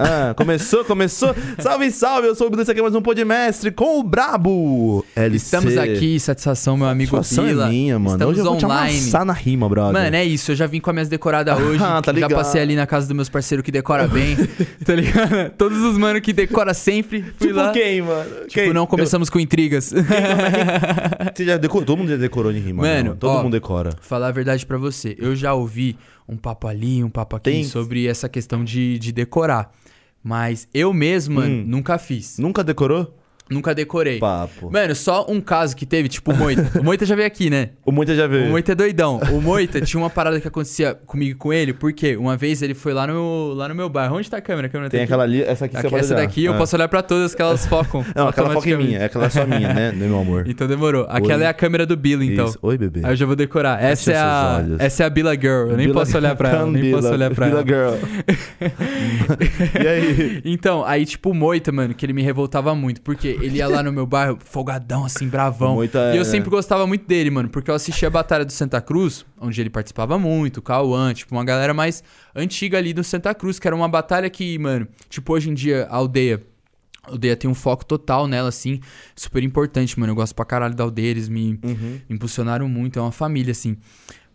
Ah, começou, começou. salve, salve, eu sou o Bilu, esse aqui é mais um Podmestre com o Brabo. LC. Estamos aqui, satisfação, meu amigo Satisfação Bila. é minha, mano. Estamos Hoje eu vou te online. amassar na rima, brother. Mano, é isso, eu já vim com as minhas decoradas hoje. Ah, tá já ligado. passei ali na casa dos meus parceiros que decora bem, tá ligado? Todos os manos que decora sempre, fui tipo lá. quem, mano? Tipo, Quem? não começamos com intrigas. Eu- Você já decorou? Todo mundo já decorou de rima, Mano, não? Todo ó, mundo decora. Falar a verdade pra você, eu já ouvi um papo ali, um papo aqui Tem- sobre essa questão de, de decorar. Mas eu mesmo, mano, Hum. nunca fiz. Nunca decorou? Nunca decorei. Papo. Mano, só um caso que teve, tipo o Moita. O Moita já veio aqui, né? O Muita já O veio. Moita é doidão. O Moita tinha uma parada que acontecia comigo e com ele, porque uma vez ele foi lá no, lá no meu bairro. Onde tá a câmera? A câmera Tem tá aquela ali, essa aqui aqui. você essa daqui eu Ah. posso olhar pra todas que elas focam. Não, aquela foca em automaticamente. minha. Aquela é só minha, né, meu amor? Então demorou. Aquela Oi. é a câmera do Bilo, então. Isso. Oi, bebê. Aí eu já vou decorar. Essa é, seus a, olhos. essa é a Bila Girl. Eu nem Bila- posso olhar pra ela. Nem Bila- posso olhar pra Bila ela. Girl. e aí? Então, aí tipo o Moita, mano, que ele me revoltava muito. Porque ele ia lá no meu bairro, folgadão, assim, bravão. O Moita E eu é- sempre gostava muito dele, mano, porque eu assistia a Batalha do Santa Cruz, onde ele participava muito, Cauã, tipo, uma galera mais antiga ali do Santa Cruz, que era uma batalha que, mano, tipo, hoje em dia a aldeia. A aldeia tem um foco total nela, assim, super importante, mano. Eu gosto pra caralho da aldeia, eles me, Uhum. me impulsionaram muito, é uma família, assim.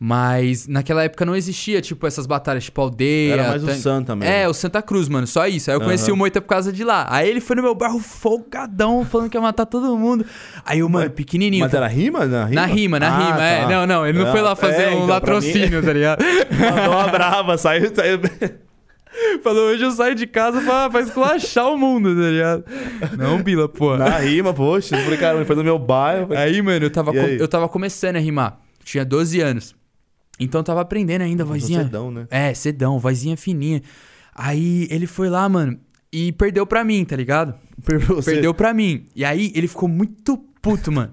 Mas naquela época não existia, tipo, essas batalhas, tipo, aldeia. Era mais o Santa mesmo. É, o Santa Cruz, mano, só isso. Aí eu conheci Aham. o Moita por causa de lá. Aí ele foi no meu bairro folgadão, falando que ia matar todo mundo. Aí eu, mano, pequenininho. Mas era rima? Na rima? Na rima, na Ah, rima, é. tá. Não, não, ele não Ah, foi lá fazer é, um então, latrocínio, tá ligado? mim- Mandou uma brava, saiu, saiu... Falou, hoje eu saio de casa pra, pra esculachar o mundo, tá ligado? Não, Bila, pô. Na rima, poxa. Eu falei, cara, foi no meu bairro. Aí, mano, eu tava, com- eu tava começando a rimar. Tinha 12 anos. Então eu tava aprendendo ainda, vozinha. Cedão, né? É, cedão, vozinha fininha. Aí ele foi lá, mano, e perdeu pra mim, tá ligado? Você- Perdeu pra mim. E aí ele ficou muito puto, mano.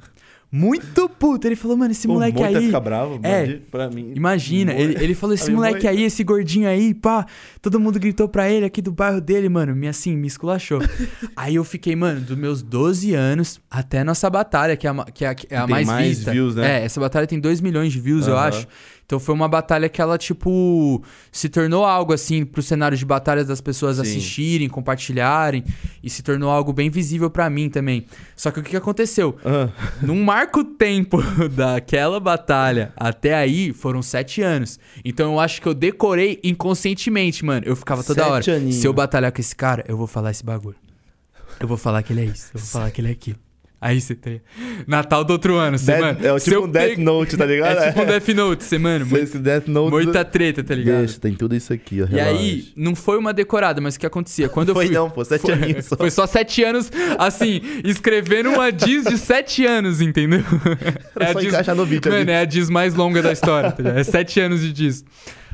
Muito puto. Ele falou, mano, esse Pô, moleque aí. fica bravo, É. pra mim. Imagina, ele, ele falou: esse moleque Moita. aí, esse gordinho aí, pá. Todo mundo gritou pra ele aqui do bairro dele, mano. Me assim, me esculachou. aí eu fiquei, mano, dos meus 12 anos até nossa batalha, que é a, que é a, que é a Tem mais, mais vista. views, né? É, essa batalha tem 2 milhões de views, eu Aham. acho. Então foi uma batalha que ela, tipo, se tornou algo assim pro cenário de batalhas das pessoas Sim. assistirem, compartilharem. E se tornou algo bem visível pra mim também. Só que o que aconteceu? Num marco tempo daquela batalha até aí foram sete anos. Então eu acho que eu decorei inconscientemente, mano. Eu ficava toda Sete hora. aninhos. Se eu batalhar com esse cara, eu vou falar esse bagulho. Eu vou falar que ele é isso. Eu vou falar que ele é aquilo. Aí você tem. Natal do outro ano, Death- mano. é o se tipo eu um Death pego- Note, tá ligado? É tipo um Death Note. Foi esse Death Note. Muita treta, tá ligado? Deixa, tem tudo isso aqui, ó. E aí, não foi uma decorada, mas o que acontecia? Quando eu Foi fui. não, pô, sete foi, só. Foi só sete anos, assim, escrevendo uma diz de sete anos, entendeu? A só diz- encaixar no ali. Mano, é a diz mais longa da história, tá ligado? É sete anos de diz.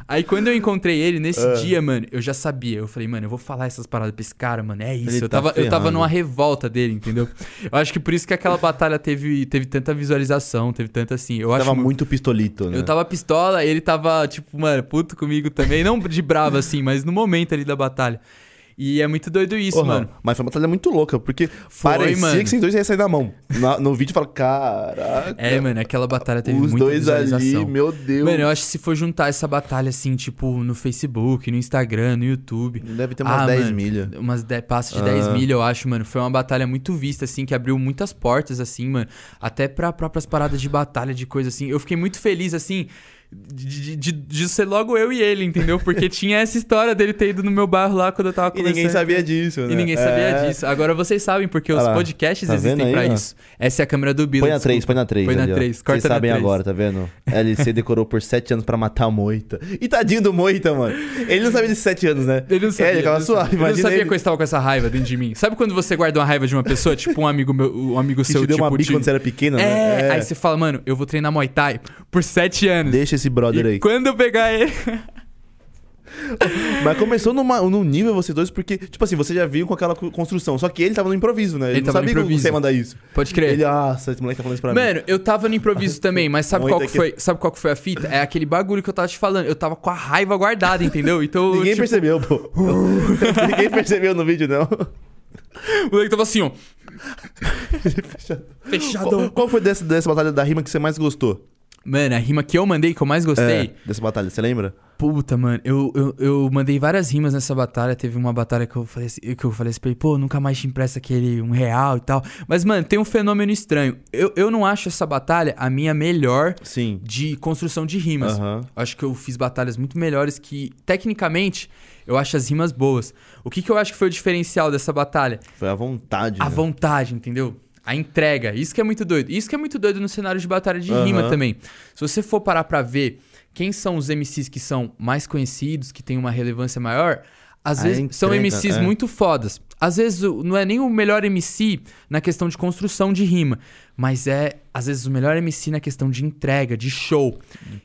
Aí quando eu encontrei ele, nesse Ah. dia, mano, eu já sabia. Eu falei, mano, eu vou falar essas paradas pra esse cara, mano. É isso. Ele eu tá tava, eu tava numa revolta dele, entendeu? Eu acho que por isso que aquela batalha teve, teve tanta visualização, teve tanta assim. Eu Tava acho mu- muito pistolito, né? eu tava pistola, ele tava, tipo, mano, puto comigo também. Não de bravo, assim, mas no momento ali da batalha. E é muito doido isso, mano. Mas foi uma batalha muito louca, porque Foi, parecia mano. que esses dois iam sair na mão. Na- no vídeo fala, caraca. É, mano, aquela batalha teve Os muita dois ali, meu Deus. Mano, eu acho que se for juntar essa batalha, assim, tipo, no Facebook, no Instagram, no YouTube. Deve ter umas Ah, 10 mano, milhas. Umas 10, passos de Ah. 10 milha, eu acho, mano. Foi uma batalha muito vista, assim, que abriu muitas portas, assim, mano. Até pra próprias paradas de batalha, de coisa assim. Eu fiquei muito feliz, assim, de, de, de- de ser logo eu e ele, entendeu? Porque tinha essa história dele ter ido no meu bairro lá quando eu tava E começando. ninguém sabia disso, né? E ninguém sabia É. disso. Agora vocês sabem, porque os lá. podcasts Tá existem aí, pra ó? isso. Essa é a câmera do Bilo. Põe na desculpa. 3, põe na 3. Põe na ali, ó. 3, corta Vocês sabem 3. agora, tá vendo? LC decorou por 7 anos pra matar a Moita. E tadinho do Moita, mano. Ele não sabia desses 7 anos, né? Ele não sabia. É, ele não suave. sabia. Eu não Imagina sabia ele que eu estava com essa raiva dentro de mim. Sabe quando você guarda uma raiva de uma pessoa, tipo um amigo meu, um amigo que seu, te deu tipo, uma bica te- quando você era pequeno, é, né? aí você fala, mano, eu vou treinar Muay Thai por sete anos. Deixa esse brother e aí. quando eu pegar ele. Mas começou numa, num nível vocês dois, porque, tipo assim, você já viu com aquela co- construção. Só que ele tava no improviso, né? Ele, Ele não sabia você ia mandar isso. Pode crer. Ele, ah, esse moleque tá falando isso pra mim. Mano, eu tava no improviso também, mas sabe qual que foi? Sabe qual que foi a fita? É aquele bagulho que eu tava te falando. Eu tava com a raiva guardada, entendeu? Então, Ninguém tipo, percebeu, pô. Ninguém percebeu no vídeo, não. o moleque tava assim, ó. Fechado. Qual, qual foi dessa, dessa batalha da rima que você mais gostou? Mano, a rima que eu mandei, que eu mais gostei. É, dessa batalha, você lembra? Puta, mano, eu, eu, eu mandei várias rimas nessa batalha. Teve uma batalha que eu falei assim, que eu falei assim pra ele, pô, nunca mais te empresta aquele um real e tal. Mas, mano, tem um fenômeno estranho. Eu, eu não acho essa batalha a minha melhor Sim. de construção de rimas. Aham. Acho que eu fiz batalhas muito melhores que, tecnicamente, eu acho as rimas boas. O que, que eu acho que foi o diferencial dessa batalha? Foi a vontade. A né? vontade, entendeu? A entrega. Isso que é muito doido. Isso que é muito doido no cenário de batalha de Aham. rima também. Se você for parar pra ver quem são os MCs que são mais conhecidos, que têm uma relevância maior, às A vezes são entrega, MCs é. muito fodas. Às vezes não é nem o melhor MC na questão de construção de rima, mas é, às vezes, o melhor MC na questão de entrega, de show.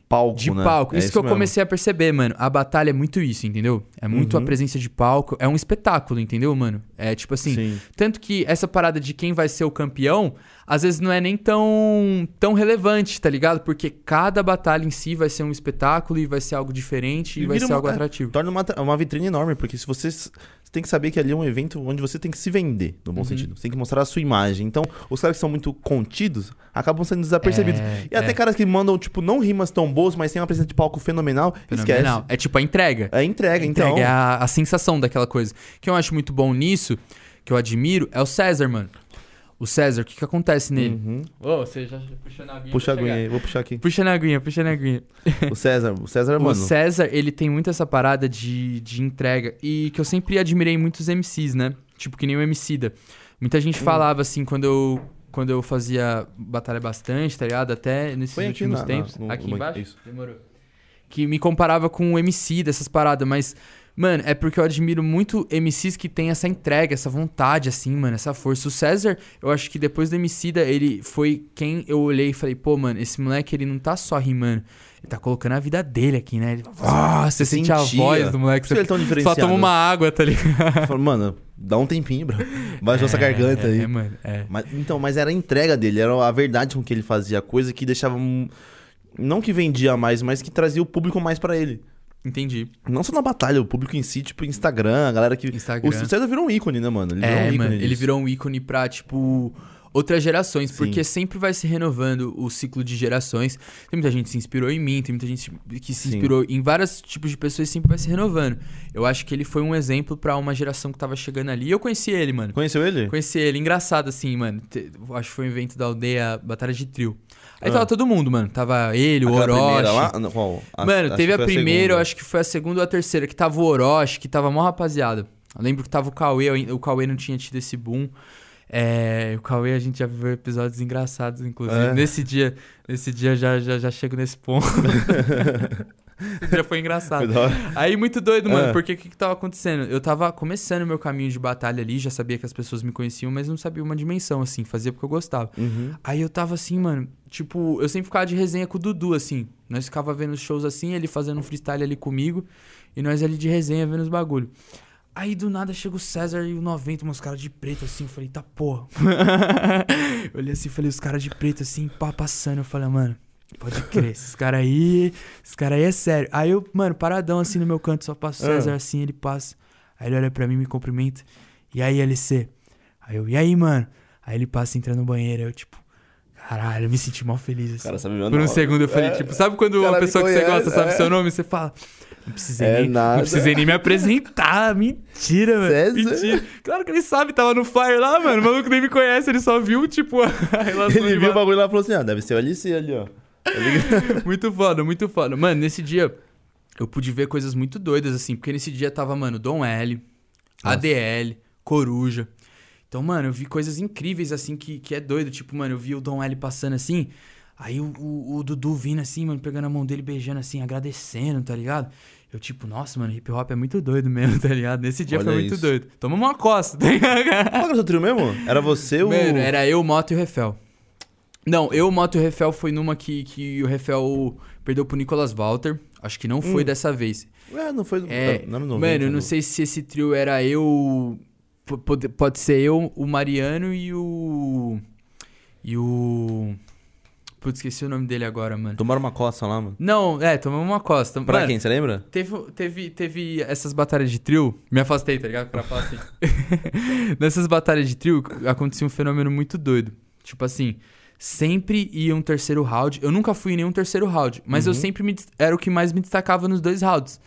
Palco, De né? palco. É isso que eu mesmo. comecei a perceber, mano. A batalha é muito isso, entendeu? É muito Uhum. a presença de palco. É um espetáculo, entendeu, mano? É tipo assim. Sim. Tanto que essa parada de quem vai ser o campeão, às vezes não é nem tão, tão relevante, tá ligado? Porque cada batalha em si vai ser um espetáculo e vai ser algo diferente e, E vai ser uma- algo é, atrativo. Torna uma, uma vitrine enorme, porque se você. Você tem que saber que ali é um evento onde você tem que se vender, no bom Uhum. sentido. Você tem que mostrar a sua imagem. Então, os caras que são muito contidos acabam sendo desapercebidos. É, e até é. caras que mandam, tipo, não rimas tão boas, mas tem uma presença de palco fenomenal, Fenomenal. esquece. É tipo a entrega. É entrega, A então. entrega é a, a sensação daquela coisa. O que eu acho muito bom nisso, que eu admiro, é o César, mano. O César, o que que acontece nele? Uhum. Ô, você já puxou na aguinha. Puxa a aguinha aí, vou puxar aqui. Puxa na aguinha, puxa na aguinha. o César, o César, O mano. César, ele tem muito essa parada de, de entrega. E que eu sempre admirei muitos MCs, né? Tipo, que nem o Emicida. Muita gente Hum. falava assim, quando eu, quando eu fazia batalha bastante, tá ligado? Até nesses aqui últimos na- na- tempos. no- aqui no- embaixo? isso. Demorou. Que me comparava com o MC dessas paradas, mas... Mano, é porque eu admiro muito MCs que tem essa entrega, essa vontade, assim, mano, essa força. O César, eu acho que depois do Emicida, ele foi quem eu olhei e falei, pô, mano, esse moleque, ele não tá só rimando, ele tá colocando a vida dele aqui, né? Ele, ah, você sente a voz do moleque, isso ele é tão só diferenciado. toma uma água, tá ligado? Falo, mano, dá um tempinho, bro. Baixa nossa garganta é, aí. É, mano, é. Mas, então, mas era a entrega dele, era a verdade com que ele fazia, a coisa que deixava. Não que vendia mais, mas que trazia o público mais pra ele. Entendi. Não só na batalha, o público em si, tipo, Instagram, a galera que. Instagram. O César virou um ícone, né, mano? Ele virou um É, ícone. mano, ele disso. virou um ícone pra, tipo, outras gerações, Sim. porque sempre vai se renovando o ciclo de gerações. Tem muita gente que se inspirou em mim, tem muita gente que se Sim. inspirou em vários tipos de pessoas sempre vai se renovando. Eu acho que ele foi um exemplo pra uma geração que tava chegando ali. E eu conheci ele, mano. Conheceu ele? Conheci ele, engraçado assim, mano. Acho que foi um evento da aldeia Batalha de Trio. Aí Ah. tava todo mundo, mano. Tava ele, o Aquela Orochi. primeira lá? Qual? A- Mano, teve a primeira, eu segunda. acho que foi a segunda ou a terceira, que tava o Orochi, que tava mó rapaziada. Eu lembro que tava o Cauê, eu- o Cauê não tinha tido esse boom. É, o Cauê a gente já viveu episódios engraçados, inclusive. É. Nesse dia, nesse dia já, já, já chego nesse ponto. Dia foi engraçado. Aí, muito doido, mano, Ah. porque o que, que tava acontecendo? Eu tava começando meu caminho de batalha ali, já sabia que as pessoas me conheciam, mas não sabia uma dimensão, assim, fazia porque eu gostava. Uhum. Aí eu tava assim, mano, tipo, eu sempre ficava de resenha com o Dudu, assim. Nós ficava vendo os shows assim, ele fazendo um freestyle ali comigo, e nós ali de resenha vendo os bagulho. Aí do nada chega o César e o 90, uns caras de preto assim, eu falei, tá porra. eu olhei assim, falei, os caras de preto assim, pá, passando, eu falei, mano, pode crer, esses caras aí, esses caras aí é sério. Aí eu, mano, paradão assim no meu canto, só passo o Ah. César assim, ele passa. Aí ele olha pra mim, me cumprimenta. E aí, LC? Aí eu, e aí, mano? Aí ele passa entrando no banheiro, aí eu, tipo, caralho, eu me senti mal feliz assim. Cara, sabe meu Por um nome? segundo eu falei, É. tipo, sabe quando uma pessoa que você conhece, gosta sabe é. seu nome? Você fala, não precisei, É nem, nada. não precisei nem me apresentar. Mentira, mano. César? Mentira. Claro que ele sabe, tava no flyer lá, mano. O maluco nem me conhece, ele só viu, tipo, a relação Ele viu o ba- bagulho lá e falou assim: ah, deve ser o LC ali, ó. Tá? Muito foda, muito foda. Mano, nesse dia eu pude ver coisas muito doidas, assim, porque nesse dia tava, mano, Dom L, Nossa. ADL, Coruja. Então, mano, eu vi coisas incríveis, assim, que, que é doido. Tipo, mano, eu vi o Dom L passando assim. Aí o, o, o Dudu vindo assim, mano, pegando a mão dele, beijando assim, agradecendo, tá ligado? Eu, tipo, nossa, mano, hip hop é muito doido mesmo, tá ligado? Nesse dia Olha foi muito isso. doido. Tomamos uma costa, tá ligado? Qual era o seu trio mesmo? Era você, o. Mano, era eu, o Moto e o Refel. Não, eu, o Moto e o Refel foi numa que, que o Refel perdeu pro Nicolas Walter. Acho que não foi Hum. dessa vez. É, não foi. É, não, não, Mano, eu não sei se esse trio era eu. po- Pode, pode ser eu, o Mariano e o. E o. Putz, esqueci o nome dele agora, mano. Tomaram uma coça lá, mano. Não, é, tomamos uma costa. Pra Mano, quem, você lembra? Teve, teve, teve essas batalhas de trio. Me afastei, tá ligado? Pra falar assim. Nessas batalhas de trio acontecia um fenômeno muito doido. Tipo assim, sempre ia um terceiro round. Eu nunca fui em nenhum terceiro round, mas eu sempre me, era o que mais me destacava nos dois rounds.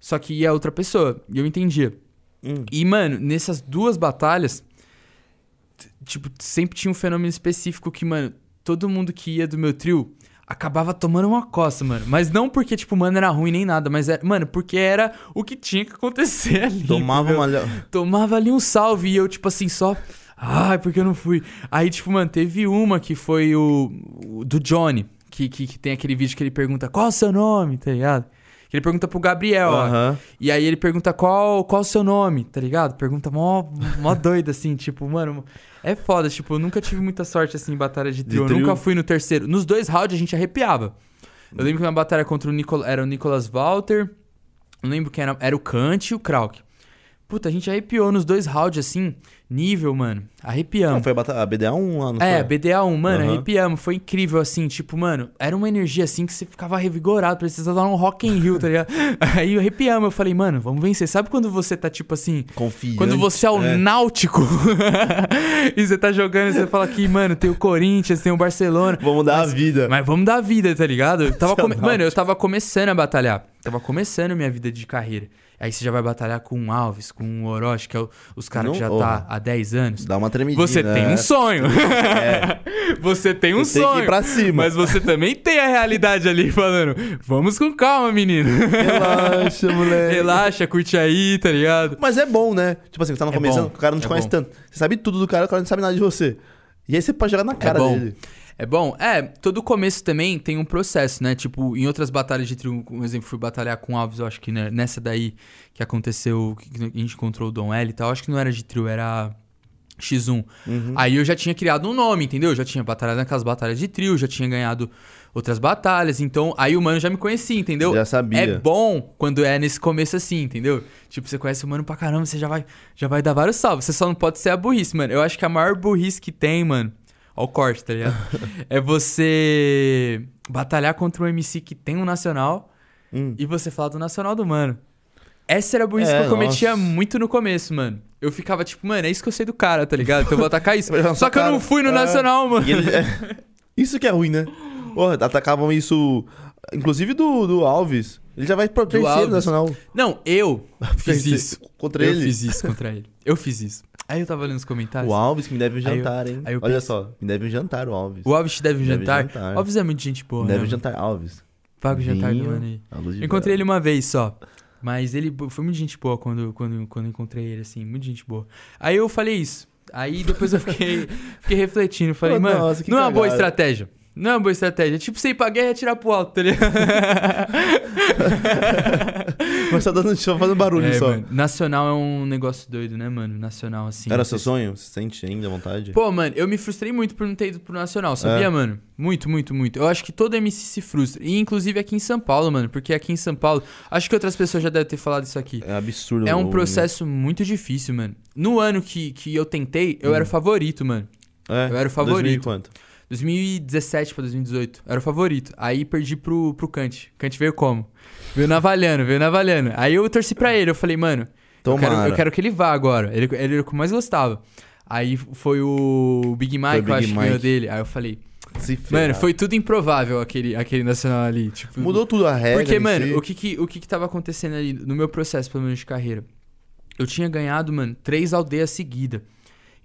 Só que ia outra pessoa, e eu entendia. Hum. E, mano, nessas duas batalhas, tipo, sempre tinha um fenômeno específico que, mano, todo mundo que ia do meu trio acabava tomando uma coça, mano. Mas não porque, tipo, mano, era ruim nem nada, mas, era, mano, porque era o que tinha que acontecer ali. Tomava entendeu? uma. tomava ali um salve e eu, tipo assim, só. Ai, porque eu não fui? Aí, tipo, mano, teve uma que foi o. o do Johnny, que, que, que tem aquele vídeo que ele pergunta qual é o seu nome, tá ligado? Que ele pergunta pro Gabriel, ó. E aí ele pergunta qual qual o seu nome, tá ligado? Pergunta mó, mó doida, assim, tipo, mano. É foda, tipo, eu nunca tive muita sorte assim em batalha de trio. Eu trio? nunca fui no terceiro. Nos dois rounds a gente arrepiava. Eu lembro que uma batalha contra o Nicolas. Era o Nicolas Walter. Eu lembro que era, era o Kant e o Krauk. Puta, a gente arrepiou nos dois rounds, assim, nível, mano. Arrepiamos. Não, foi a, bata- a BDA1 lá, não É, foi? BDA1, mano, Aham. arrepiamos. Foi incrível, assim, tipo, mano, era uma energia assim que você ficava revigorado, precisava dar um Rock in Rio, tá ligado? Aí arrepiamos, eu falei, mano, vamos vencer. Sabe quando você tá, tipo assim, Confiante. quando você é o é. náutico e você tá jogando e você fala que, mano, tem o Corinthians, tem o Barcelona. Vamos dar a vida. Mas vamos dar vida, tá ligado? Eu tava é come-. Mano, eu tava começando a batalhar. Tava começando minha vida de carreira. Aí você já vai batalhar com o Alves, com o Orochi, que é o- os caras que já Não, tá há 10 anos. Dá uma tremidinha. Você tem né? um sonho. você tem um Você tem que sonho. ir pra cima. Mas você também tem a realidade ali falando: vamos com calma, menino. Relaxa, moleque. Relaxa, curte aí, tá ligado? Mas é bom, né? Tipo assim, você tá no É começando, o cara não te é conhece bom. tanto. Você sabe tudo do cara, o cara não sabe nada de você. E aí você pode jogar na cara bom. dele. É bom? É, todo começo também tem um processo, né? Tipo, em outras batalhas de trio, por exemplo, fui batalhar com o Alves, eu acho que né, nessa daí que aconteceu, que a gente encontrou o Dom L e tal, acho que não era de trio, era X1. Uhum. Aí eu já tinha criado um nome, entendeu? Eu já tinha batalhado naquelas batalhas de trio, já tinha ganhado outras batalhas, então aí o mano já me conhecia, entendeu? Já sabia. É bom quando é nesse começo assim, entendeu? Tipo, você conhece o mano pra caramba, você já vai, já vai dar vários salvos. Você só não pode ser a burrice, mano. Eu acho que a maior burrice que tem, mano. Ó o corte, tá ligado? é você batalhar contra um MC que tem um nacional Hum. e você falar do nacional do mano. Essa era a burrice É, que eu cometia nossa. muito no começo, mano. Eu ficava tipo, mano, é isso que eu sei do cara, tá ligado? Então eu vou atacar isso. Só que eu não fui no É. nacional, mano. Ele- é- Isso que é ruim, né? Porra, atacavam isso. Inclusive do, do Alves. Ele já vai pro terceiro nacional. Não, eu fiz isso. Contra eu ele. fiz isso contra ele. Eu fiz isso. Aí eu tava lendo os comentários. O Alves que me deve um Aí eu- jantar, hein? aí eu Olha penso- só, me deve um jantar o Alves. O Alves te deve um Deve jantar. jantar. Alves é muito gente boa, me né? deve um mano? jantar, Alves. Paga o jantar do Vinho, mano aí. a luz de Eu encontrei ele uma vez só. Mas ele foi muito gente boa quando, quando, quando encontrei ele, assim, muito gente boa. Aí eu falei isso. Aí depois eu fiquei, fiquei refletindo. Falei, Oh, mano, nossa, não é uma boa estratégia. Não é uma boa estratégia. É tipo você ir pra guerra e atirar pro alto, tá ligado? Mas só dando só fazendo barulho É, só. mano, nacional é um negócio doido, né, mano? Nacional, assim. Era seu sonho? Você sente ainda vontade? Pô, mano, eu me frustrei muito por não ter ido pro Nacional, sabia, É. mano? Muito, muito, muito. Eu acho que todo MC se frustra. E inclusive aqui em São Paulo, mano. Porque aqui em São Paulo, acho que outras pessoas já devem ter falado isso aqui. É absurdo. É um processo muito difícil, mano. No ano que, que eu tentei, eu era o favorito, mano. É, eu era o 2000 favorito. quanto? 2017 pra 2018. Era o favorito. Aí perdi pro, pro Kant. Kant veio como? Veio navalhando, veio navalhando. Aí eu torci pra ele. Eu falei, mano, eu quero, eu quero que ele vá agora. Ele, ele era o que eu mais gostava. Aí foi o Big Mike, o eu Big acho que ganhou Mike. dele. Aí eu falei, mano, foi tudo improvável aquele, aquele nacional ali. Tipo, Mudou tudo a regra. porque, mano, si. o que que, o que que tava acontecendo ali no meu processo, pelo menos, de carreira? Eu tinha ganhado, mano, três aldeias seguidas.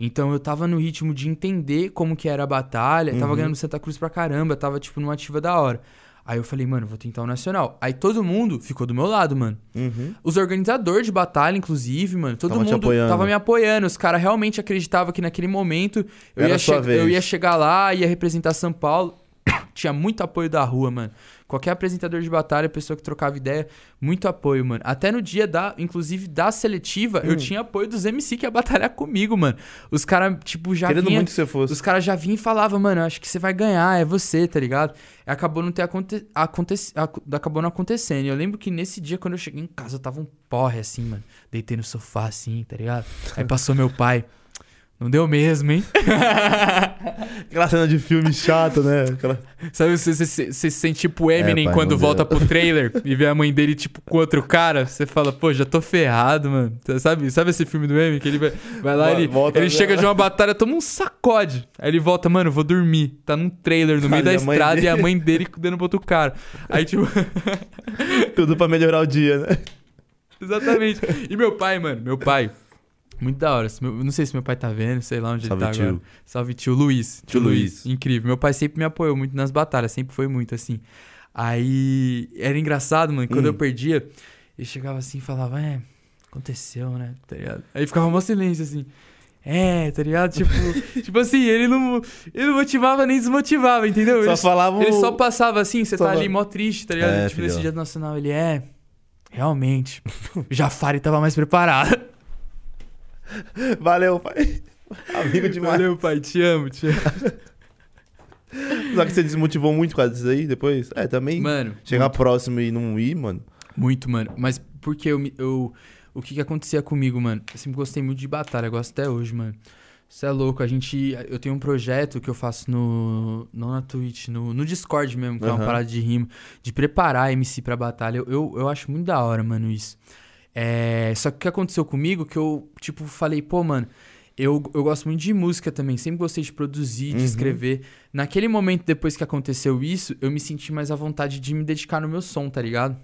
Então eu tava no ritmo de entender como que era a batalha, tava Uhum. ganhando Santa Cruz pra caramba, tava, tipo, numa ativa da hora. Aí eu falei, mano, vou tentar o Nacional. Aí todo mundo ficou do meu lado, mano. Uhum. Os organizadores de batalha, inclusive, mano, todo Tava mundo tava me apoiando. Os caras realmente acreditavam que naquele momento eu ia, eu ia chegar lá, ia representar São Paulo. Tinha muito apoio da rua, mano. Qualquer apresentador de batalha, pessoa que trocava ideia, muito apoio, mano. Até no dia da, inclusive da seletiva, Hum. eu tinha apoio dos MC que ia batalhar comigo, mano. Os caras, tipo, já Querendo vinha, muito que você fosse. os caras já vinham e falavam, mano, acho que você vai ganhar, é você, tá ligado? Acabou não ter aconte... aconte... ac- acabou não acontecendo. Eu lembro que nesse dia, quando eu cheguei em casa, eu tava um porre assim, mano. Deitei no sofá assim, tá ligado? Aí passou meu pai. Não deu mesmo, hein? Aquela cena de filme chato, né? Aquela... Sabe, você, você, você se sente tipo Eminem pai, quando volta deu. pro trailer e vê a mãe dele, tipo, com outro cara. Você fala, pô, já tô ferrado, mano. Sabe, sabe esse filme do Eminem? Que ele vai, vai lá, ele, volta- ele chega de uma batalha, toma um sacode. Aí ele volta, mano, vou dormir. Tá num trailer no meio da estrada e a dele- mãe dele dando pro outro cara. Aí, tipo, Tudo pra melhorar o dia, né? exatamente. E meu pai, mano, meu pai. Muito da hora. Meu- não sei se meu pai tá vendo, sei lá onde Salve, ele tá tio. agora. Salve tio Luiz. Tio Luiz. Incrível. Meu pai sempre me apoiou muito nas batalhas, sempre foi muito assim. Aí era engraçado, mano, quando Hum. eu perdia, ele chegava assim e falava, é, aconteceu, né? Tá ligado? Aí ficava um silêncio assim. É, tá ligado? Tipo, tipo assim, ele não, ele não motivava nem desmotivava, entendeu? Só ele, falavam. ele só passava assim, você Só tá ali mó triste, tá ligado? É, tipo, nesse filhão. dia do nacional, ele é. Realmente. Jafari tava mais preparado. Valeu, pai. Amigo demais. Valeu, pai, te amo, te amo. Só que você desmotivou muito causa disso aí depois? É, também. Mano, Chegar próximo e não ir, mano. Muito, mano. Mas porque eu, eu. O que que acontecia comigo, mano? Eu sempre gostei muito de batalha, eu gosto até hoje, mano. Você é louco, a gente. Eu tenho um projeto que eu faço no. Não na Twitch, no, no Discord mesmo, que é uma parada de rima, de preparar MC pra batalha. Eu, eu, eu acho muito da hora, mano, isso. É, só que o que aconteceu comigo, que eu, tipo, falei, pô, mano, eu, eu gosto muito de música também, sempre gostei de produzir, de Uhum. escrever. Naquele momento, depois que aconteceu isso, eu me senti mais à vontade de me dedicar no meu som, tá ligado?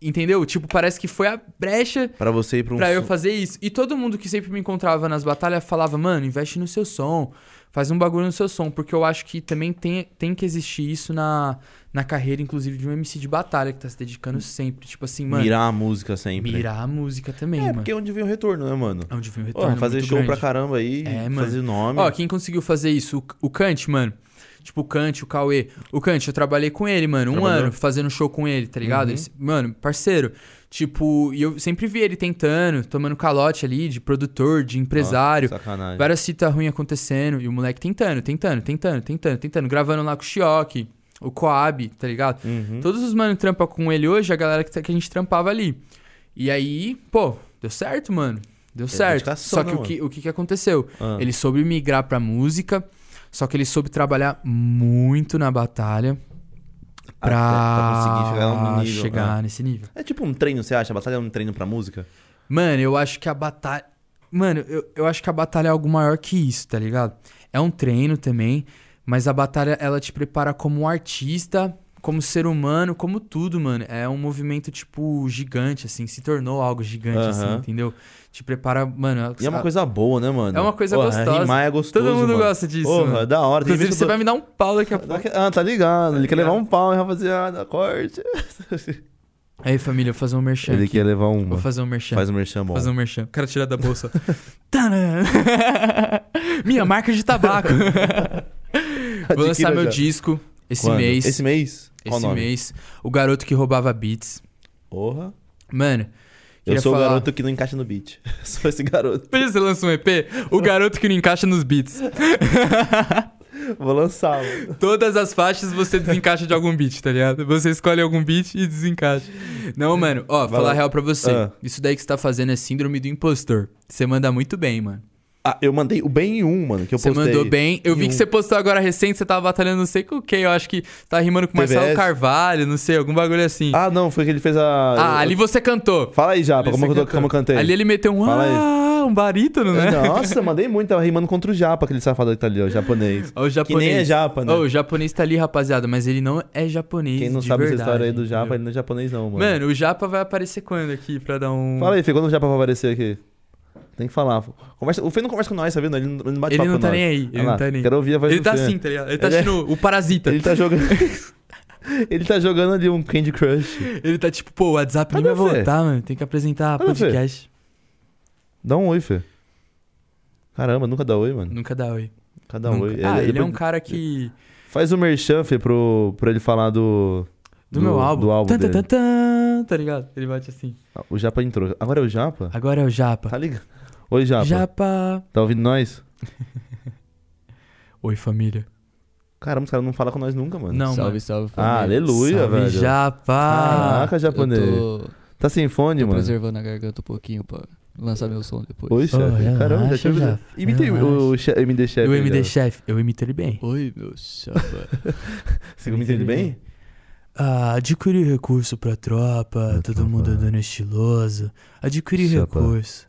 Entendeu? Tipo, parece que foi a brecha Pra você ir pra um. pra eu fazer isso. E todo mundo que sempre me encontrava nas batalhas falava, mano, investe no seu som, faz um bagulho no seu som, porque eu acho que também tem, tem que existir isso na, na carreira, inclusive, de um MC de batalha que tá se dedicando sempre. Tipo assim, mano, Mirar a música sempre. mirar a música também, É, mano. porque é onde vem o retorno, né, mano? É onde vem o retorno. fazer muito show grande. pra caramba aí, É, mano. fazer nome. Ó, quem conseguiu fazer isso? O, o Kant, mano. Tipo, o Kant, o Cauê. O Kant, eu trabalhei com ele, mano. Um Trabalhou? ano fazendo show com ele, tá ligado? Uhum. Ele- mano, parceiro. Tipo, e eu sempre vi ele tentando, tomando calote ali de produtor, de empresário. Nossa, sacanagem. Várias citas ruins acontecendo. E o moleque tentando, tentando, tentando, tentando, tentando. Gravando lá com o Chioque, o Coab, tá ligado? Uhum. Todos os mano trampam com ele hoje, a galera que, tá- que a gente trampava ali. E aí, pô, deu certo, mano. Deu certo. dedicação, Só que, né, o que o que que aconteceu? Ah. Ele soube migrar pra música, só que ele soube trabalhar muito na batalha pra, conseguir chegar nível, chegar é. nesse nível. É tipo um treino, você acha? A batalha é um treino pra música? Mano, eu acho que a batalha. Mano, eu, eu acho que a batalha é algo maior que isso, tá ligado? É um treino também, mas a batalha ela te prepara como um artista, como ser humano, como tudo, mano. É um movimento, tipo, gigante, assim, se tornou algo gigante, assim, Aham. entendeu? Te prepara, mano. E é uma coisa boa, né, mano? É uma coisa Porra, gostosa. Rimar é gostoso, Todo mundo mano. gosta disso. Porra, mano. da hora. Inclusive, você eu vai me dar um pau daqui a pouco. Ah, tá ligado. Ele quer ligado? levar um pau, hein, rapaziada. Corte. Aí, família, vou fazer um merchan. Ele aqui. quer levar um. Vou fazer um merchan. Faz um merchan bom. Fazer um merchan. Quero tirar da bolsa. Minha marca de tabaco. Vou lançar meu já. disco esse Quando? mês. Esse mês? Qual Esse nome? mês. O Garoto que Roubava Beats. Porra. Mano, Eu sou falar... o garoto que não encaixa no beat. sou esse garoto. Imagina você lança um EP, o garoto que não encaixa nos beats. Vou lançar, mano. Todas as faixas você desencaixa de algum beat, tá ligado? Você escolhe algum beat e desencaixa. Não, mano, ó, Vai falar lá. a real pra você. Ah. Isso daí que você tá fazendo é síndrome do impostor. Você manda muito bem, mano. Ah, eu mandei o bem em um, mano, que eu Você postei. mandou bem. Eu vi que um. você postou agora recente, você tava batalhando não sei com quem. Eu acho que tá rimando com Marcelo TVS. Carvalho, não sei, algum bagulho assim. Ah, Ah, não, foi que ele fez a... ali você cantou. Fala aí, Japa, como, você eu, como eu cantei. Ali ele meteu um Fala aí. ah, um barítono, né? Nossa, mandei muito, tava rimando contra o Japa, aquele safado que tá ali, ó, japonês. O Que japonês. nem é japa, né? Ó, o japonês tá ali, rapaziada, mas ele não é japonês. Quem não sabe verdade, essa história aí do entendeu? Japa, ele não é japonês não, mano. Mano, o Japa vai aparecer quando aqui pra dar um. Fala aí, Fê, quando o Japa vai aparecer aqui? Tem que falar. Conversa... O Fê não conversa com nós, tá vendo? Ele não, ele não bate Ele papo não com tá nós. nem aí, ele não lá, tá nem aí. Quero ouvir a voz Ele do tá assim, tá ligado? Ele tá Ele é- o Parasita. Ele tá jogando... ele tá jogando ali um Candy Crush. Ele tá tipo, pô, o WhatsApp Cadê vai o Fê? voltar, mano. Tem que apresentar Cadê Fê? podcast. Dá um oi, Fê. Caramba, nunca dá oi, mano. Nunca dá oi. Cada Nunca. oi. Ah, ele, é depois- um cara que. Faz o merchan, Fê, pro... pra ele falar do... Do, meu álbum. Do álbum Tan, tan, tan, tá ligado? Ele bate assim. Ah, O Japa entrou. Agora é o Japa? Agora é o Japa. Tá ligado? Oi, Japa. Japa. Tá ouvindo nós? Oi, família. Caramba, os caras não falam com nós nunca, mano. Não, salve, mano. salve, Ah, família. aleluia, Salve, velho. Japa. Caraca, japonês. Tô, Tá sem fone, tô mano. preservando a garganta um pouquinho pra, lançar meu som depois. Oi, chefe. relaxa, Caramba, já tinha. Imitei o, o che- MD chefe. E o MD. Chef, eu imito ele bem. Oi, meu chapa. Você imita ele bem? Ah, adquirir recurso pra tropa, Pra todo tropa. mundo andando estiloso. Adquirir recurso.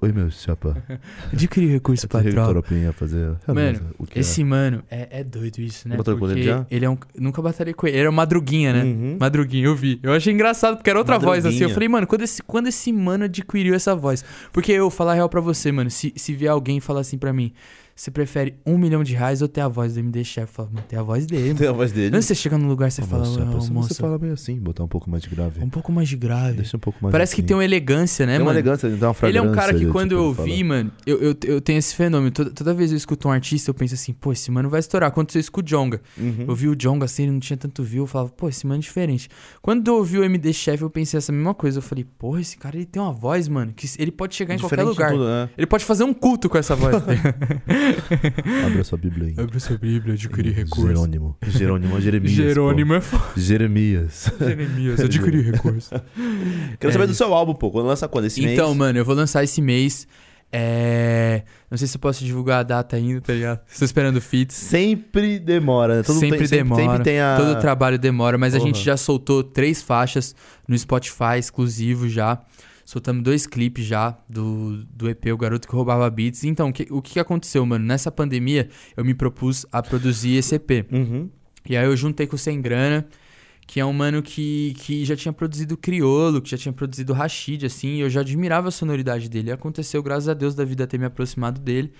Oi, meu chapa. Adquirir recurso pra tropa. tropinha fazer. Mano, o que Esse mano, é, é doido isso, né? Batalhou com ele Porque já? ele é um. Nunca batalhei com ele. Ele era o Madruguinha, né? Uhum. Madruguinha, eu vi. Eu achei engraçado, porque era outra voz assim. Eu falei, mano, quando esse, quando esse mano adquiriu essa voz? Porque eu, falar a real pra você, mano, se, se vier alguém e falar assim pra mim, você prefere um milhão de reais ou ter a voz do MD Chef? Eu falo, mano, tem a voz dele. Tem a voz dele. Não, você chega num lugar você Ô, fala, moça, "Ô, você- moça, Você fala meio assim, botar um pouco mais de grave. um pouco mais de grave. Deixa um pouco mais Parece que assim. tem uma elegância, né, Tem uma mano? elegância, tem uma Ele é um fragrância cara que ali, quando tipo, eu ouvi, mano, eu, eu, eu tenho esse fenômeno. Toda, toda vez eu escuto um artista, eu penso assim, pô, esse mano vai estourar. Quando eu escuto o Jonga, Uhum. eu vi o Jonga assim, ele não tinha tanto view, eu falava, pô, esse mano é diferente. Quando eu ouvi o MD Chef, eu pensei essa mesma coisa. Eu falei, porra, esse cara ele tem uma voz, mano, que ele pode chegar em qualquer Diferente lugar. tudo, né? Ele pode fazer um culto com essa voz. Abre a sua Bíblia aí. Abre sua Bíblia, adquirir recurso. Jerônimo. Jerônimo, Jeremias. Jerônimo é foda. Jeremias. Jeremias, adquirir recurso. Quero É saber do seu álbum, pô. Quando lança quando? Esse então, mês? mano, eu vou lançar esse mês. É. Não sei se eu posso divulgar a data ainda, tá ligado? Estou esperando feats. Sempre demora, né? Todo sempre tem, demora. Sempre tem a... Todo trabalho demora, mas a Porra. gente já soltou três faixas no Spotify exclusivo já. Soltamos dois clipes já do, do EP O Garoto que Roubava Beats. Então, o que, o que aconteceu, mano? Nessa pandemia, eu me propus a produzir esse EP. Uhum. E aí eu juntei com o Sem Grana, que é um mano que, que já tinha produzido Criolo, que já tinha produzido Rashid, assim, e eu já admirava a sonoridade dele. E aconteceu, graças a Deus, da vida ter me aproximado dele.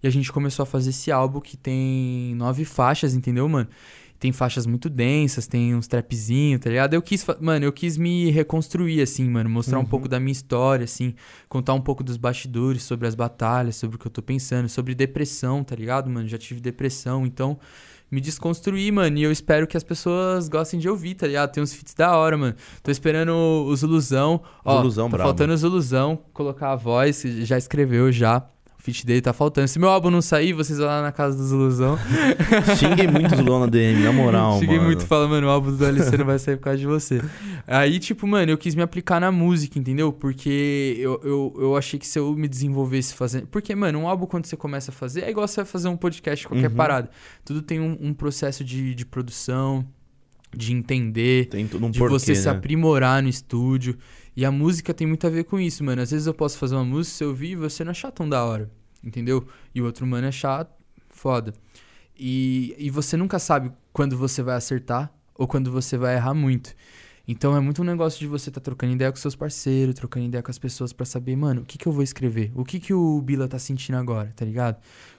E a gente começou a fazer esse álbum que tem nove faixas, entendeu, mano? Tem faixas muito densas, tem uns trapzinhos, tá ligado? Eu quis, mano, eu quis me reconstruir, assim, mano, mostrar um Uhum. pouco da minha história, assim, contar um pouco dos bastidores, sobre as batalhas, sobre o que eu tô pensando, sobre depressão, tá ligado, mano? Já tive depressão, então me desconstruir, mano. E eu espero que as pessoas gostem de ouvir, tá ligado? Tem uns feats da hora, mano. Tô esperando o Zuluzão. Ó, Zuluzão tá brabo. faltando o Zuluzão colocar a voz, já escreveu já. Feat dele tá faltando. Se meu álbum não sair, vocês vão lá na casa do Zuluzão. Xinguei muito o Zulão na DM, na moral, Cheguei mano. muito falando, mano, o álbum do DLC não vai sair por causa de você. Aí, tipo, mano, eu quis me aplicar na música, entendeu? Porque eu, eu, eu achei que se eu me desenvolvesse fazendo. Porque, mano, um álbum quando você começa a fazer é igual você vai fazer um podcast, qualquer Uhum. parada. Tudo tem um, um processo de, de produção, de entender, um de porquê, você se né? aprimorar no estúdio. E a música tem muito a ver com isso, mano. Às vezes eu posso fazer uma música, eu ouvir, você não achar tão da hora, entendeu? E o outro mano achar foda. E, e você nunca sabe quando você vai acertar ou quando você vai errar muito. Então é muito um negócio de você estar trocando ideia com seus parceiros, trocando ideia com as pessoas pra saber, mano, o que que eu vou escrever? O que que o Bila tá sentindo agora, tá ligado?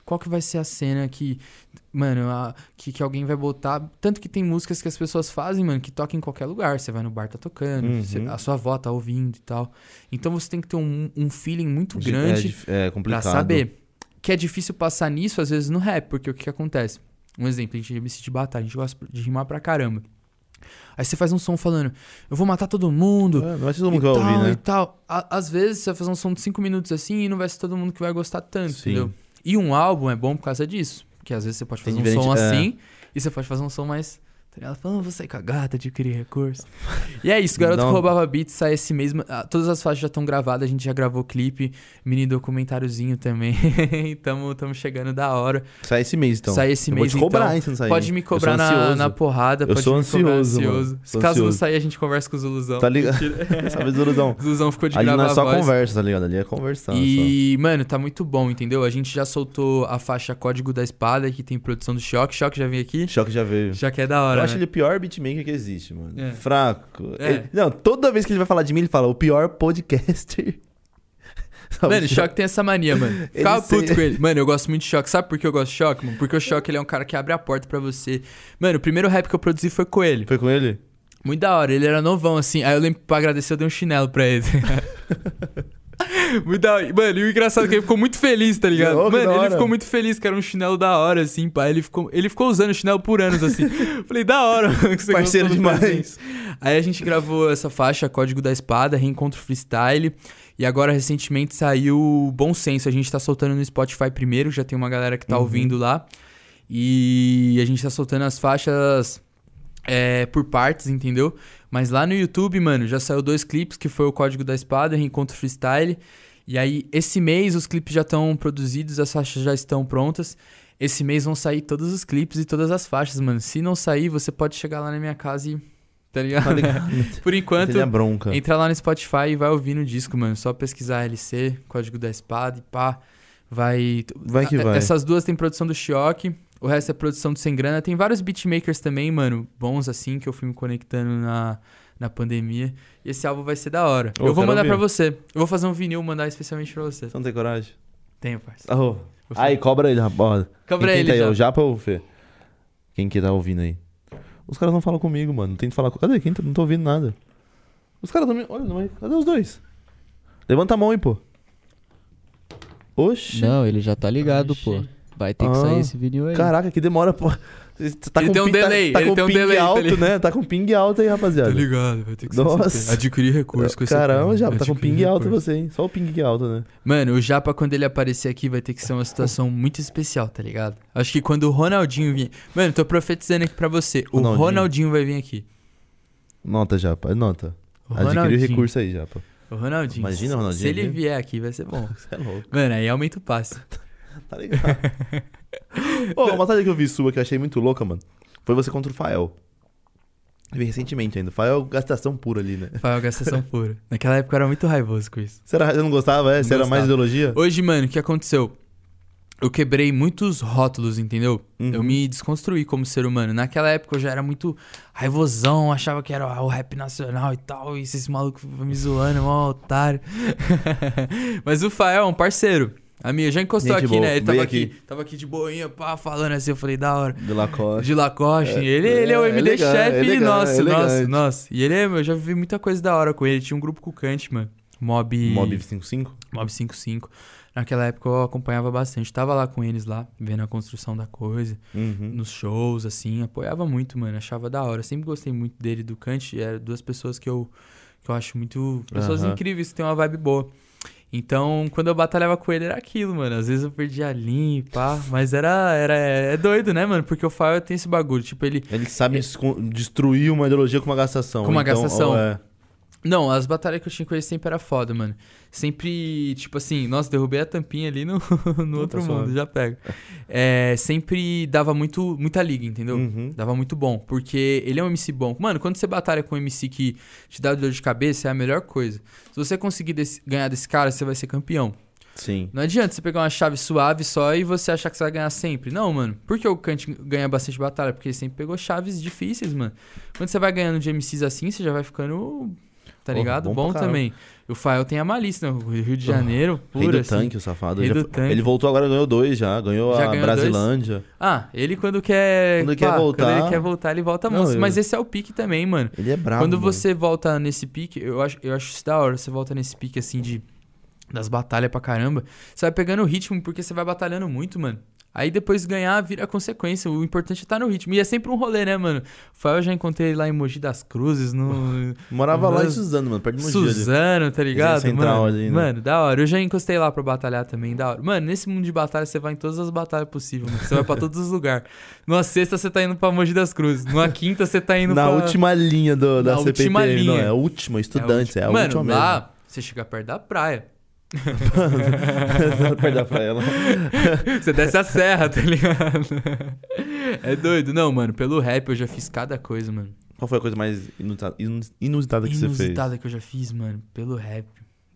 Qual que vai ser a cena que, mano, a- que, que alguém vai botar. Tanto que tem músicas que as pessoas fazem, mano, que tocam em qualquer lugar. Você vai no bar, tá tocando, Uhum. você- a sua avó tá ouvindo e tal. Então você tem que ter um, um feeling muito De- grande É, é Pra saber. Que é difícil passar nisso, às vezes, no rap, porque o que, que acontece? Um exemplo, a gente é MC de batalha, a gente gosta de rimar pra caramba. Aí você faz um som falando, eu vou matar todo mundo. É, não vai ser todo mundo e que vai tal, ouvir, e né? tal. A- às vezes você vai fazer um som de 5 minutos assim e não vai ser todo mundo que vai gostar tanto, Sim. entendeu? E um álbum é bom por causa disso. Porque às vezes você pode Tem fazer um som é. assim e você pode fazer um som mais. Tá ligado? Falando, vou sair com a gata, adquirir recurso. E é isso, Garoto Não. que Roubava Beats sai esse mês. ah, Todas as faixas já estão gravadas, a gente já gravou clipe, mini documentáriozinho também. tamo, tamo chegando da hora. Sai esse mês, então. Sai esse eu mês, vou te cobrar, então. hein, se não sair. Pode me cobrar na, na porrada, Eu pode sou ansioso, ansioso. Se caso não ansioso. sair, a gente conversa com o Zuluzão. Tá ligado? Sabe, Zuluzão? O Zuluzão ficou de Ali gravar não é só conversa, tá ligado? Ali é conversar. E, mano, tá muito bom, entendeu? A gente já soltou a faixa Código da Espada, que tem produção do Choque. Choque já vem aqui. só. Choque já veio. Já que é da hora, acho né? ele o pior beatmaker que existe, mano. É. Fraco. É. Ele- não, toda vez que ele vai falar de mim, ele fala o pior podcaster. Mano, o Choque tem essa mania, mano. Ficava sei- puto com ele. Mano, eu gosto muito de Choque. Sabe por que eu gosto de Choque, mano? Porque o Choque, ele é um cara que abre a porta pra você. Mano, o primeiro rap que eu produzi foi com ele. Foi com ele? Muito da hora. Ele era novão, assim. Aí eu lembro, pra agradecer, eu dei um chinelo pra ele. muito da. Mano, e o engraçado é que ele ficou muito feliz, tá ligado? Oh, Mano, ele ficou muito feliz, que era um chinelo da hora, assim, pá. Ele ficou, ele ficou usando o chinelo por anos, assim. Falei, da hora, mano, que você Parceiro demais. presente. Aí a gente gravou essa faixa, Código da Espada, Reencontro Freestyle. E agora, recentemente, saiu Bom Senso. A gente tá soltando no Spotify primeiro, já tem uma galera que tá Uhum. ouvindo lá. E a gente tá soltando as faixas é, por partes, entendeu? Mas lá no YouTube, mano, já saiu dois clipes, que foi o Código da Espada, Reencontro Freestyle. E aí, esse mês os clipes já estão produzidos, as faixas já estão prontas. Esse mês vão sair todos os clipes e todas as faixas, mano. Se não sair, você pode chegar lá na minha casa e. Tá ligado? Tá ligado? Por enquanto, é bronca. entra lá no Spotify e vai ouvir no disco, mano. Só pesquisar LC, código da espada e pá. Vai. Vai que vai. Essas duas tem produção do Chioque. O resto é produção do Sem Grana. Tem vários beatmakers também, mano, bons assim, que eu fui me conectando na, na pandemia. E esse álbum vai ser da hora. Ô, eu vou mandar pra você. Eu vou fazer um vinil, mandar especialmente pra você. Você não tem coragem? Tenho, parça. Oh. Aí, cobra ele, rapaz. Cobra quem, ele tá já. aí? O Japa ou o Fê? Quem que tá ouvindo aí? Os caras não falam comigo, mano. Tem que falar com... Cadê? Quem tá... Não tô ouvindo nada. Os caras também... Olha, não é- cadê os dois? Levanta a mão aí, pô. Oxi. Não, ele já tá ligado, Oxi. pô. Vai ter que Ah, sair esse vinil aí. Caraca, que demora, pô. Tá Ele com tem um tá- delay, Tá, ele com tem um ping delay, tá alto, ligado? né? Tá com ping alto aí, rapaziada. Tá ligado, vai ter que Nossa. assim. Adquirir recurso com esse Caramba, cara. já tá com Adquirir ping alto recurso. você, hein? Só o ping é alto, né? Mano, o Japa, quando ele aparecer aqui, vai ter que ser uma situação muito especial, tá ligado? Acho que quando o Ronaldinho vir. Mano, tô profetizando aqui pra você. O Ronaldinho. Ronaldinho, vai vir aqui. Nota, Japa. Nota. Ronaldinho. recurso aí, Japa. O Ronaldinho. Imagina o Ronaldinho Se ele vier aqui, vai ser bom. Você é louco. Mano, aí aumenta o passe. Tá ligado? Uma batalha que eu vi sua que eu achei muito louca, mano, foi você contra o Fael. Eu vi recentemente ainda. Fael, gastação pura ali, né? Fael gastação pura. Naquela época eu era muito raivoso com isso. Era, você não gostava, é? Não Você era mais ideologia? Hoje, mano, o que aconteceu? Eu quebrei muitos rótulos, entendeu? Uhum. Eu me desconstruí como ser humano. Naquela época eu já era muito raivosão, achava que era o rap nacional e tal, e esses malucos me zoando, mó otário. Mas o Fael é um parceiro. Amigo, já encostou Gente aqui, boa, né? Ele tava aqui. aqui. tava aqui de boinha, pá, falando assim, eu falei, da hora. De Lacoste. De Lacoste. ele, ele é o é MD elegante, chefe elegante, nosso, nosso, elegante. nosso. E ele é, eu já vi muita coisa da hora com ele. Tinha um grupo com o Kant, mano. Mob. Mob 55? Mob 55. Naquela época eu acompanhava bastante. Tava lá com eles lá, vendo a construção da coisa, Uhum. nos shows, assim. Apoiava muito, mano. Achava da hora. Sempre gostei muito dele, do Kant. Eram duas pessoas que eu, que eu acho muito. Pessoas Aham. incríveis, que têm uma vibe boa. Então, quando eu batalhava com ele, era aquilo, mano. Às vezes eu perdia a linha e pá. Mas era, era. É doido, né, mano? Porque o Fire tem esse bagulho. Tipo, ele. Ele sabe escon- destruir uma ideologia com uma gastação. Com uma Então, gastação. é. Não, as batalhas que eu tinha com ele sempre era foda, mano. Sempre, tipo assim, nossa, derrubei a tampinha ali no, no outro tá mundo, suave. já pego. É, sempre dava muito, muita liga, entendeu? Uhum. Dava muito bom, porque ele é um MC bom. Mano, quando você batalha com um MC que te dá dor de cabeça, é a melhor coisa. Se você conseguir desse- ganhar desse cara, você vai ser campeão. Sim. Não adianta você pegar uma chave suave só e você achar que você vai ganhar sempre. Não, mano. Por que o Kant ganha bastante batalha? Porque ele sempre pegou chaves difíceis, mano. Quando você vai ganhando de MCs assim, você já vai ficando. Tá Porra, ligado? bom Bom, também. O Fael tem a malícia, né? O Rio de Janeiro, Rei puro do assim. tanque, o safado. Rei Ele, do tanque. ele voltou agora, ganhou dois já. Ganhou Já a ganhou dois? Brasilândia. Ah, ele quando quer. Quando quer voltar- Quando ele quer voltar, ele volta monstro. eu- Mas esse é o pique também, mano. Ele é brabo. Quando mano. você volta nesse pique, eu acho, eu acho isso da hora. Você volta nesse pique assim de. Das batalhas pra caramba. Você vai pegando o ritmo porque você vai batalhando muito, mano. Aí depois ganhar vira consequência. O importante é estar no ritmo. E é sempre um rolê, né, mano? O Fael eu já encontrei ele lá em Mogi das Cruzes, no. Morava lá em Suzano, mano. Perto de Mogi ali. Suzano, tá ligado? Central mano, ali, né? mano, da hora. Eu já encostei lá pra batalhar também, da hora. Mano, nesse mundo de batalha, você vai em todas as batalhas possíveis, mano. Você vai pra todos os lugares. Numa sexta, você tá indo pra Mogi das Cruzes. Numa quinta, você tá indo Na pra... última linha do, da Na CPT. última Não, linha. é a última, estudantes. É a Mano, última mesmo. lá, você chega perto da praia. Perder pra ela. Você desce a serra, tá ligado? É doido. Não, mano, pelo rap eu já fiz cada coisa, mano. Qual foi a coisa mais inusitada, inus- inusitada que você fez? Inusitada que eu já fiz, mano, pelo rap.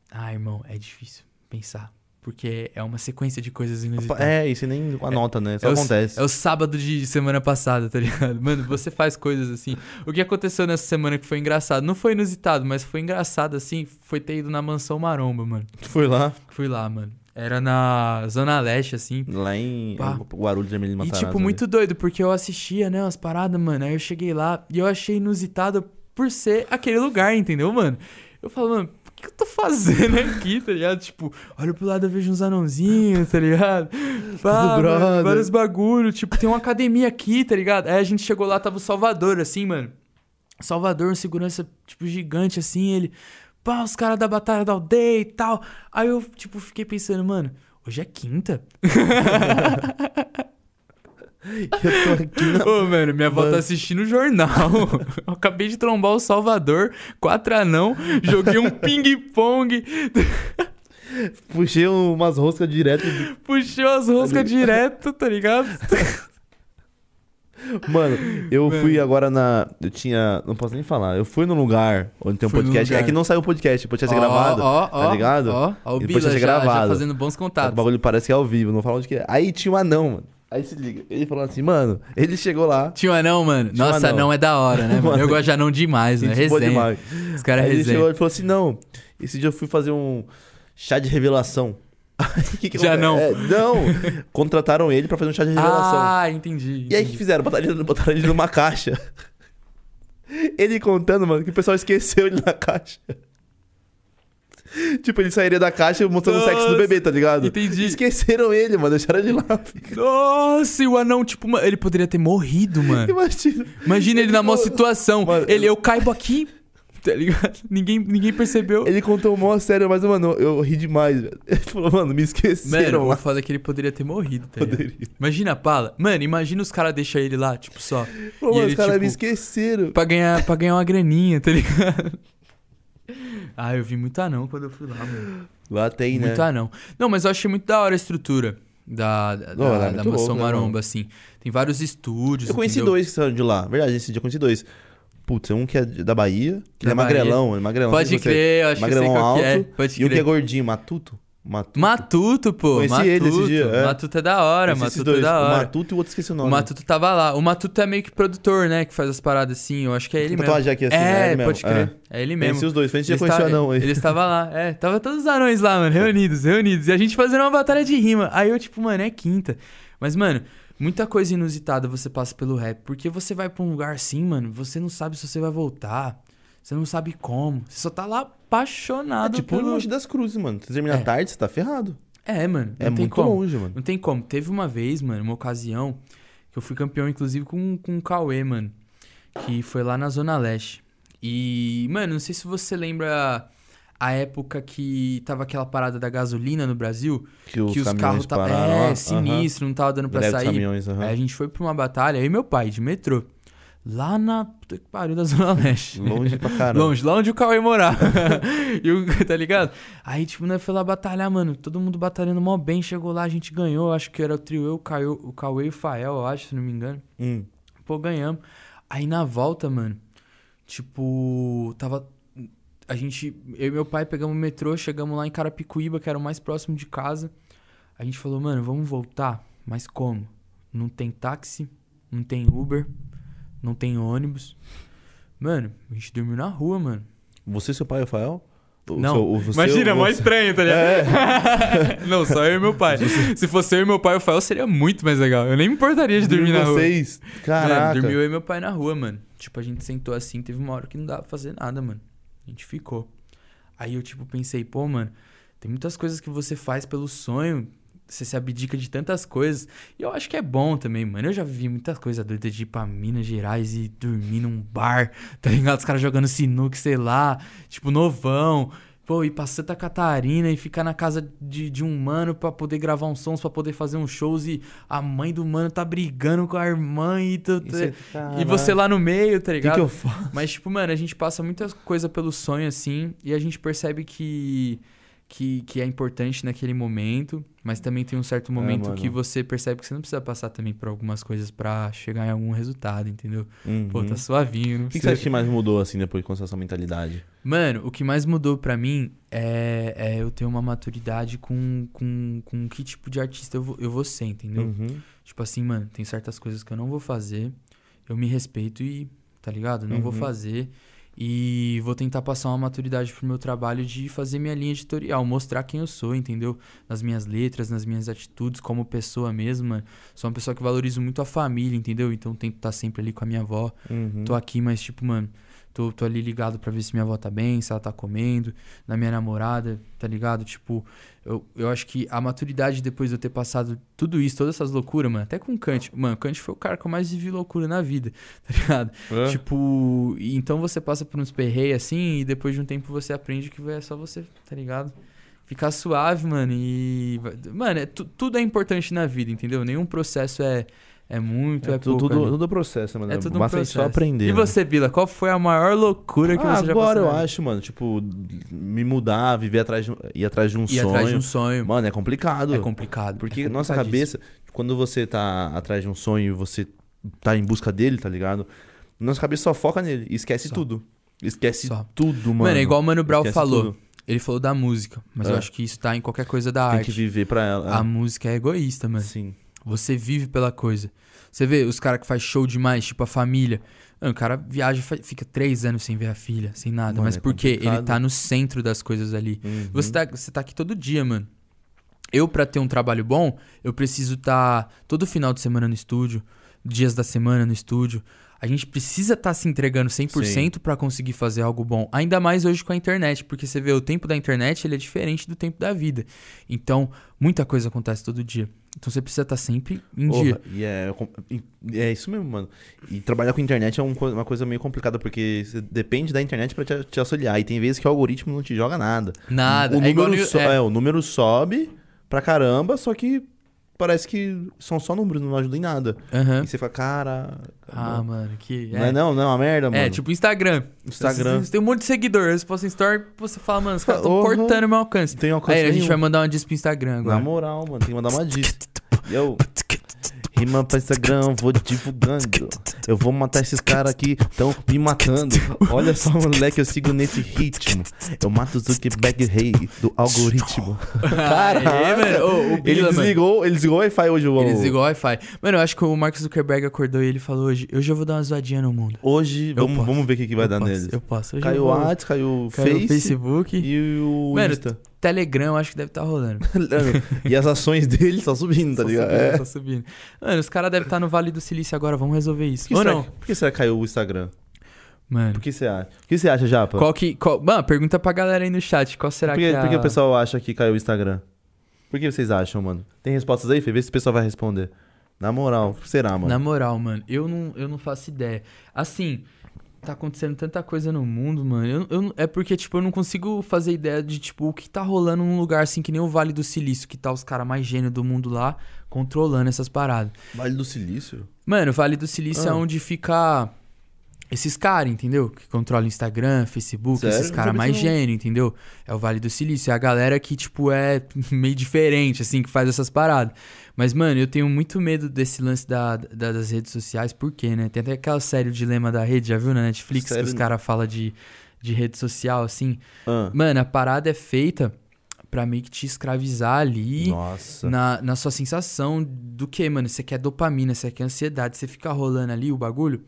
Ah, irmão, é difícil pensar. Porque é uma sequência de coisas inusitadas. É, e você nem anota, né? Só é o- acontece. É o sábado de semana passada, tá ligado? Mano, você faz coisas assim. O que aconteceu nessa semana que foi engraçado? Não foi inusitado, mas foi engraçado assim. Foi ter ido na mansão Maromba, mano. Foi lá, Fui lá, mano. Era na Zona Leste, assim. lá em Pá. Guarulhos de Emílio E, Matarazzo. tipo, ali. muito doido, porque eu assistia, né, umas paradas, mano. Aí eu cheguei lá e eu achei inusitado por ser aquele lugar, entendeu, mano? Eu falo, mano, o que eu tô fazendo aqui, tá ligado? Tipo, olho pro lado, eu vejo uns anãozinhos, tá ligado? Pá, mano, brother. vários bagulho. Tipo, tem uma academia aqui, tá ligado? Aí a gente chegou lá, tava o Salvador, assim, mano. Salvador, um segurança, tipo, gigante, assim, ele... Pá, os caras da Batalha da Aldeia e tal. Aí eu, tipo, fiquei pensando, mano, hoje é quinta? Eu tô aqui na... Ô, mano, minha avó tá assistindo o jornal. Eu acabei de trombar o Salvador, quatro anão, joguei um ping-pong. Puxei umas roscas direto. do- Puxou as roscas direto, tá ligado? Mano, eu Mano. fui agora na. Eu tinha. Não posso nem falar. Eu fui num lugar onde tem um Fui podcast. É que não saiu o podcast, o podcast é Ó, gravado. ó, tá ó, ligado? Ó, ó, o Bila já, é já gravado. fazendo bons O contatos. bagulho parece que é ao vivo, não fala onde que é. Aí tinha um anão, mano. Aí se liga. Ele falou assim, mano, ele chegou lá. Tinha um anão, mano. Tinha Nossa, anão. anão é da hora, né, mano? Eu gosto de anão demais, né? Resenha. demais. Os caras Aí ele chegou resenham. e falou assim: não, esse dia eu fui fazer um chá de revelação. Que que Já não. É, não. Contrataram ele pra fazer um chá de revelação. Ah, entendi. E aí o que fizeram? Botaram ele, botaram ele numa caixa. Ele contando, mano, que o pessoal esqueceu ele na caixa. Tipo, ele sairia da caixa mostrando o sexo do Nossa, bebê, tá ligado? entendi. Esqueceram ele, mano. Deixaram ele lá. Nossa, e o anão, tipo, ele poderia ter morrido, mano. Imagina. Imagina ele na maior situação. Mano, ele, eu- eu caibo aqui, tá ligado? Ninguém, ninguém percebeu. Ele contou mó sério, mas, mano, eu ri demais, velho. Ele falou, mano, me esqueceram Mano, foda é que ele poderia ter morrido, tá ligado? Poderia. Imagina a pala. Mano, imagina os caras deixam ele lá, tipo, só. Pô, mano, ele, os caras tipo, me esqueceram. Pra ganhar, pra ganhar uma graninha, tá ligado? Ah, eu vi muito anão quando eu fui lá, mano. Lá tem, né? Muito anão. Não, mas eu achei muito da hora a estrutura da, da, Não, ela é da muito Mansão né, Maromba, mano? assim. Tem vários estúdios. Eu conheci entendeu? dois que saíram de lá. Verdade, esse dia eu conheci dois. Putz, um que é da Bahia, que Da ele é magrelão, é magrelão. Pode crer, eu acho que eu sei magrelão qual alto. que é. Pode E um que é crer. gordinho, Matuto. Matuto. Matuto, pô. Conheci Matuto. ele esse dia, é. Matuto é da hora, Conheci Matuto é da O hora. Matuto e o outro esqueci o O nome. Matuto tava lá. O Matuto é meio que produtor, né? Que faz as paradas assim. Eu acho que é ele mesmo. aqui assim, é, né? Ele mesmo. pode crer. É, ele mesmo. Conheci os dois, foi antes de Eles conhecer o tava- anão aí. Ele estava lá, é. Tava todos os anões lá, mano, reunidos, reunidos. E a gente fazendo uma batalha de rima. Aí eu, tipo, mano, é quinta. Mas, mano, muita coisa inusitada você passa pelo rap. Porque você vai pra um lugar assim, mano, você não sabe se você vai voltar. Você não sabe como. Você só tá lá É apaixonado tipo pelo... longe das cruzes, mano. Você termina É. tarde, você tá ferrado. É, mano. É muito como. longe, mano. Não tem como. Teve uma vez, mano, uma ocasião, que eu fui campeão, inclusive, com, com o Cauê, mano. Que foi lá na Zona Leste. E, mano, não sei se você lembra a época que tava aquela parada da gasolina no Brasil. Que os, que os caminhões carros tava. pararam. É, sinistro, não tava dando pra Greve sair. caminhões, aham. Aí a gente foi pra uma batalha, eu e meu pai, de metrô. Lá na. Puta que pariu da Zona Leste. Longe pra caramba. Longe, lá onde o Cauê morava. e o, tá ligado? Aí, tipo, nós foi lá batalhar, mano. Todo mundo batalhando mó bem. Chegou lá, a gente ganhou. Acho que era o trio eu, o Cauê, o Cauê e o Fael, eu acho, se não me engano. Hum. Pô, ganhamos. Aí na volta, mano, tipo, tava. A gente, eu e meu pai pegamos o metrô, chegamos lá em Carapicuíba, que era o mais próximo de casa. A gente falou, mano, vamos voltar. Mas como? Não tem táxi, não tem Uber, não tem ônibus. Mano, a gente dormiu na rua, mano. Você e seu pai, Rafael? O Não. seu- você- Imagina, o- mó estranho, tá ligado? não, só eu e meu pai. Se fosse eu e meu pai, o Fael seria muito mais legal. Eu nem me importaria de dormir na rua. vocês. Caraca. Mano, dormiu eu e meu pai na rua, mano. Tipo, a gente sentou assim, teve uma hora que não dava pra fazer nada, mano. A gente ficou. Aí eu, tipo, pensei, pô, mano, tem muitas coisas que você faz pelo sonho. Você se abdica de tantas coisas. E eu acho que é bom também, mano. Eu já vivi muita coisa doida de ir pra Minas Gerais e dormir num bar, tá ligado? Os caras jogando sinuca, sei lá, tipo, novão. Pô, ir pra Santa Catarina e ficar na casa de, de um mano pra poder gravar uns sons, pra poder fazer uns shows e a mãe do mano tá brigando com a irmã e, tu, é- e você lá no meio, tá O que, ligado? que eu faço? Mas, tipo, mano, a gente passa muita coisa pelo sonho, assim, e a gente percebe que, que, que é importante naquele momento, mas também tem um certo momento mano. que você percebe que você não precisa passar também por algumas coisas pra chegar em algum resultado, entendeu? Uhum. Pô, tá suavinho, não O que, que você acha que mais mudou, assim, depois com essa mentalidade? Mano, o que mais mudou pra mim é, é eu ter uma maturidade com, com, com que tipo de artista eu vou, eu vou ser, entendeu? Uhum. Tipo assim, mano, tem certas coisas que eu não vou fazer, eu me respeito e, tá ligado? Não vou Uhum. fazer e vou tentar passar uma maturidade pro meu trabalho de fazer minha linha editorial, mostrar quem eu sou, entendeu? Nas minhas letras, nas minhas atitudes, como pessoa mesmo, mano. Sou uma pessoa que valorizo muito a família, entendeu? Então tento estar sempre ali com a minha avó, Uhum. Tô aqui, mas tipo, mano, tô, tô ali ligado pra ver se minha avó tá bem, se ela tá comendo, na minha namorada, tá ligado? Tipo, eu, eu acho que a maturidade depois de eu ter passado tudo isso, todas essas loucuras, mano, até com o Kant, mano, o Kant foi o cara que eu mais vivi loucura na vida, tá ligado? É. Tipo, então você passa por uns perreios assim e depois de um tempo você aprende que é só você, tá ligado? Ficar suave, mano, e. Mano, é tu- tudo é importante na vida, entendeu? Nenhum processo é, É muito, é, É tudo, pouco. tudo, ali. tudo processo, mano. É tudo um processo. só aprender. E né? você, Bila, qual foi a maior loucura que Ah, você já agora eu passou? acho, mano, tipo, me mudar, viver atrás de, um- ir atrás de um Ir sonho. atrás de um sonho. Mano, é complicado. É complicado. Porque é nossa cabeça, quando você tá atrás de um sonho e você tá em busca dele, tá ligado? Nossa cabeça só foca nele e esquece Só. tudo. Esquece Só. tudo, mano. Mano, é igual o Mano Brown Esquece falou. tudo. Ele falou da música, mas eu É. acho que isso tá em qualquer coisa da Tem arte. que viver pra ela. A música é egoísta, mano. Sim. Você vive pela coisa. Você vê os caras que faz show demais, tipo a família. Mano, o cara viaja, fica três anos sem ver a filha, sem nada. Mano, mas é por quê? Ele tá no centro das coisas ali. Uhum. Você, tá, você tá aqui todo dia, mano. Eu, pra ter um trabalho bom, eu preciso estar todo final de semana no estúdio, dias da semana no estúdio. A gente precisa estar se entregando 100% pra conseguir fazer algo bom. Ainda mais hoje com a internet, porque você vê, o tempo da internet ele é diferente do tempo da vida. Então, muita coisa acontece todo dia. Então você precisa estar sempre em Porra, dia. E é, é isso mesmo, mano. E trabalhar com internet é um uma coisa meio complicada, porque você depende da internet pra te, te auxiliar. E tem vezes que o algoritmo não te joga nada. Nada. O é número, so- é. é, o número sobe pra caramba, só que parece que são só números, não ajudam em nada. Aham. E você fala, cara. Ah, mano, que. não é não, não é uma merda, mano. É, tipo Instagram. Instagram. Você, você tem um monte de seguidor. Você posta em story você fala, mano, os caras estão Uhum. cortando meu alcance. Tem alcance Aí a gente nenhum. vai mandar uma diss pro Instagram Na agora. moral, mano, tem que mandar uma diss. Eu. Rima pra Instagram, vou divulgando. Eu vou matar esses caras aqui, tão me matando. Olha só, moleque, eu sigo nesse ritmo. Eu mato o Zuckerberg rei do algoritmo. Aê, mano. Ô, o Ele desligou, ele desligou o Wi-Fi hoje, o Ele desligou o Wi-Fi. Mano, eu acho que o Mark Zuckerberg acordou e ele falou hoje: Hoje eu vou dar uma zoadinha no mundo. Hoje, Eu vamos, posso. vamos ver o que, que vai eu dar posso, neles. Eu posso. Hoje Caiu o vou... WhatsApp, caiu o Caiu Face o Facebook. e o Mano, Insta. Telegram, acho que deve estar rolando. e as ações dele estão subindo, tá Só ligado? subindo, É. só subindo. Mano, os caras devem estar no Vale do Silício agora. Vamos resolver isso. Por que, Ou será, não? por que será que caiu o Instagram? Mano. Por que você acha? O que você acha, Japa? Qual que. Qual... Mano, pergunta pra galera aí no chat. Qual será por que, que é. por que o pessoal acha que caiu o Instagram? Por que vocês acham, mano? Tem respostas aí, Fê? Vê se o pessoal vai responder. Na moral, será, mano? Na moral, mano, eu não, eu não faço ideia. Assim, tá acontecendo tanta coisa no mundo, mano. Eu, eu- é porque, tipo, eu não consigo fazer ideia de, tipo, o que tá rolando num lugar assim que nem o Vale do Silício, que tá os caras mais gênios do mundo lá controlando essas paradas. Vale do Silício? Mano, o Vale do Silício é Ah. onde fica esses caras, entendeu? Que controlam Instagram, Facebook, Sério? esses caras mais gênios, entendeu? É o Vale do Silício. É a galera que, tipo, é meio diferente, assim, que faz essas paradas. Mas, mano, eu tenho muito medo desse lance da, da- das redes sociais, por quê, né? Tem até aquela série O Dilema da Rede, já viu na Netflix? Que os caras falam de, de rede social, assim. Ah. Mano, a parada é feita pra meio que te escravizar ali Nossa. na, na sua sensação do que, mano? Você quer dopamina, você quer ansiedade, você fica rolando ali o bagulho.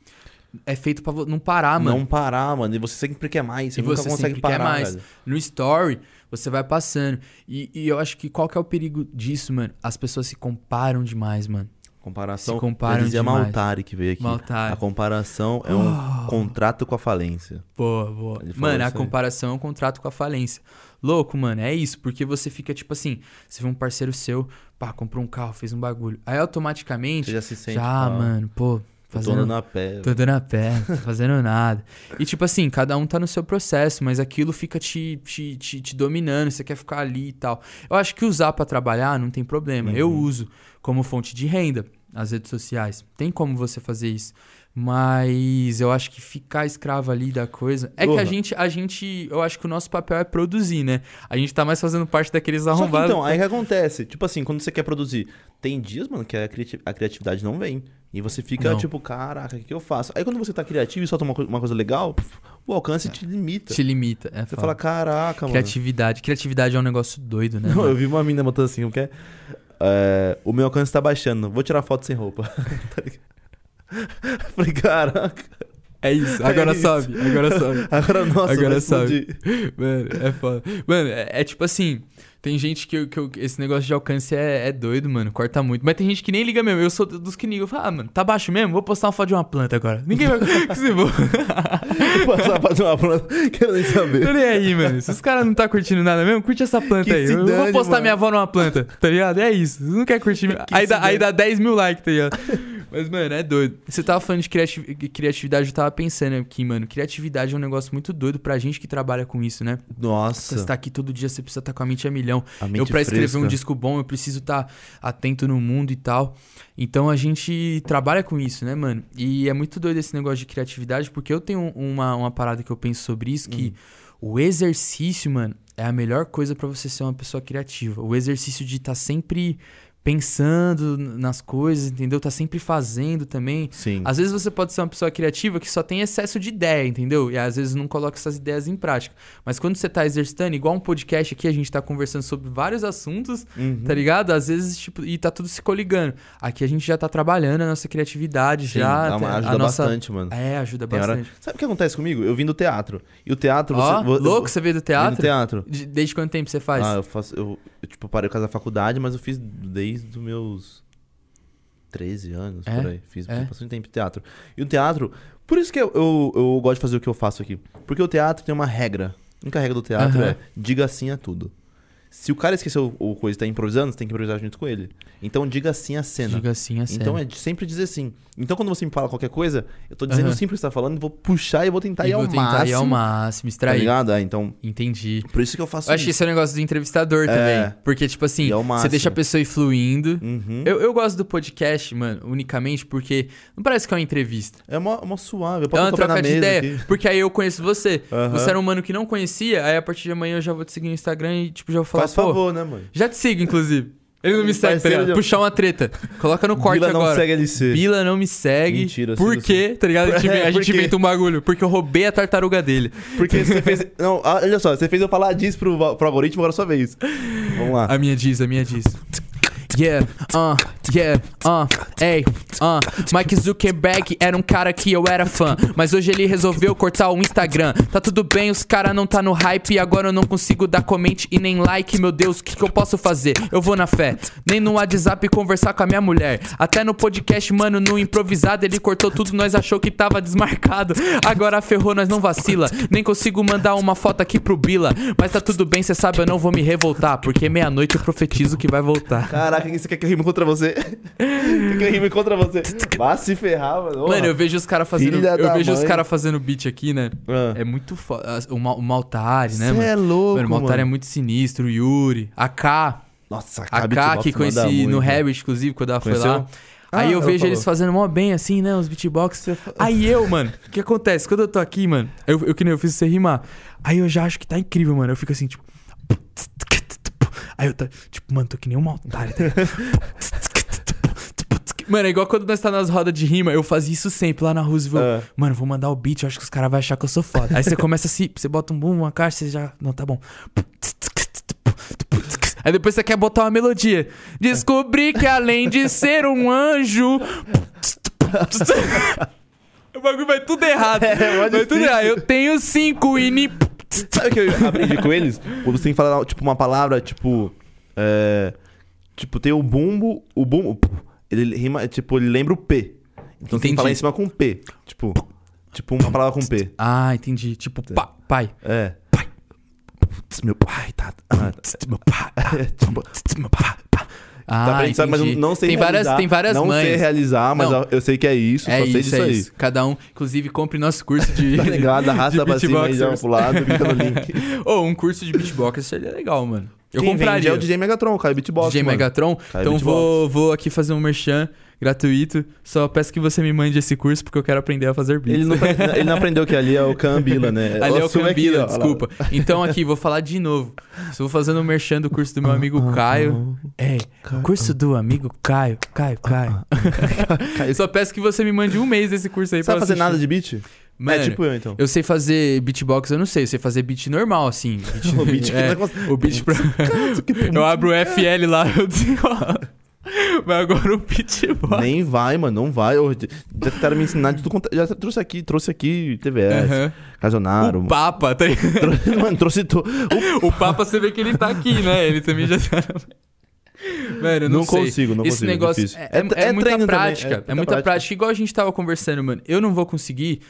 É feito pra vo- não parar, mano. não parar, mano. E você sempre quer mais. Você E nunca você consegue parar, quer mais. velho. No story, você vai passando. E, e eu acho que qual que é o perigo disso, mano? As pessoas se comparam demais, mano. Comparação. Se comparam dizia demais. Maltari que veio aqui. Maltari. A comparação é um contrato com a falência. Boa, boa. Mano, a aí. comparação é um contrato com a falência. Louco, mano, é isso. Porque você fica, tipo assim, você vê um parceiro seu, pá, comprou um carro, fez um bagulho. Aí automaticamente, Você já se sente. já, mano, pô, eu tô fazendo andando a pé. Tô dando a pé, não tô fazendo nada. E tipo assim, cada um tá no seu processo, mas aquilo fica te, te, te, te dominando, você quer ficar ali e tal. Eu acho que usar pra trabalhar não tem problema. Eu Uhum. uso como fonte de renda as redes sociais. Tem como você fazer isso. Mas eu acho que ficar escravo ali da coisa. É que a Porra. gente, a gente. Eu acho que o nosso papel é produzir, né? A gente tá mais fazendo parte daqueles arrombados. então, aí que acontece? Tipo assim, quando você quer produzir, tem dias, mano, que a criatividade não vem. E você fica, Não. tipo, caraca, o que, que eu faço? Aí quando você tá criativo e solta uma, uma coisa legal, o alcance te limita. Te limita. É Você fala, caraca, mano. Criatividade. Criatividade é um negócio doido, né? Não, mano? eu vi uma mina botando assim, o que é? É, o meu alcance tá baixando, vou tirar foto sem roupa. Tá? Falei, caraca, É isso. Agora É isso. sobe. Agora sobe. agora nossa, Agora sabe. Mano, é foda. Mano, é, é tipo assim. Tem gente que, que esse negócio de alcance é, é doido, mano. Corta muito. Mas tem gente que nem liga mesmo. Eu sou dos que ligam. Eu falo, ah, mano, tá baixo mesmo? Vou postar uma foto de uma planta agora. Ninguém vai. que se. Vou passar pra fazer uma planta, quero nem saber. Tô nem aí, mano. Se os caras não tá curtindo nada mesmo, curte essa planta Que aí. eu vou postar mano. minha avó numa planta, tá ligado? É isso. Você não quer curtir. Que aí, dá, aí dá 10 mil likes, tá ligado? Mas, mano, é doido. Você tava falando de criati- criatividade, eu tava pensando aqui, mano. Criatividade é um negócio muito doido pra gente que trabalha com isso, né? Nossa. Você tá aqui todo dia, você precisa estar com a mente a milhão. a mente eu, pra escrever um fresca. disco bom, eu preciso estar atento no mundo e tal. Então a gente trabalha com isso, né, mano? E é muito doido esse negócio de criatividade, porque eu tenho uma, uma parada que eu penso sobre isso, que Hum. o exercício, mano, é a melhor coisa pra você ser uma pessoa criativa. O exercício de estar sempre pensando nas coisas, entendeu? Tá sempre fazendo também. Sim. Às vezes você pode ser uma pessoa criativa que só tem excesso de ideia, entendeu? E às vezes não coloca essas ideias em prática. Mas quando você tá exercitando, igual um podcast aqui, a gente tá conversando sobre vários assuntos, Uhum. tá ligado? Às vezes, tipo, e tá tudo se coligando. Aqui a gente já tá trabalhando a nossa criatividade, Sim, já. dá uma- a ajuda nossa... bastante, mano. É, ajuda Tem hora- bastante. Sabe o que acontece comigo? Eu vim do teatro. E o teatro, Ó, você. vo- louco, você veio do vim do teatro? teatro. De- Desde quanto tempo você faz? Ah, eu faço. Eu, eu, tipo, parei por causa da faculdade, mas eu fiz desde os meus 13 anos, É? por aí. Fiz É? bastante tempo de teatro. E o teatro. Por isso que eu, eu, eu gosto de fazer o que eu faço aqui. Porque o teatro tem uma regra. A única regra do teatro Aham. é diga sim a tudo. Se o cara esqueceu o coisa e tá improvisando, você tem que improvisar junto com ele. Então diga sim a cena. Diga assim a Então sério. é de- sempre dizer sim. Então quando você me fala qualquer coisa, eu tô dizendo sim pro que você tá falando, vou puxar e vou tentar E ir ao vou tentar máximo. ir ao máximo, Tá extrair. ligado? É, então, Entendi. por isso que eu faço Eu acho que isso. esse é o negócio do entrevistador É. também. Porque, tipo assim, é você deixa a pessoa ir fluindo. Uhum. Eu, eu gosto do podcast, mano, unicamente porque não parece que é uma entrevista. É uma, uma suave. Eu É uma troca de ideia. aqui. Porque aí eu conheço você. Aham. Você era um mano que não conhecia, aí a partir de amanhã eu já vou te seguir no Instagram e, tipo, já vou falar, Faz pô, favor, né, mano? já te sigo, inclusive. Ele não me segue, tá ligado? de- Puxar uma treta. Coloca no corte Bila não agora. segue LC. Bila não me segue. Mentira, Por quê? Tá ligado? A gente, É, a gente inventa um bagulho. Porque eu roubei a tartaruga dele. Porque você fez. Não, ah, olha só, você fez eu falar disso pro, pro algoritmo, agora é sua vez. Vamos lá. A minha diz, a minha diz. Yeah, uh, yeah, uh, ei, uh. Mike Zuckerberg era um cara que eu era fã, mas hoje ele resolveu cortar o Instagram. Tá tudo bem, os cara não tá no hype e agora eu não consigo dar comente e nem like. Meu Deus, o que, que eu posso fazer? Eu vou na fé, nem no WhatsApp conversar com a minha mulher. Até no podcast, mano, no improvisado ele cortou tudo, nós achou que tava desmarcado. Agora ferrou, nós não vacila. Nem consigo mandar uma foto aqui pro Bila, mas tá tudo bem, cê sabe, eu não vou me revoltar, porque meia-noite eu profetizo que vai voltar. Caraca, você quer que eu rime contra você? quer que eu rime contra você? Vá se ferrar, mano. Mano, eu vejo os caras fazendo. Filha Eu da vejo os mãe. caras fazendo beat aqui, né? Ah. É muito foda. O, Ma- o Maltari, né, Cê mano? é louco, Mano, o Maltari é muito sinistro. O Yuri. A K. Nossa, A K, que conheci no. Rabbit, inclusive, quando ela foi Conheceu? lá. Ah, Aí eu vejo falou. eles fazendo mó bem, assim, né? Os beatbox. Aí eu, mano, o que acontece? Quando eu tô aqui, mano, eu, eu que nem eu fiz você rimar. Aí eu já acho que tá incrível, mano. Eu fico assim, tipo. Aí eu tô, tipo, mano, tô que nem um otário. tá? Mano, é igual quando nós tá nas rodas de rima, eu fazia isso sempre lá na Roosevelt. Ah. Mano, vou mandar o beat, eu acho que os caras vão achar que eu sou foda. Aí você começa assim, você bota um boom, uma caixa, você já. Não, tá bom. Aí depois você quer botar uma melodia. Descobri que além de ser um anjo. o bagulho vai tudo errado. É, vai tudo difícil. errado. Eu tenho cinco ini. Sabe o que eu aprendi com eles? Quando você tem que falar, tipo, uma palavra, tipo. É, tipo, tem o bumbo. O bumbo. Ele rima, tipo, ele lembra o P. Então tem que falar em cima com P. Tipo. Tipo, uma palavra com P. Ah, entendi. Tipo, pá, pai. É. Pai. Meu pai tá. Ah, Meu pai. é, tipo, Meu pai. Tá Ah, mas eu entendi. não sei tem realizar. várias, tem várias não mães. sei realizar, mas Não. eu- sei que é isso, É só sei isso, disso é aí. isso. Cada um, inclusive, compre nosso curso de. Tá ligado? Arrasta pra cima e joga pro lado, clica no link. Ô, um curso de beatbox seria legal, mano. Eu Quem vende compraria. É o DJ Megatron, cara, beatbox. DJ mano. Megatron. Cara, então beatbox. vou, vou aqui fazer um merchan gratuito. Só peço que você me mande esse curso porque eu quero aprender a fazer beats. Ele não, ele não aprendeu que ali é o Cambila, né? Ali é o Cambila, desculpa. Então aqui, vou falar de novo. Estou fazendo um merchan do curso do meu amigo Caio. É, curso do amigo Caio. Caio, Caio. Caio. Só peço que você me mande um mês desse curso aí Sabe pra fazer assistir. nada de beat? Mano, é tipo eu, então. Eu sei fazer beatbox, eu não sei. Eu sei fazer beat normal, assim. Beat, O beat é, negócio- o beat pra... Eu abro o FL lá, eu desenrolo. Mas agora o beatbox. Nem vai, mano, não vai. Eu, já tentaram me ensinar de tudo quanto. Já trouxe aqui, trouxe aqui TVS, Aham. Casionaro. O Papa, tá mano, trouxe tu. O Papa, você vê que ele tá aqui, né? Ele também já tá. Mano, eu não, Não sei. consigo, não Esse consigo, negócio difícil. é, É- é é muita prática. é É, muita muita prática. prática. Igual a gente tava conversando, mano. Eu não vou conseguir.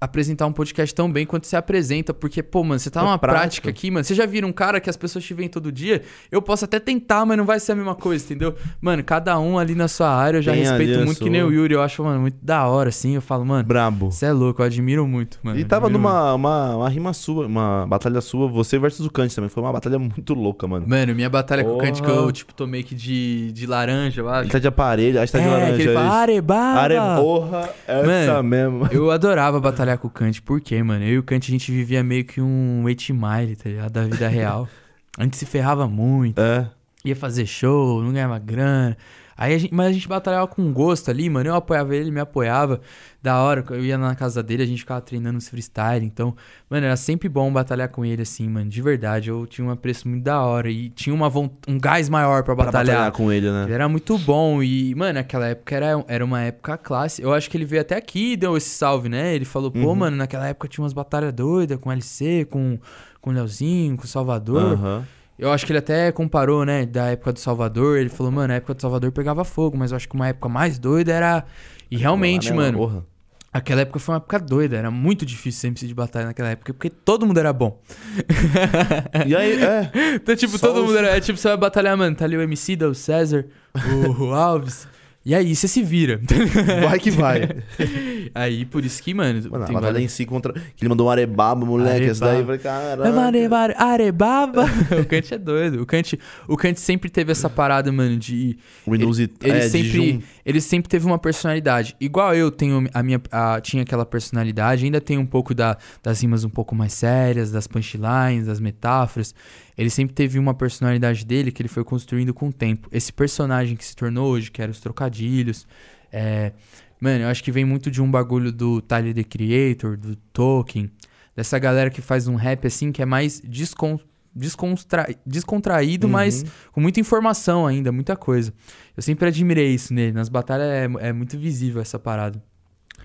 Apresentar um podcast tão bem quanto você apresenta, porque, pô, mano, você tá É numa prática. prática. aqui, mano. Você já viram um cara que as pessoas te veem todo dia? Eu posso até tentar, mas não vai ser a mesma coisa, entendeu? Mano, cada um ali na sua área, eu já Tem respeito muito, que nem sua. o Yuri. Eu acho, mano, muito da hora, assim. Eu falo, mano, Brabo. você é louco, eu admiro muito, mano. E tava numa uma, uma rima sua, uma batalha sua, você versus o Kant também. Foi uma batalha muito louca, mano. Mano, minha batalha com o Kant que eu, Porra. tipo, tomei que de, de laranja, eu acho. Ele tá de aparelho, acho que tá de é, laranja. que ele fala, isso. arebaba. Are, porra, essa Mano, mesmo. Eu adorava batalhar com o Kant, por quê, mano? Eu e o Kant, a gente vivia meio que um 8 mile, tá ligado? Da vida real. A gente se ferrava muito, É. ia fazer show, não ganhava grana. Aí a gente, mas a gente batalhava com gosto ali, mano. Eu apoiava ele, ele me apoiava. Da hora, eu ia na casa dele, a gente ficava treinando os freestyle. Então, mano, era sempre bom batalhar com ele, assim, mano. De verdade, eu tinha um apreço muito da hora. E tinha uma um gás maior pra Pra batalhar. batalhar com ele, né? Ele era muito bom e, mano, naquela época era, era uma época classe. Eu acho que ele veio até aqui e deu esse salve, né? Ele falou, pô, Uhum. mano, naquela época tinha umas batalhas doidas com LC, com, com o Leozinho, com o Salvador. Aham. Eu acho que ele até comparou, né, da época do Salvador. Ele falou, mano, a época do Salvador pegava fogo, mas eu acho que uma época mais doida era. E realmente, mano, Porra. aquela época foi uma época doida. Era muito difícil ser MC de batalha naquela época, porque todo mundo era bom. E aí, é. Então, tipo, Só todo os- mundo era. É, tipo, você vai batalhar, mano. Tá ali o MC, o César, o, o Alves. E aí, você se vira. Vai que vai. aí, por isso que, mano. Mano, a tem batalha várias- em si contra. Que ele mandou um arebaba, moleque. Essa daí, Areba, caralho. areba, arebaba. o Kant é doido. O Kant, o Kant sempre teve essa parada, mano, de. O Windows Ele, ele é, sempre, ele sempre teve uma personalidade. Igual eu tenho a minha, a- tinha aquela personalidade, ainda tem um pouco da, das rimas um pouco mais sérias, das punchlines, das metáforas. Ele sempre teve uma personalidade dele que ele foi construindo com o tempo. Esse personagem que se tornou hoje, que era os trocadilhos. É, mano, eu acho que vem muito de um bagulho do Tyler the Creator, do Tolkien, dessa galera que faz um rap assim que é mais descon, descontra, descontraído, Uhum. mas com muita informação ainda, muita coisa. Eu sempre admirei isso nele. Nas batalhas é, é muito visível essa parada.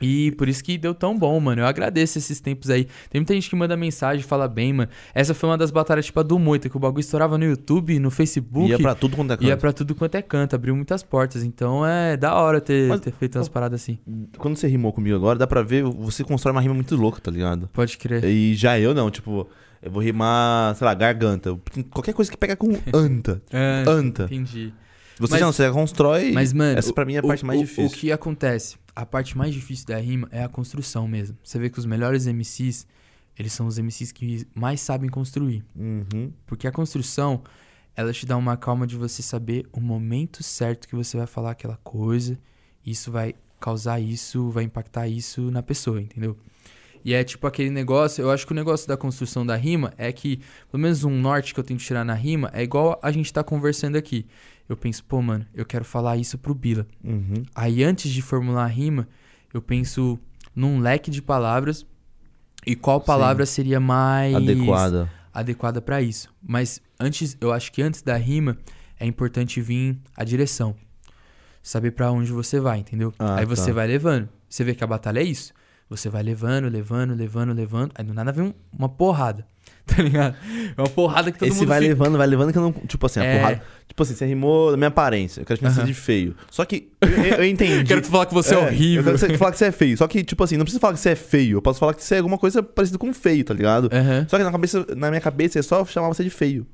E por isso que deu tão bom, mano. Eu agradeço esses tempos aí. Tem muita gente que manda mensagem, fala bem, mano. Essa foi uma das batalhas tipo a do Moita, que o bagulho estourava no YouTube, no Facebook. Ia pra tudo quanto é canto. Ia pra tudo quanto é canto, abriu muitas portas. Então é da hora ter, Mas- ter feito umas paradas assim. Quando você rimou comigo agora, dá pra ver, você constrói uma rima muito louca, tá ligado? Pode crer. E já eu não, tipo, eu vou rimar, sei lá, garganta. Qualquer coisa que pega com anta. É, Anta. entendi. Você Mas- já não, você constrói. Mas, mano, essa pra mim é a o- parte mais o- difícil. O que acontece? A parte mais difícil da rima é a construção mesmo. Você vê que os melhores MCs, eles são os MCs que mais sabem construir. Uhum. Porque a construção, ela te dá uma calma de você saber o momento certo que você vai falar aquela coisa. Isso vai causar isso, vai impactar isso na pessoa, entendeu? E é tipo aquele negócio, eu acho que o negócio da construção da rima é que, pelo menos um norte que eu tento tirar na rima, é igual a gente tá conversando aqui. Eu penso, pô, mano, eu quero falar isso pro Bila. Uhum. Aí antes de formular a rima, eu penso num leque de palavras e qual Sim. palavra seria mais Adequada. adequada pra isso. Mas antes, eu acho que antes da rima é importante vir a direção. Saber pra onde você vai, entendeu? Ah, aí você tá. vai levando. Você vê que a batalha é isso. Você vai levando, levando, levando, levando. Aí do nada vem um- uma porrada. Tá ligado? É uma porrada que todo Esse mundo vai fica... levando, vai levando que eu não. Tipo assim, a É. porrada. Tipo assim, você rimou da minha aparência. Eu quero te pensar Aham. de feio. Só que eu, eu- eu entendi. Quero te falar que você é, horrível. Eu quero que você- falar que você é feio. Só que, tipo assim, não precisa falar que você é feio. Eu posso falar que você é alguma coisa parecida com feio, tá ligado? Aham. Só que na, cabeça, na minha cabeça é só chamar você de feio.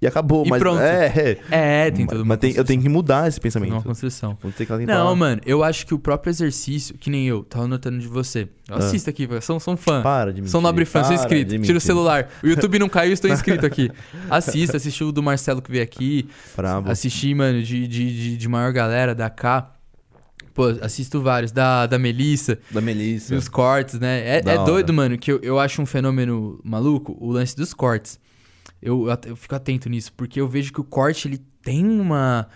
E acabou. E mas pronto. É, é. É, tem uma Mas tem- eu tenho que mudar esse pensamento. Uma construção. Não, mano, eu acho que o próprio exercício, que nem eu, tava notando de você. Eu Ah. assisto aqui, sou, sou um fã. Para de mentir. Sou nobre fã, sou inscrito. Tira o celular. O YouTube não caiu, estou inscrito aqui. Assista, assisti o do Marcelo que veio aqui. Bravo. Assisti, mano, de, de, de, de maior galera da K. Pô, assisto vários. Da, da Melissa, Da Melissa. dos cortes, né? É, é doido, mano, que eu, eu acho um fenômeno maluco o lance dos cortes. Eu, eu, fico atento nisso, porque eu vejo que o corte, ele tem uma...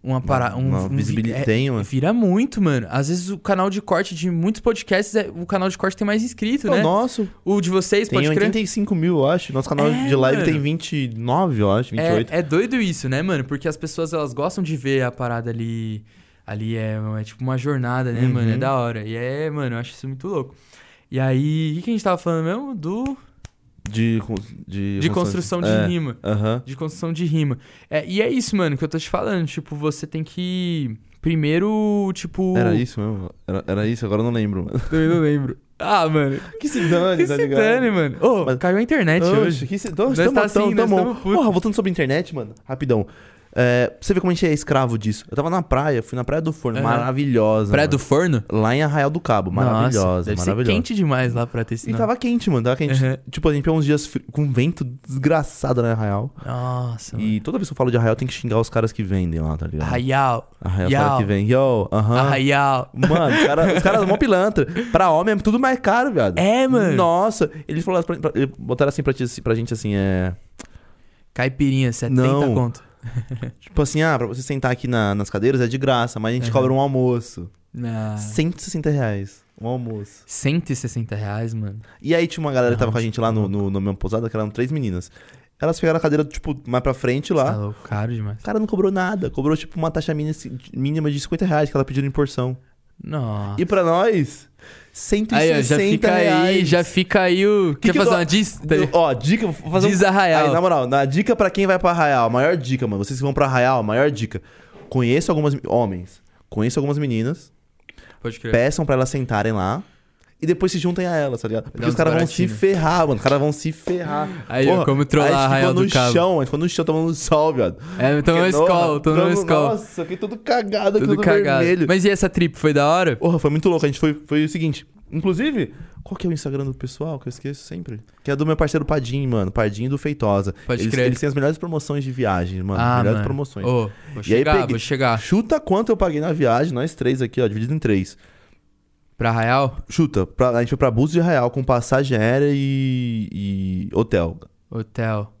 Uma parada. Um, Uma um vi- visibilidade. é- Tem, mano. Vira muito, mano. Às vezes o canal de corte de muitos podcasts, é, o canal de corte tem mais inscrito, O né? nosso O de vocês, tem pode crer. 85 mil, eu acho. Nosso canal É, de live mano. tem 29, eu acho. 28. É, é doido isso, né, mano? Porque as pessoas, elas gostam de ver a parada ali... Ali é, é tipo uma jornada, né, Uhum. mano? É da hora. E é, mano, eu acho isso muito louco. E aí, o que a gente tava falando mesmo? Do... De, de, De construção de é. rima. Aham. De construção de rima. É, e é isso, mano, que eu tô te falando. Tipo, você tem que... Primeiro, tipo... Era isso mesmo? Era, era isso, agora eu não lembro. mano. Eu não lembro. Ah, mano. Que se dane, Que tá se ligado? dane, mano. Ô, Mas- caiu a internet Oxe, hoje. que se... Nós tamo, tá assim, tamo, nós tamo-. Porra, voltando sobre a internet, mano, rapidão. É, você ver como a gente é escravo disso. Eu tava na praia, fui na Praia do Forno, maravilhosa. Praia mano. do Forno? Lá em Arraial do Cabo, Nossa, maravilhosa, deve ser maravilhosa. quente demais lá pra ter E tava quente, mano, tava quente. Uhum. Tipo, a gente pegou uns dias com vento desgraçado na Arraial. Nossa, mano. E toda vez que eu falo de Arraial, tem que xingar os caras que vendem lá, tá ligado? Arraial. Arraial, Yau. que vem. Yo, aham. Arraial. Mano, os caras os caras mó pilantra. Pra homem é tudo mais caro, viado. É, mano. Nossa, eles falaram pra, pra, botaram assim pra, ti- pra gente assim, é. Caipirinha, 70 Não. conto. Tipo assim, ah, pra você sentar aqui na- nas cadeiras é de graça, mas a gente Uhum. cobra um almoço. Ah, 160 reais. Um almoço. 160 reais, mano. E aí tinha uma galera que tava com a gente lá no, no, no mesmo pousada, que eram três meninas. Elas pegaram a cadeira, tipo, mais pra frente Tá lá. louco, caro demais. O cara não cobrou nada. Cobrou, tipo, uma taxa mínima, mínima de 50 reais que ela pediu em porção. Nossa. E pra nós, 160 Aí, ó, já fica reais. aí, já fica aí o. Que Quer que eu fazer tô- uma diz? Ó, dica, vou fazer Diz um... Arraial. Aí, na moral, na dica pra quem vai pra Arraial, a maior dica, mano. Vocês que vão pra Arraial, a maior dica. Conheço algumas homens, conheço algumas meninas, Pode crer. peçam pra elas sentarem lá e depois se juntem a elas, tá ligado? Porque os caras vão se ferrar, mano. Os caras vão se ferrar. Aí, ó, como trollar a Arraial ficou do no Cabo. chão, a gente ficou no chão tomando sol, viado. É, Porque, escola, tamo- escola. Nossa, fiquei todo cagado, Tudo tudo cagado. vermelho. Mas e essa trip, foi da hora? Porra, foi muito louco. A gente foi, foi o seguinte. Inclusive, qual que é o Instagram do pessoal? Que eu esqueço sempre. Que é do meu parceiro Padim, mano. Padim do Feitosa. Pode eles, crer. eles têm as melhores promoções de viagem, mano. ah, melhores mano. promoções. Ô, vou E aí chegar, peguei- vou chegar. Chuta quanto eu paguei na viagem, nós três aqui, ó, dividido em três. Pra Arraial? Chuta, pra- a gente foi pra Búzios de Real com passagem aérea e, e hotel. Hotel.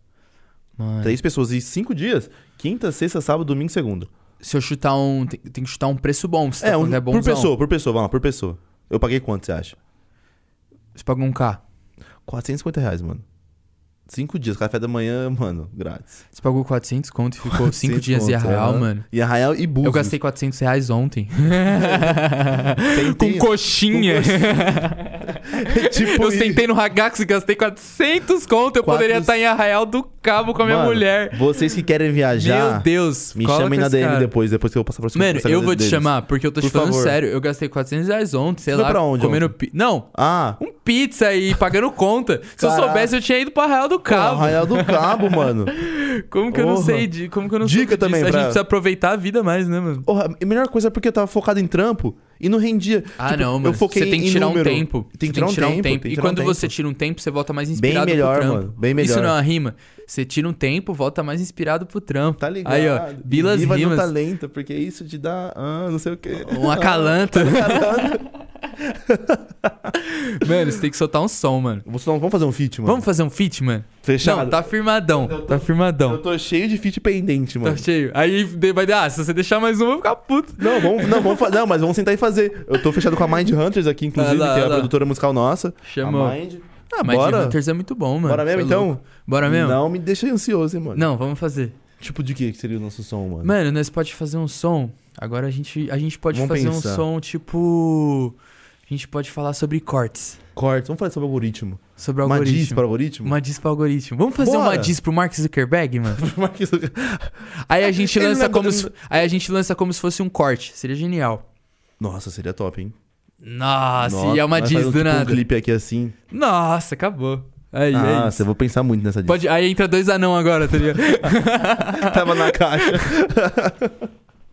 Mano. Três pessoas e cinco dias. Quinta, sexta, sábado, domingo, segundo. Se eu chutar um. Tem, tem que chutar um preço bom. Você tá é, um, falando que é por pessoa, por pessoa, vamos lá, por pessoa. Eu paguei quanto, você acha? Você pagou um K. 450 reais, mano. Cinco dias, café da manhã, mano, grátis. Você pagou 400 conto e ficou 5 400 dias em conto, Arraial, aham. mano. E Arraial e Búzios. Eu gastei 400 reais ontem. Sentei- Com coxinha. tipo eu isso. sentei no Ragax e gastei 400 conto. Eu Quatro- poderia estar em Arraial do Cabo com a minha Mano, mulher. Vocês que querem viajar, Meu Deus. me chamem com na DM cara. depois, depois que eu passar pra você. Mano, eu vou te chamar porque eu tô te Por falando favor. sério. Eu gastei 400 reais ontem, sei Você lá, pra onde comendo ontem? Não, Ah, um pizza e pagando conta. Se eu Caraca. soubesse, eu tinha ido pra Arraial do pô, Cabo. Arraial do Cabo, mano. Como que eu não sei de, como que eu não Dica soube disso? também A pra- gente precisa aproveitar a vida mais, né, mano? Porra, a melhor coisa é porque eu tava focado em trampo e não rendia. Ah, Tipo, não, mano. Eu foquei você tem que tirar um tempo. Tem que tirar um tempo. tem que E tirar um quando tempo. você tira um tempo, você volta mais Bem inspirado melhor, pro trampo. mano. Bem melhor. Isso não é uma rima. Você tira um tempo, volta mais inspirado pro trampo. Tá ligado? Aí, ó. Bilas Viva rimas. no talento, porque isso te dá, ah, não sei o quê. Um acalanta. mano, você tem que soltar um som, mano. Vamos vamos fazer um feat, mano. Vamos fazer um feat, mano? Fechado. Não, tá firmadão. Eu tô- Tá firmadão. Eu tô cheio de feat pendente, mano. Tá cheio. Aí vai dar, ah, se você deixar mais um, eu vou ficar puto. Não, vamos, não, vamos não, mas vamos tentar ir fazer. Eu tô fechado com a Mind Hunters aqui, inclusive, Ah lá, que é a lá. produtora musical nossa. Chamou. A Mind. Ah, mas Bora? Hunters é muito bom, mano. Bora mesmo, é então? Bora mesmo? Não me deixa ansioso, hein, mano. Não, vamos fazer. Tipo de que que seria o nosso som, mano? Mano, nós pode fazer um som. Agora a gente, a gente pode Vamos fazer pensar. um som tipo. A gente pode falar sobre cortes. Cortes, vamos falar sobre algoritmo. Sobre Uma algoritmo. diz para algoritmo? Uma diz pro algoritmo. Vamos fazer Bora. uma diz pro Mark Zuckerberg, mano? Aí a gente lança como se, aí a gente lança como se fosse um corte. Seria genial. Nossa, seria top, hein? Nossa, Nossa, e é uma diz do tipo, nada. um clipe aqui assim. Nossa, acabou. Aí, é Nossa, isso. eu vou pensar muito nessa diz. Pode, aí entra dois anão agora, tá ligado? Tava na caixa.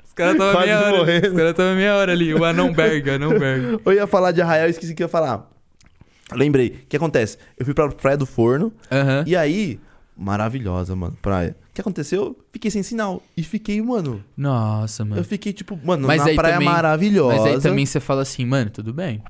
Os caras tava meia hora. morrendo. Os caras tava meia hora ali. O anão Berg, anão Berg. Eu ia falar de Arraial e esqueci que ia falar. Lembrei. O que acontece? Eu fui pra Praia do Forno. Aham. E aí, maravilhosa, mano, praia. O que aconteceu? Fiquei sem sinal. E fiquei, mano. Nossa, mano. Eu fiquei, tipo, mano, Mas na praia também- maravilhosa. Mas aí também você fala assim, mano, tudo bem.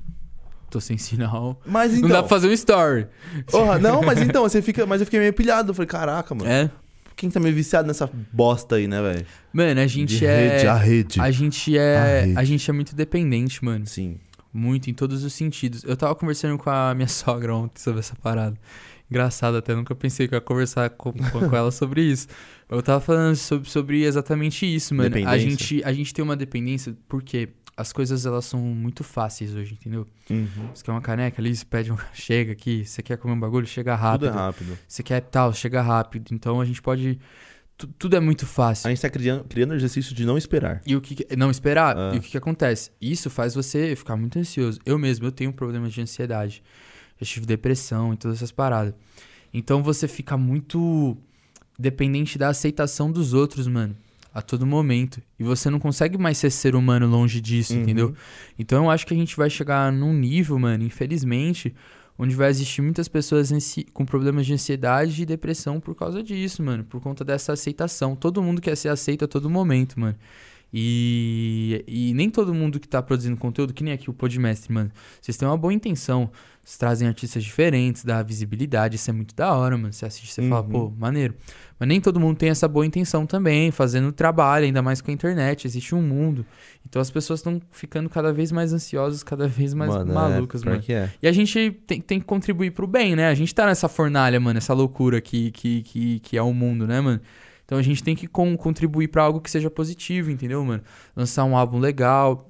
Tô sem sinal. Mas então. Não dá pra fazer um story. Porra, não, mas então, você fica. Mas eu fiquei meio pilhado. Eu falei, caraca, mano. É? Quem tá meio viciado nessa bosta aí, né, velho? Mano, a gente De é. rede, a rede. A gente A é. rede. A gente é muito dependente, mano. Sim. Muito, em todos os sentidos. Eu tava conversando com a minha sogra ontem sobre essa parada. Engraçado até, nunca pensei que eu ia conversar com, com, ela sobre isso. Eu tava falando sobre, sobre exatamente isso, mano. A gente, a gente tem uma dependência porque as coisas elas são muito fáceis hoje, entendeu? Uhum. Você quer uma caneca ali, você pede um. Chega aqui. Você quer comer um bagulho, chega Tudo rápido. é rápido. Você quer tal, chega rápido. Então a gente pode tudo é muito fácil. A gente tá criando, criando exercício de não esperar. E o que que- não esperar, Ah. e o que, que acontece? Isso faz você ficar muito ansioso. Eu mesmo, eu tenho problemas de ansiedade. Já tive depressão e todas essas paradas. Então você fica muito dependente da aceitação dos outros, mano. A todo momento. E você não consegue mais ser ser humano longe disso, Uhum. entendeu? Então eu acho que a gente vai chegar num nível, mano, infelizmente, onde vai existir muitas pessoas com problemas de ansiedade e depressão por causa disso, mano. Por conta dessa aceitação. Todo mundo quer ser aceito a todo momento, mano. E, e nem todo mundo que tá produzindo conteúdo, que nem aqui o Podmestre, mano. Vocês têm uma boa intenção. Vocês trazem artistas diferentes, dá visibilidade. Isso é muito da hora, mano. Você assiste, você fala, Uhum. pô, maneiro. Mas nem todo mundo tem essa boa intenção também, fazendo trabalho, ainda mais com a internet. Existe um mundo. Então as pessoas estão ficando cada vez mais ansiosas, cada vez mais mano, malucas, é, mano. que é. E a gente tem, tem que contribuir pro bem, né? A gente tá nessa fornalha, mano, essa loucura que, que, que, que é o mundo, né, mano? Então a gente tem que con- contribuir pra algo que seja positivo, entendeu, mano? Lançar um álbum legal,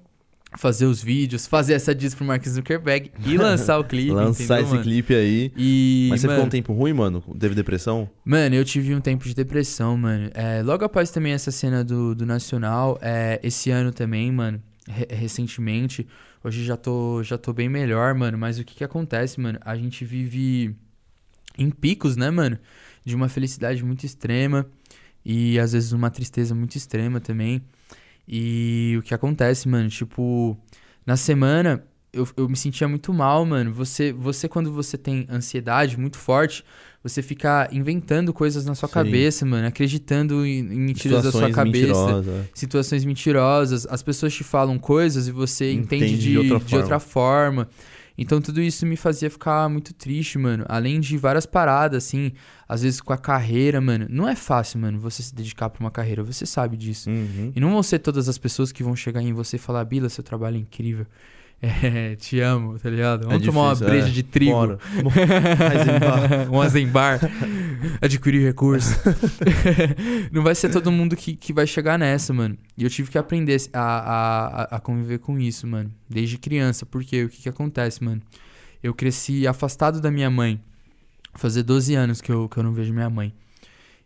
fazer os vídeos, fazer essa diss pro Mark Zuckerberg e lançar o clipe, Lançar entendeu, esse mano? clipe aí. E, Mas você mano, ficou um tempo ruim, mano? Teve depressão? Mano, eu tive um tempo de depressão, mano. É, logo após também essa cena do, do Nacional, é, esse ano também, mano, re- recentemente, hoje já tô, já tô bem melhor, mano. Mas o que que acontece, mano? A gente vive em picos, né, mano? De uma felicidade muito extrema e às vezes uma tristeza muito extrema também. E o que acontece, mano, tipo, na semana eu, eu me sentia muito mal, mano. Você, você, quando você tem ansiedade muito forte, você fica inventando coisas na sua Sim. cabeça, mano, acreditando em, em mentiras da sua cabeça, mentirosas. situações mentirosas. As pessoas te falam coisas e você entende, Entende de, de outra de outra forma. Então tudo isso me fazia ficar muito triste, mano. Além de várias paradas, assim, às vezes com a carreira, mano. Não é fácil, mano, você se dedicar pra uma carreira, você sabe disso. Uhum. E não vão ser todas as pessoas que vão chegar em você e falar, Bila, seu trabalho é incrível. É, te amo, tá ligado? Vamos tomar difícil, uma breja é. de trigo. Bora. Um Azembar. Adquirir recurso. não vai ser todo mundo que, que vai chegar nessa, mano. E eu tive que aprender a, a, a- a conviver com isso, mano. Desde criança. Porque o que, que acontece, mano? Eu cresci afastado da minha mãe. Fazer 12 anos que eu, que eu não vejo minha mãe.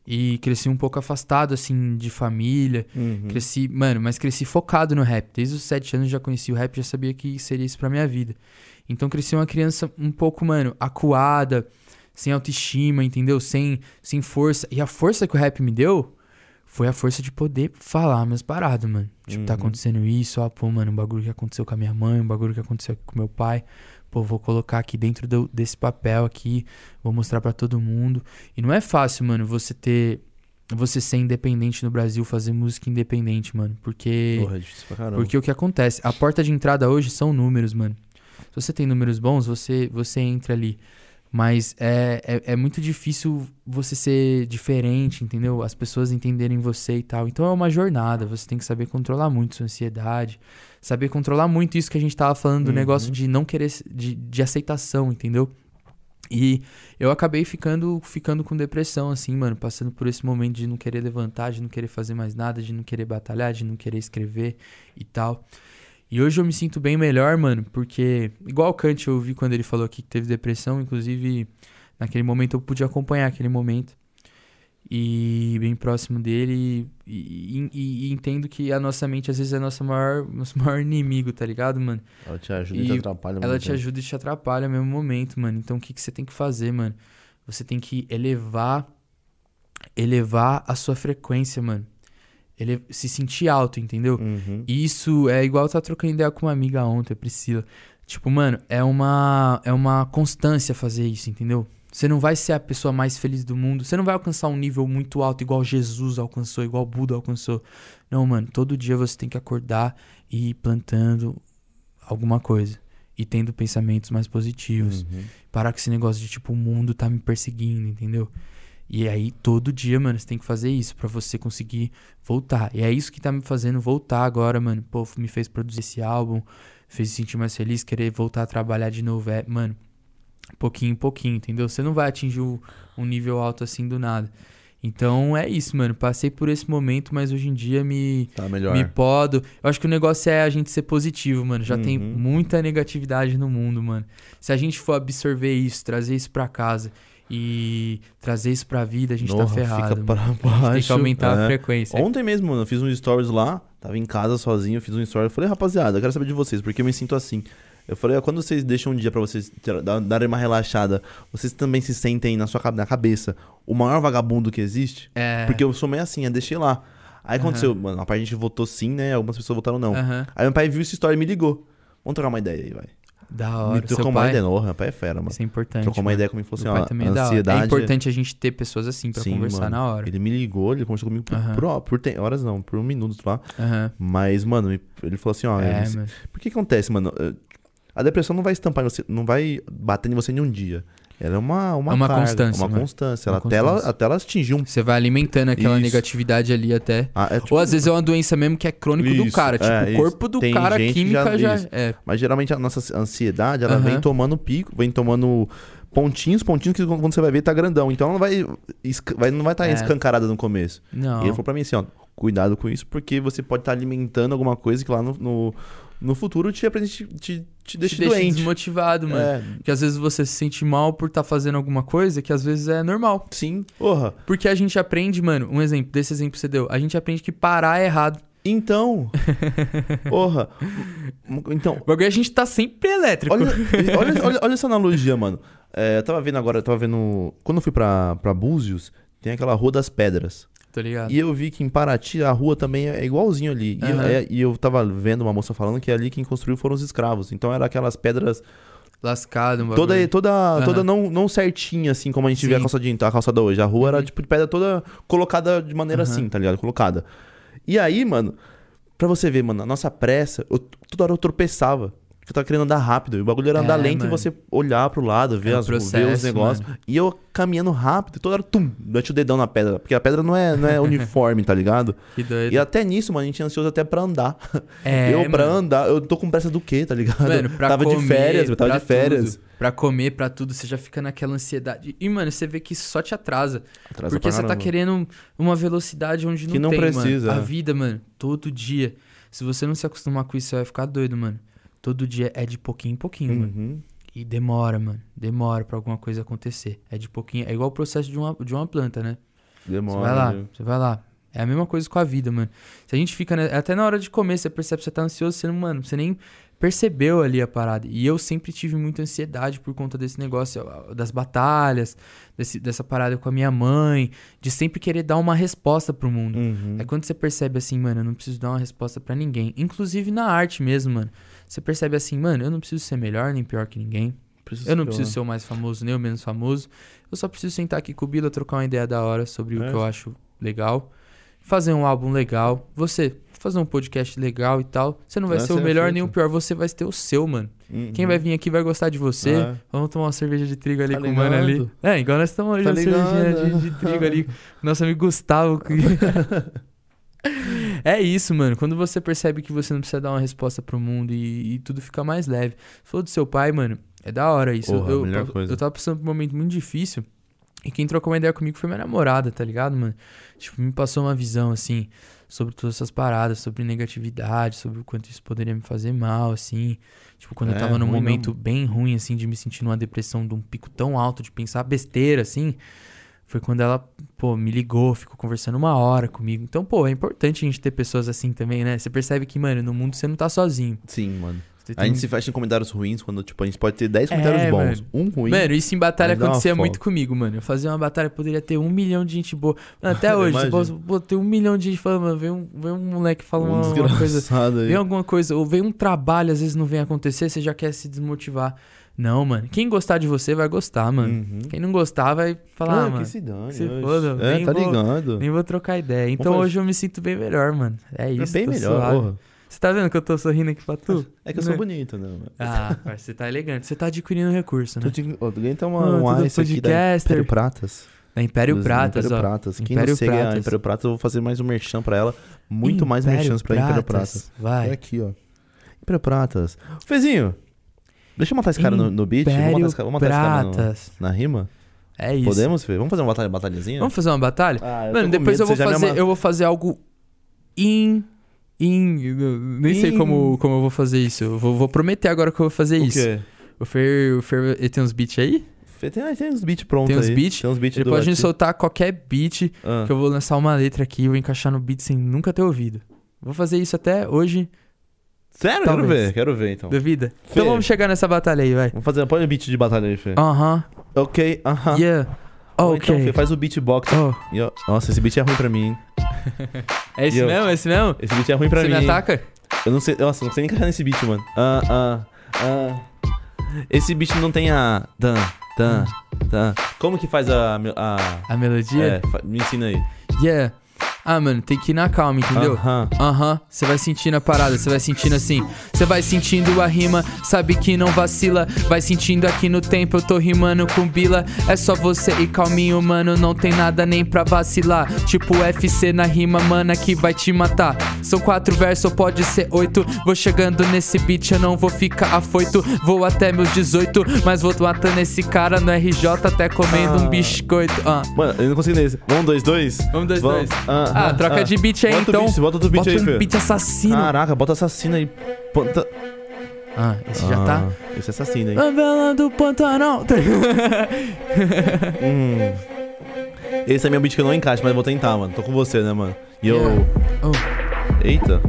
E cresci um pouco afastado, assim, de família. Uhum. Cresci, mano, mas cresci focado no rap. Desde os sete anos já conheci o rap, já sabia que seria isso pra minha vida. Então cresci uma criança um pouco, mano, acuada, sem autoestima, entendeu? Sem, sem força. E a força que o rap me deu foi a força de poder falar minhas paradas, mano. Tipo, tá Uhum. acontecendo isso, ó, pô, mano, um bagulho que aconteceu com a minha mãe, um bagulho que aconteceu com meu pai. Pô, vou colocar aqui dentro do- desse papel aqui, vou mostrar pra todo mundo. E não é fácil, mano, você ter. Você ser independente no Brasil, fazer música independente, mano. Porque. Porra, é difícil pra caramba. Porque o que acontece? A porta de entrada hoje são números, mano. Se você tem números bons, você, você entra ali. Mas é, é, é muito difícil você ser diferente, entendeu? As pessoas entenderem você e tal. Então é uma jornada. Você tem que saber controlar muito sua ansiedade. Saber controlar muito isso que a gente tava falando do Uhum. negócio de não querer. De, de aceitação, entendeu? E eu acabei ficando, ficando com depressão, assim, mano. Passando por esse momento de não querer levantar, de não querer fazer mais nada, de não querer batalhar, de não querer escrever e tal. E hoje eu me sinto bem melhor, mano, porque, igual o Kant eu ouvi quando ele falou aqui que teve depressão, inclusive naquele momento eu pude acompanhar aquele momento. E bem próximo dele. E, e- e entendo que a nossa mente às vezes é nossa maior, nosso maior inimigo, tá ligado, mano? Ela te ajuda e, te atrapalha Ela te ajuda e te atrapalha no mesmo momento, mano. Então o que, que você tem que fazer, mano? Você tem que elevar elevar a sua frequência, mano. Ele se sentir alto, entendeu? Uhum. E Isso é igual eu tava trocando ideia com uma amiga ontem, a Priscila. Tipo, mano, é uma é uma constância fazer isso, entendeu? Você não vai ser a pessoa mais feliz do mundo. Você não vai alcançar um nível muito alto igual Jesus alcançou, igual Buda alcançou. Não, mano, todo dia você tem que acordar e ir plantando alguma coisa e tendo pensamentos mais positivos. Uhum. Parar com esse negócio de tipo, o mundo tá me perseguindo, entendeu? E aí, todo dia, mano, você tem que fazer isso pra você conseguir voltar. E é isso que tá me fazendo voltar agora, mano. Pô, me fez produzir esse álbum, fez me sentir mais feliz, querer voltar a trabalhar de novo. É, mano, pouquinho em pouquinho, entendeu? Você não vai atingir um nível alto assim do nada. Então é isso, mano. Passei por esse momento, mas hoje em dia me, Tá melhor. me podo. Eu acho que o negócio é a gente ser positivo, mano. Já tem Uhum. muita negatividade no mundo, mano. Se a gente for absorver isso, trazer isso pra casa e trazer isso pra vida, a gente Porra, tá ferrado. Fica mano. para A gente baixo. tem que aumentar a é. frequência. Ontem mesmo, mano, eu fiz um stories lá, tava em casa sozinho, fiz um story. Eu falei, rapaziada, eu quero saber de vocês, porque eu me sinto assim. Eu falei, ó, quando vocês deixam um dia pra vocês darem uma relaxada, vocês também se sentem na sua na cabeça o maior vagabundo que existe? É. Porque eu sou meio assim, eu deixei lá. Aí aconteceu, mano, a parte a gente votou sim, né? Algumas pessoas votaram não. Aham. Aí meu pai viu essa história e me ligou. Vamos trocar uma ideia aí, vai. Da Me hora. trocou Seu uma pai, ideia, não, meu pai é fera, mano. isso é importante. Trocou uma ideia comigo e falou assim, ó, é ansiedade... É importante a gente ter pessoas assim pra Sim, conversar mano. na hora. Ele me ligou, ele conversou comigo por, por- por tem- horas não, por um minuto lá. Aham. Mas, mano, me- ele falou assim, ó, É, eu- mano. por que acontece, mano? A depressão não vai estampar em você, não vai bater em você em um dia. Ela é uma, uma, É uma carga, constância, uma mano. constância. Uma Ela, Até, ela, constância. até ela atingir um... Você vai alimentando aquela Isso. negatividade ali até. Ah, é tipo- Ou às vezes é uma doença mesmo que é crônico do Isso, cara. Tipo, é, o corpo do Tem cara, a química já- já. é. Mas geralmente a nossa ansiedade, ela vem tomando pico, vem tomando pontinhos, pontinhos que quando você vai ver tá grandão. Então ela não vai, vai- não vai estar É. escancarada no começo. Não. E ele falou pra mim assim, ó, cuidado com isso, porque você pode estar alimentando alguma coisa que lá no, no, no futuro te, te, te, te deixa te doente. desmotivado, mano. É, Que às vezes você se sente mal por estar fazendo alguma coisa que às vezes é normal. sim. Porra. Porque a gente aprende, mano, um exemplo, desse exemplo que você deu, a gente aprende que parar é errado. Então. Porra. Então, O bagulho a gente tá sempre elétrico. olha, olha, olha, olha essa analogia, mano. É, eu tava vendo agora, eu tava vendo. Quando eu fui pra, pra Búzios, tem aquela Rua das Pedras. Tá ligado? E eu vi que em Paraty a rua também é igualzinho ali. E, é- e eu tava vendo uma moça falando que ali quem construiu foram os escravos. Então era aquelas pedras Lascado, um toda, toda, toda Aham. não, não certinha, assim, como a gente vê a Sim. calçadinha, a calçada hoje. A rua era Uhum. tipo de pedra toda colocada de maneira Aham. assim, tá ligado? Colocada. E aí, mano, pra você ver, mano, a nossa pressa, eu, toda hora eu tropeçava. Eu tava querendo andar rápido. E o bagulho era É, andar lento mano. e você olhar pro lado, ver, É um as, ver os processo, negócios. E eu caminhando rápido, e toda hora, tum, bate o dedão na pedra. Porque a pedra não é, não é uniforme, tá ligado? Que doido. E até nisso, mano, a gente é ansioso até pra andar. É, eu, pra mano. andar, eu tô com pressa do quê, tá ligado? Mano, pra tava comer, de férias, eu tava pra de férias. Tudo, pra comer, pra tudo, você já fica naquela ansiedade. E, mano, você vê que isso só te atrasa. Atrasa porque pra você tá querendo uma velocidade onde não Que não tem, precisa, mano. A é. vida, mano, todo dia. Se você não se acostumar com isso, você vai ficar doido, mano. Todo dia é de pouquinho em pouquinho, mano. Uhum. E demora, mano. Demora pra alguma coisa acontecer. É de pouquinho. É igual o processo de uma, de uma planta, né? Demora. Você vai lá, viu? você vai lá. É a mesma coisa com a vida, mano. Se a gente fica. né, até na hora de comer, você percebe que você tá ansioso, você não, mano, você nem percebeu ali a parada. E eu sempre tive muita ansiedade por conta desse negócio, das batalhas, desse- dessa parada com a minha mãe, de sempre querer dar uma resposta pro mundo. Uhum. É quando você percebe assim, mano, eu não preciso dar uma resposta pra ninguém. Inclusive na arte mesmo, mano. Você percebe assim, mano, eu não preciso ser melhor nem pior que ninguém. Eu não preciso ser o mais famoso nem o menos famoso. Eu só preciso sentar aqui com o Bila, trocar uma ideia da hora sobre o É. que eu acho legal. Fazer um álbum legal. Você fazer um podcast legal e tal. Você não vai ser o é melhor feito. nem o pior, você vai ter o seu, mano. Uhum. Quem vai vir aqui vai gostar de você. É. Vamos tomar uma cerveja de trigo ali Tá com o mano ali. É, igual nós estamos hoje, Tá uma cervejinha ligado? de, de trigo ali. Nosso amigo Gustavo. que- é isso, mano. Quando você percebe que você não precisa dar uma resposta pro mundo e, e tudo fica mais leve. Falou do seu pai, mano. É da hora isso. Porra, eu, eu, coisa. eu tava passando por um momento muito difícil. E quem trocou uma ideia comigo foi minha namorada, tá ligado, mano? Tipo, me passou uma visão, assim, sobre todas essas paradas, sobre negatividade, sobre o quanto isso poderia me fazer mal, assim. Tipo, quando eu É, tava num momento bem ruim, assim, de me sentir numa depressão de um pico tão alto, de pensar besteira, assim. Foi quando ela, pô, me ligou, ficou conversando uma hora comigo. Então, pô, é importante a gente ter pessoas assim também, né? Você percebe que, mano, no mundo você não tá sozinho. Sim, mano. Você A tem- gente se fecha em comentários ruins quando, tipo, a gente pode ter 10 É, comentários bons. mano. Um ruim. Mano, isso em batalha acontecia muito comigo, mano. Eu fazia uma batalha, poderia ter um milhão de gente boa. Até hoje, pode pô, ter um milhão de gente falando, mano, vem um, vem um moleque falando um uma, coisa. aí. Vem alguma coisa, ou vem um trabalho, às vezes não vem acontecer, você já quer se desmotivar. Não, mano. Quem gostar de você vai gostar, mano. Uhum. Quem não gostar vai falar, Ah, ah, mano. que se dane. se foda, É, nem tá vou- ligado. Nem vou trocar ideia. Então hoje eu me sinto bem melhor, mano. É isso. é bem tô melhor. Você tá vendo que eu tô sorrindo aqui pra tu? É que eu sou Né? bonito, né? mano? Ah, você tá elegante. Você tá adquirindo recurso, né? Tô tem Ah, uma, um ice aqui da. Império Pratas. Da Império Dos- Pratas, Império ó. Pratas. Quem Império não segue a Pratas. Império Pratas, eu vou fazer mais um merchan pra ela. Muito mais Império merchans pra Império Pratas. Vai. aqui, ó. Império Pratas. Fezinho, deixa eu matar esse cara no, no beat. Vamos matar esse cara, vamos matar esse cara no- na rima? É isso. Podemos, Fê? Vamos fazer uma batalha, batalhazinha? Vamos fazer uma batalha? Ah, eu Mano, depois medo, eu vou fazer, ama- eu vou fazer algo in in, nem sei In. como, como eu vou fazer isso. Eu vou, vou prometer agora que eu vou fazer O isso. quê? O Fer, o Fer, ele tem uns beats aí? Tem, ah, tem uns beats prontos Tem uns beats? Tem uns beats pode me Ati. soltar qualquer beat Ah. que eu vou lançar uma letra aqui e vou encaixar no beat sem nunca ter ouvido. Vou fazer isso até hoje, Sério? Talvez. Quero ver, quero ver então. duvida? Fê. Então vamos chegar nessa batalha aí, vai. Vamos fazer, põe o beat de batalha aí, Fê. Aham, Ok, aham. yeah, Ou Então, Fê, ok. faz o beatbox. Oh. Nossa, esse beat é ruim pra mim, hein? É esse eu? mesmo? É esse mesmo? Esse beat é ruim pra Você mim. me ataca? Eu não sei, nossa, não sei nem encaixar nesse beat, mano. Ah, ah, ah. Esse beat não tem a. Tan, tan, tan. Como que faz a. a A melodia? é, fa- me ensina aí. Yeah. Ah, mano, tem que ir na calma, entendeu? Aham. Aham, você vai sentindo a parada, você vai sentindo assim. Você vai sentindo a rima, sabe que não vacila. Vai sentindo aqui no tempo, eu tô rimando com bila. É só você ir calminho, mano, não tem nada nem pra vacilar. Tipo UFC na rima, mana, que vai te matar. São quatro versos, ou pode ser oito. Vou chegando nesse beat, eu não vou ficar afoito. Vou até meus 18, mas vou matando esse cara no RJ, até comendo um Ah. biscoito. Ah. Mano, eu não consigo nesse. Vamos, dois, dois? Vamos dois, Vamos. dois. Ah, Ah, ah, troca ah. de beat aí, Bota então. beat, bota outro beat Bota aí, um Fê. beat assassino. Caraca, bota assassino aí. Ponta... Ah, esse já tá. Ah, Esse é assassino aí. Novela do Pantanal. Hum. Esse é meu beat que eu não encaixa, mas eu vou tentar, mano. Tô com você, né, mano? E eu. Yeah. Oh, Eita.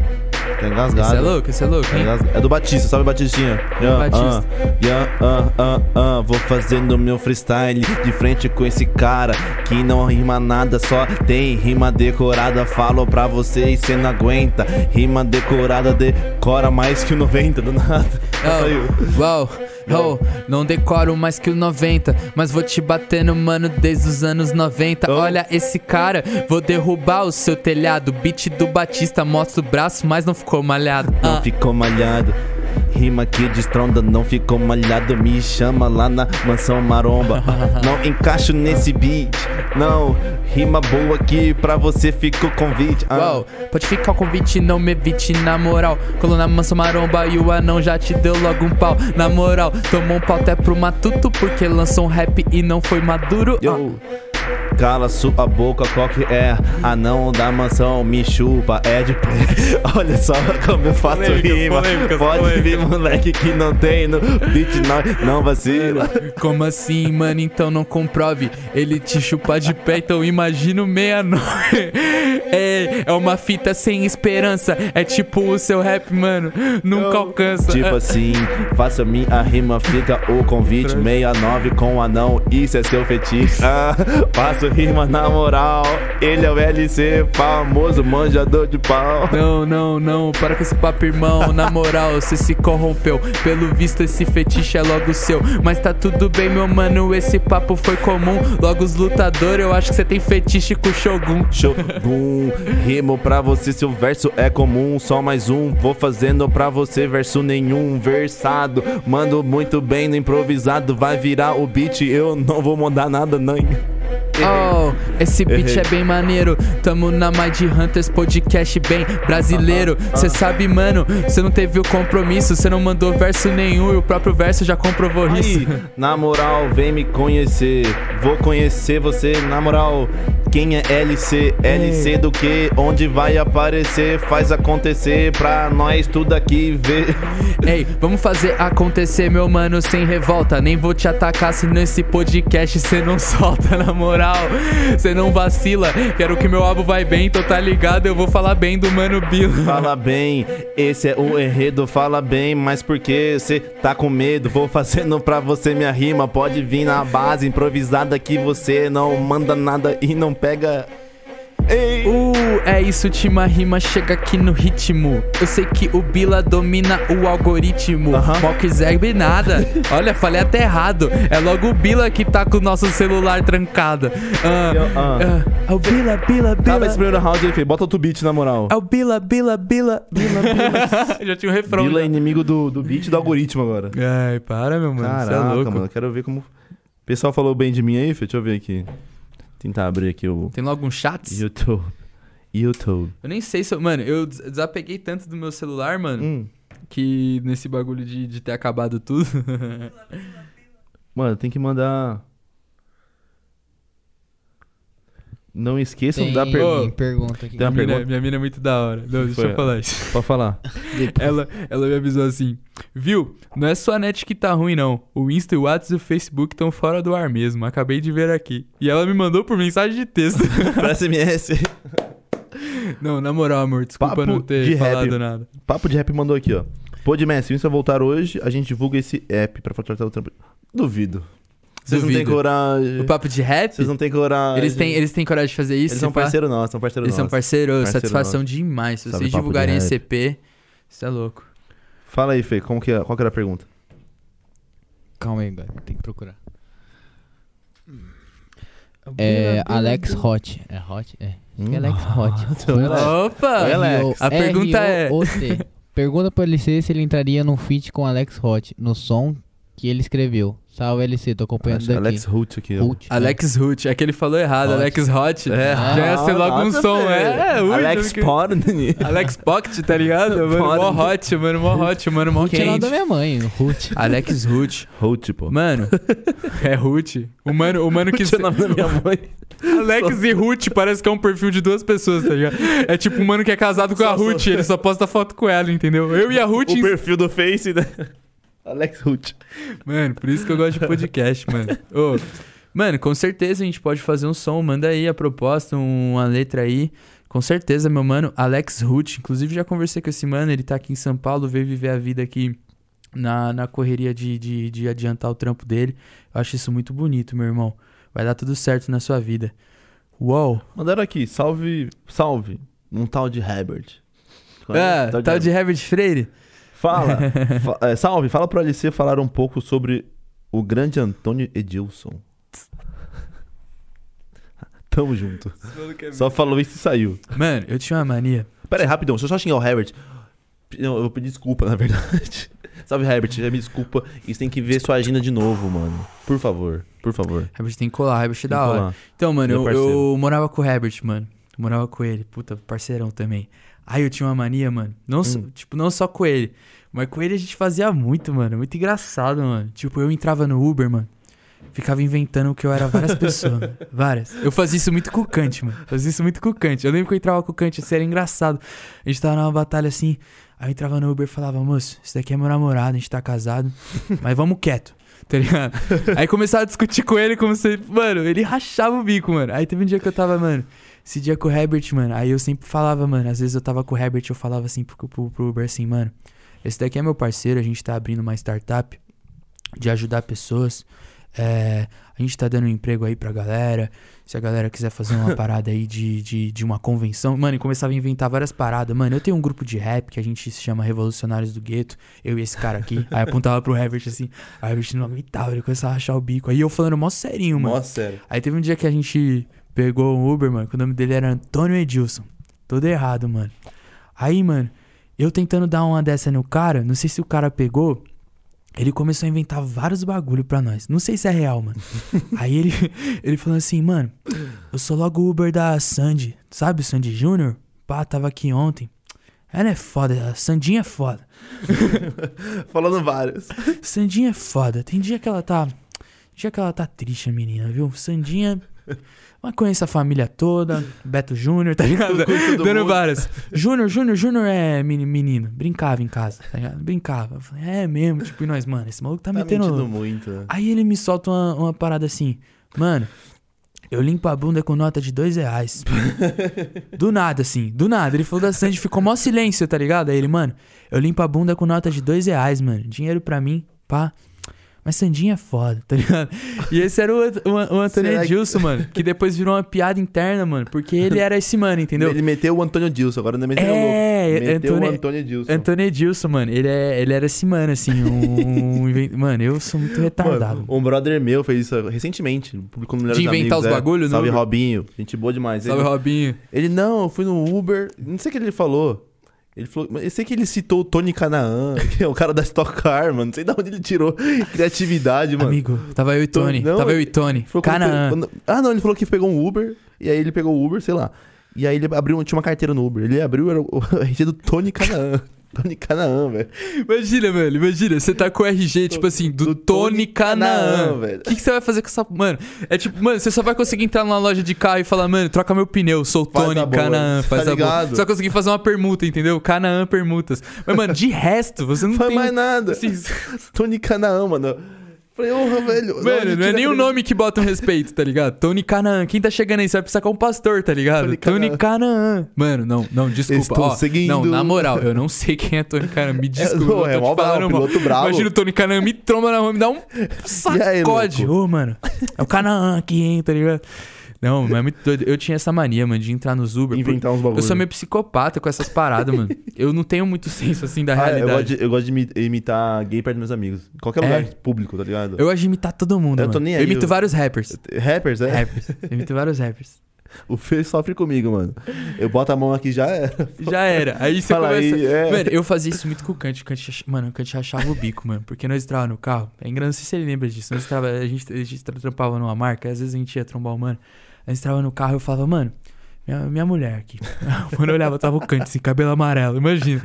Tá engasgado. esse é louco, esse é louco, Tá engasgado. É do Batistas, sabe Batistinha? Yeah, Batista. ah, yeah, ah, ah, ah. Vou fazendo meu freestyle de frente com esse cara que não rima nada, só tem rima decorada. Falo pra vocês, cê não aguenta. Rima decorada decora mais que o 90 do nada. Saiu. Oh, uau, oh, não decoro mais que o 90, mas vou te batendo, mano, desde os anos 90. Oh. Olha esse cara, vou derrubar o seu telhado. Beat do Batista, mostra o braço, mas não ficou malhado. Não Ah, ficou malhado. Rima que destronda, não ficou malhado. Me chama lá na mansão maromba. Não encaixo nesse beat. Não, rima boa aqui pra você fica o convite. Ah. Uau, pode ficar o convite, não me evite na moral. Colou na mansa maromba e o anão já te deu logo um pau. Na moral, tomou um pau até pro matuto porque lançou um rap e não foi maduro. Ah, Yo. Cala sua boca, qual que é? Anão da mansão, me chupa, é de pé. Olha só como eu faço Polêmicas, rima. polêmicas, Pode polêmicas. vir, moleque, que não tem no beat, não, não vacila. Como assim, mano? Então não comprove. Ele te chupa de pé, então imagina o 69. É, é uma fita sem esperança. É tipo o seu rap, mano. Nunca alcança. Tipo assim, faça minha rima, fica o convite 69 com anão, isso é seu fetiche ah, Faço rima na moral, ele é o LC, famoso manjador de pau Não, não, não, para com esse papo, irmão. Na moral, você se corrompeu. Pelo visto, esse fetiche é logo seu. Mas tá tudo bem, meu mano, esse papo foi comum. Logo, os lutadores, eu acho que você tem fetiche com o Shogun. Shogun, rimo pra você, seu verso é comum, só mais um Vou fazendo pra você, verso nenhum, versado Mando muito bem no improvisado, vai virar o beat, eu não vou mandar nada, não Oh, esse beat é bem maneiro. Tamo na Mind Hunters podcast bem brasileiro. Cê sabe, mano, cê não teve o compromisso, cê não mandou verso nenhum e o próprio verso já comprovou isso. Aí, na moral, vem me conhecer. Vou conhecer você, na moral. Quem é LC? LC do que? Onde vai aparecer? Faz acontecer pra nós tudo aqui ver. Ei, vamos fazer acontecer, meu mano, sem revolta. Nem vou te atacar se nesse podcast cê não solta, na moral. Cê não vacila. Quero que meu álbum vai bem, então tá ligado? Eu vou falar bem do mano Bila. Fala bem, esse é o enredo, fala bem, mas porque cê tá com medo? Vou fazendo pra você minha rima, pode vir na base improvisada que você não manda nada e não pega. Ei! Uh, é isso, última rima chega aqui no ritmo. Eu sei que o Bila domina o algoritmo. Aham. Mal quiser nada. Olha, falei até errado. É logo o Bila que tá com o nosso celular trancado. Ah, Eu- ah. ah, é o Bila, Bila, Acaba Bila. esse primeiro round aí, Fê. Bota outro beat na moral. É o Bila, Bila, Bila, Bila, Bila. Já tinha o refrão. Bila é já. inimigo do, do beat e do algoritmo agora. Ai, para, meu mano. É Caraca, louco. mano, quero ver como. O pessoal falou bem de mim aí, Fê. Deixa eu ver aqui. Tentar abrir aqui o Tem logo um chat? YouTube. YouTube. Eu nem sei se eu. Mano, eu des- desapeguei tanto do meu celular, mano, Hum. que nesse bagulho de, de ter acabado tudo. Mano, tem que mandar. Não esqueçam Tem da pergunta. pergunta aqui. Tem uma minha, mina, pergunta? minha mina é muito da hora. Não, deixa Foi. eu falar isso. Pode falar. Ela, ela me avisou assim: Viu? Não é só a net que tá ruim, não. O Insta, o WhatsApp e o Facebook estão fora do ar mesmo. Acabei de ver aqui. E ela me mandou por mensagem de texto. pra SMS. não, na moral, amor, desculpa Papo não ter de falado rap. nada. Papo de rap mandou aqui, ó. Pô, de Messi, se eu voltar hoje, a gente divulga esse app pra facilitar o trampo. Duvido. Vocês não Duvido. têm coragem. O papo de rap? Vocês não têm coragem. Eles têm, eles têm coragem de fazer isso? Eles são pá? parceiro nosso, são parceiro Eles são nosso. parceiro, Parceiro satisfação nosso. demais. Se Sabe vocês divulgarem esse EP, isso é louco. Fala aí, Fê, como que é? qual que era a pergunta? Calma aí, agora. Tem que procurar. É Alex Hot. É Hot? É. Hum. Alex Hot. Opa! Oi, Alex. A pergunta é-. Pergunta pro LC se ele entraria num feat com Alex Hot no som que ele escreveu. Salve LC, tô acompanhando daqui. Alex Hut aqui. ó. Hut, né? Alex Hut, é que ele falou errado, Hot. Alex Hot. É, Já ia ser logo um som, Fê. é, é, Alex que- Portney. Alex Pocket, tá ligado? Mano, mó Porn. hot, mano, mó hot, mano, mó Hut é o nome da quente. minha mãe, Hut. Alex Hut. Hut, pô. Mano, é Hut. O mano, o mano que... Hut é o nome da minha mãe. Alex e Ruth parece que é um perfil de duas pessoas, tá ligado? É tipo um mano que é casado com a Só- só- Ruth, ele só posta foto com ela, entendeu? Eu e a Ruth. O perfil do Face, né? Alex Hut. Mano, por isso que eu gosto de podcast, mano. Ô, mano, com certeza a gente pode fazer um som. Manda aí a proposta, uma letra aí. Com certeza, meu mano, Alex Ruth. Inclusive, já conversei com esse mano, ele tá aqui em São Paulo, veio viver a vida aqui na, na correria de, de, de adiantar o trampo dele. Eu acho isso muito bonito, meu irmão. Vai dar tudo certo na sua vida. Uou! Mandaram aqui, salve, salve, um tal de Herbert. Ah, tal de Herbert Freire? Fala, fa- é, salve, fala pro LC falar um pouco sobre o grande Antônio Edilson. Tamo junto. Só falou isso e saiu. Mano, eu tinha uma mania. Pera aí, rapidão, deixa eu só xingar o Herbert. Não, eu vou pedir desculpa, na verdade. Salve, Herbert, me desculpa. Isso tem que ver sua agenda de novo, mano. Por favor, por favor. Herbert tem que colar, Herbert é da hora. colar. Então, mano, eu, eu morava com o Herbert, mano. Eu morava com ele. Puta, parceirão também. Aí eu tinha uma mania, mano. Não, Hum. Tipo, não só com ele. Mas com ele a gente fazia muito, mano. Muito engraçado, mano. Tipo, eu entrava no Uber, mano. Ficava inventando que eu era várias pessoas. mano. Várias. Eu fazia isso muito com o Kant, mano. Fazia isso muito com o Kant. Eu lembro que eu entrava com o Kant, assim, era engraçado. A gente tava numa batalha assim. Aí eu entrava no Uber e falava, moço, esse daqui é meu namorado, a gente tá casado. mas vamos quieto. Tá ligado? Aí começava a discutir com ele como se. Mano, ele rachava o bico, mano. Aí teve um dia que eu tava, mano. Esse dia com o Herbert, mano. Aí eu sempre falava, mano. Às vezes eu tava com o Herbert, eu falava assim pro, pro, pro Uber assim, mano. Esse daqui é meu parceiro, a gente tá abrindo uma startup de ajudar pessoas. É, a gente tá dando um emprego aí pra galera. Se a galera quiser fazer uma parada aí de, de, de uma convenção. Mano, e começava a inventar várias paradas. Mano, eu tenho um grupo de rap que a gente se chama Revolucionários do Gueto. Eu e esse cara aqui. Aí apontava pro Herbert assim. Aí o Herbert não aguentava, ele começava a rachar o bico. Aí eu falando mó serinho, mano. Nossa, sério. Aí teve um dia que a gente pegou um Uber, mano, que o nome dele era Antônio Edilson. Todo errado, mano. Aí, mano, eu tentando dar uma dessa no cara, não sei se o cara pegou. Ele começou a inventar vários bagulho pra nós. Não sei se é real, mano. Aí ele, ele falou assim, mano, eu sou logo o Uber da Sandy. Sabe o Sandy Júnior? Pá, tava aqui ontem. Ela é foda, a Sandinha é foda. Falando vários. Sandinha é foda. Tem dia que ela tá. Dia que ela tá triste, a menina, viu? Sandinha. Mas conhece a família toda. Beto Júnior, tá ligado? Dando várias. Júnior, Júnior, Júnior é meni- menino. Brincava em casa, tá ligado? Brincava. Eu falei, é mesmo, tipo, e nós, mano, esse maluco tá, Tá metendo. muito. Aí ele me solta uma, uma parada assim, mano. Eu limpo a bunda com nota de dois reais. do nada, assim, do nada. Ele falou da Sandy, ficou mó silêncio, tá ligado? Aí ele, mano, eu limpo a bunda com nota de dois reais, mano. Dinheiro pra mim, pá. Mas Sandinha é foda, tá ligado? E esse era o, o, o Antônio Será que- Edilson, mano. Que depois virou uma piada interna, mano. Porque ele era esse mano, entendeu? Ele meteu o Antônio Dilson, agora não meteu É, o louco. Meteu Antônio- o Antônio Dilson. Antônio Edilson, mano. Ele, é, ele era esse mano, assim. Um, mano, eu sou muito retardado. Mano, um brother meu fez isso recentemente. Publicou no De inventar Amigos, os é. bagulho no Salve? Robinho. Gente boa demais. Salve, ele, Robinho. ele, não, eu fui no Uber. Não sei o que ele falou. Ele falou. Eu sei que ele citou o Tony Canaan, que é o cara da Stock Car, mano. Não sei de onde ele tirou criatividade, mano. Amigo, tava eu e Tony. Não, tava eu e Tony. Quando- Ah, não, ele falou que pegou um Uber. E aí ele pegou o Uber, sei lá. E aí ele abriu, tinha uma carteira no Uber. Ele abriu, era o RG do Tony Canaan. Tony Canaan, velho. Imagina, mano, imagina, você tá com o RG, tipo assim, do, do Tony Tony Canaan. Velho. O que, que você vai fazer com essa. Mano, é tipo, mano, você só vai conseguir entrar numa loja de carro e falar, mano, troca meu pneu, sou o Faz Tony Canaan, tá faz a boa. Você vai conseguir fazer uma permuta, entendeu? Canaan permutas. Mas, mano, de resto, você não Não faz tem. mais nada. assim, Tony Canaan, mano. Falei, velho. Mano, não é nem o nome que bota um respeito, tá ligado? Tony Canaan. Quem tá chegando aí? Você vai precisar com um pastor, tá ligado? Tony Tony Canaan. Mano, não, não, desculpa. Estou Ó, seguindo. Não, na moral, eu não sei quem é Tony Canaan. Me desculpa. não, eu é tô mó bravo, piloto bravo. Imagina o Tony Canaan me tromba na rua, me dá um sacode. Ô, mano, é o Canaan aqui, hein, tá ligado? Não, mas é muito doido. Eu tinha essa mania, mano, de entrar nos Uber. Inventar uns Eu bagulhos. sou meio psicopata com essas paradas, mano. Eu não tenho muito senso, assim, da Ah, eu gosto realidade. de, eu gosto de imi- imitar gay perto dos meus amigos. Qualquer É? lugar público, tá ligado? Eu gosto de imitar todo mundo, Eu mano. tô nem eu aí, imito eu- vários rappers. Rappers, é? Rappers. Eu imito vários rappers. O Fê sofre comigo, mano. Eu boto a mão aqui já era. Já era. Aí você Fala começa. aí, é. Mano, eu fazia isso muito com o Kant. O Kant mano, o Kant rachava o bico, mano. Porque nós entrava no carro. É engraçado, não sei se ele lembra disso. Nós entrava, a, gente, a gente tra- trampava numa marca. Às vezes a gente ia trombar o mano. Nós entrava no carro e eu falava, mano, minha, minha mulher aqui. O mano olhava, tava o Kant, assim, cabelo amarelo. Imagina.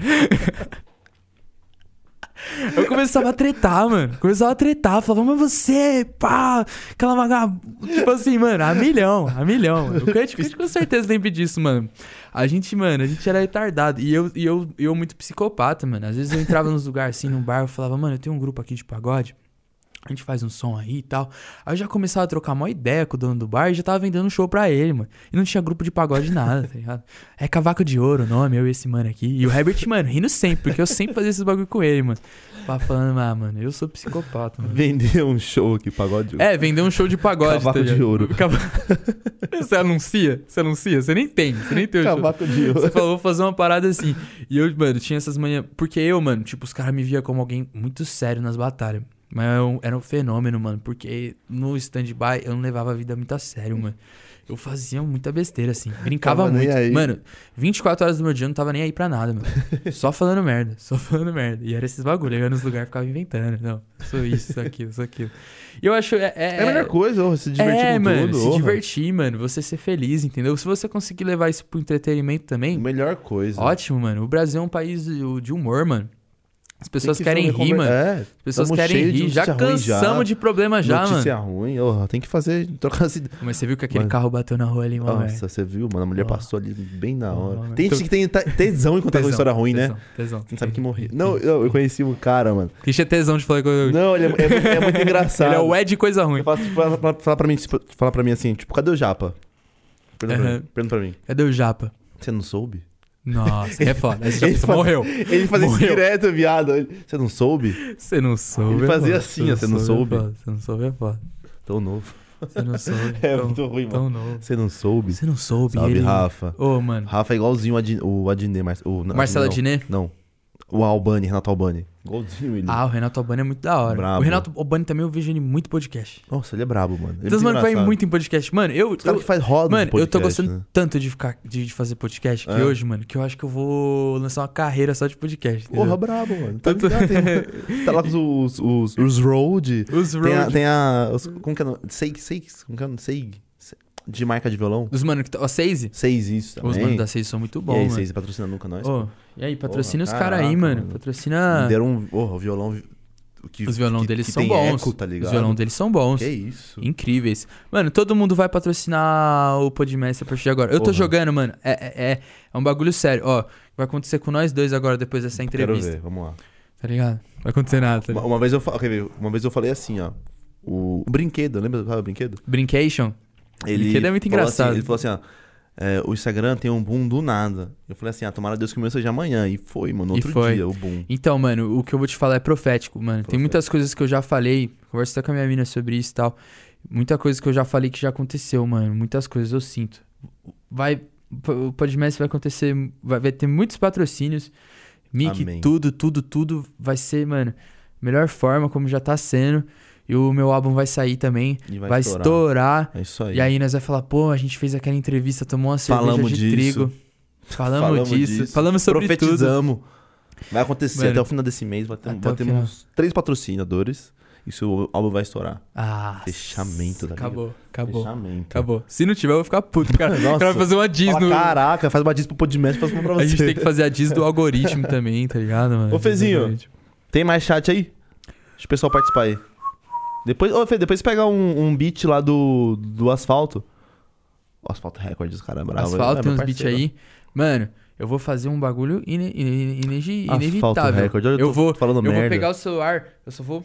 Eu começava a tretar, mano. Começava a tretar. Falava, mas você, pá, aquela vagabunda. Tipo assim, mano, a milhão, a milhão. O Kant, Kant com certeza lembra disso, mano. A gente, mano, a gente era retardado. E eu, e eu, eu muito psicopata, mano. Às vezes eu entrava nos lugares assim, num bar, eu falava, mano, eu tenho um grupo aqui de pagode. A gente faz um som aí e tal. Aí eu já começava a trocar uma ideia com o dono do bar e já tava vendendo um show pra ele, mano. E não tinha grupo de pagode nada, tá ligado? É Cavaco de Ouro o nome, eu e esse mano aqui. E o Herbert, mano, rindo sempre, porque eu sempre fazia esses bagulho com ele, mano. Tava falando, ah, mano, eu sou psicopata, mano. Vender um show aqui, pagode. É, vender um show de pagode, Cavaco tá de? Ouro. Você anuncia? Você anuncia? Você nem tem, você nem tem o show. Cavaco de ouro. Você falou, vou fazer uma parada assim. E eu, mano, tinha essas manhãs. Porque eu, mano, tipo, os caras me via como alguém muito sério nas batalhas. Mas era um, era um fenômeno, mano. Porque no stand-by eu não levava a vida muito a sério, mano. Eu fazia muita besteira, assim. Brincava Tava muito. Mano, 24 horas do meu dia eu não tava nem aí pra nada, mano. Só falando merda, só falando merda. E era esses bagulho. Eu ia nos lugares e ficava inventando. Não, sou isso, sou aquilo, sou aquilo. E eu acho. É, É a melhor coisa, ô, se divertir é, com mano, tudo. se divertir, mano. Você ser feliz, entendeu? Se você conseguir levar isso pro entretenimento também, Melhor coisa. Ótimo, mano. O Brasil é um país de humor, mano. As pessoas que querem rir, mano. É, As pessoas querem de rir. Já notícia ruim já. cansamos de problema já, notícia mano. ruim, ô, tem que fazer, trocar essa ideia. Mas você viu que aquele Mano. carro bateu na rua ali, mano. Nossa, você viu, mano? A mulher Ó. passou ali bem na hora. mano. Tem gente que tem te- tesão em contar uma história ruim, né? Tesão. Não sabe que morreu. Não, eu, eu conheci um cara, mano. Christian é tesão de falar coisa Não, ele é, é muito- é muito engraçado. Ele é o Ed coisa ruim. Eu faço, ela fala, fala pra mim, tipo, fala pra mim assim, tipo, cadê o Japa? Pergunta, pra Aham. mim, pergunta pra mim. Cadê o Japa? Você não soube? Nossa, é foda. Esse Ele faz- morreu. Ele fazia isso Morreu. direto, viado. Você não soube? Você não soube. Ele é fazia foda. assim, ó, você não soube? é. Você não soube, é foda. Tão novo. Você não soube. É tão, muito ruim, mano. tão novo. Você não soube? Você não soube. Salve, ele... Rafa. Ô, mano. Rafa é igualzinho o Adnet. O Adnet Mar... o, não, Marcelo não, Adnet? Não. O Albani, Renato Albani. Igualzinho ele. Ah, o Renato Albani é muito da hora. Brabo. O Renato Albani também eu vejo ele muito em podcast. Nossa, ele é brabo, mano. Ele é Então, mano, vai muito em podcast. Mano, eu. Os caras que faz roda mano, podcast, eu tô gostando né? tanto de ficar de, de fazer podcast que É. hoje, mano, que eu acho que eu vou lançar uma carreira só de podcast. entendeu? Porra, brabo, mano. Tá, Tanto- ligado? Tem- tá lá com os, os, os Road. Os Tem a. road. Tem a os, como que é o nome? Seig, Seig, como que é o nome? Seig. Se- De marca de violão. Os mano que tá. Ó, Seise? Seis, isso também. Os mano da Seise são muito E bons, aí, mano. Seis patrocina nunca nós? Ô, e aí, patrocina Porra, os caras aí, mano. mano. Patrocina. Me deram um. Porra, o violão. vi- Que, Os violão que- deles que são bons. Eco, tá ligado? Os violão deles são bons. Que isso? Incríveis. Mano, todo mundo vai patrocinar o Podmestre a partir de agora. Eu tô Porra. jogando, mano. É, é, é, é um bagulho sério. Ó, vai acontecer com nós dois agora, depois dessa Quero entrevista. ver, vamos lá. Tá ligado? Vai acontecer nada, tá Uma, uma vez eu? Uma vez eu falei assim, ó. O, o brinquedo, lembra sabe o brinquedo? Brincation? Brinquedo é muito falou engraçado. Assim, ele falou assim, ó. É, o Instagram tem um boom do nada. Eu falei assim, ah, tomara Deus que o meu seja amanhã. E foi, mano. Outro dia, o boom. Então, mano, o que eu vou te falar é profético, mano. Tem Profético. muitas coisas que eu já falei. Conversa com a minha mina sobre isso e tal. Muita coisa que eu já falei que já aconteceu, mano. Muitas coisas eu sinto. Vai. O Podmestre vai acontecer. Vai, vai ter muitos patrocínios. Mic, tudo, tudo, tudo. Vai ser, mano, melhor forma, como já tá sendo. E o meu álbum vai sair também. E vai, Vai, estourar. estourar. É isso aí. E aí nós vai falar, pô, a gente fez aquela entrevista, tomou uma cerveja Falamos de disso. trigo. Falamos, Falamos disso. disso. Falamos sobre tudo. Profetizamos. Vai acontecer Mano, até o final desse mês. Vai ter, vai ter uns três patrocinadores. Isso o álbum vai estourar. Ah. Fechamento, ligado? Acabou, acabou. Fechamento. Acabou. Se não tiver, eu vou ficar puto. Cara, o cara Nossa. vai fazer uma diz no. Caraca, faz uma diz pro Podmatch pra pra você. A gente tem que fazer a diz do algoritmo também, tá ligado, mano? Ô, Fezinho. Tem mais chat aí? Deixa o pessoal participar aí. Depois, ô, Fê, depois pega um, um beat lá do, do Asfalto. O Asfalto Records, cara, é bravo. Asfalto, é, tem uns beats aí. Mano, eu vou fazer um bagulho ine- Asfalto inevitável. Olha, Eu tô vou, falando eu vou merda. pegar o celular, eu só vou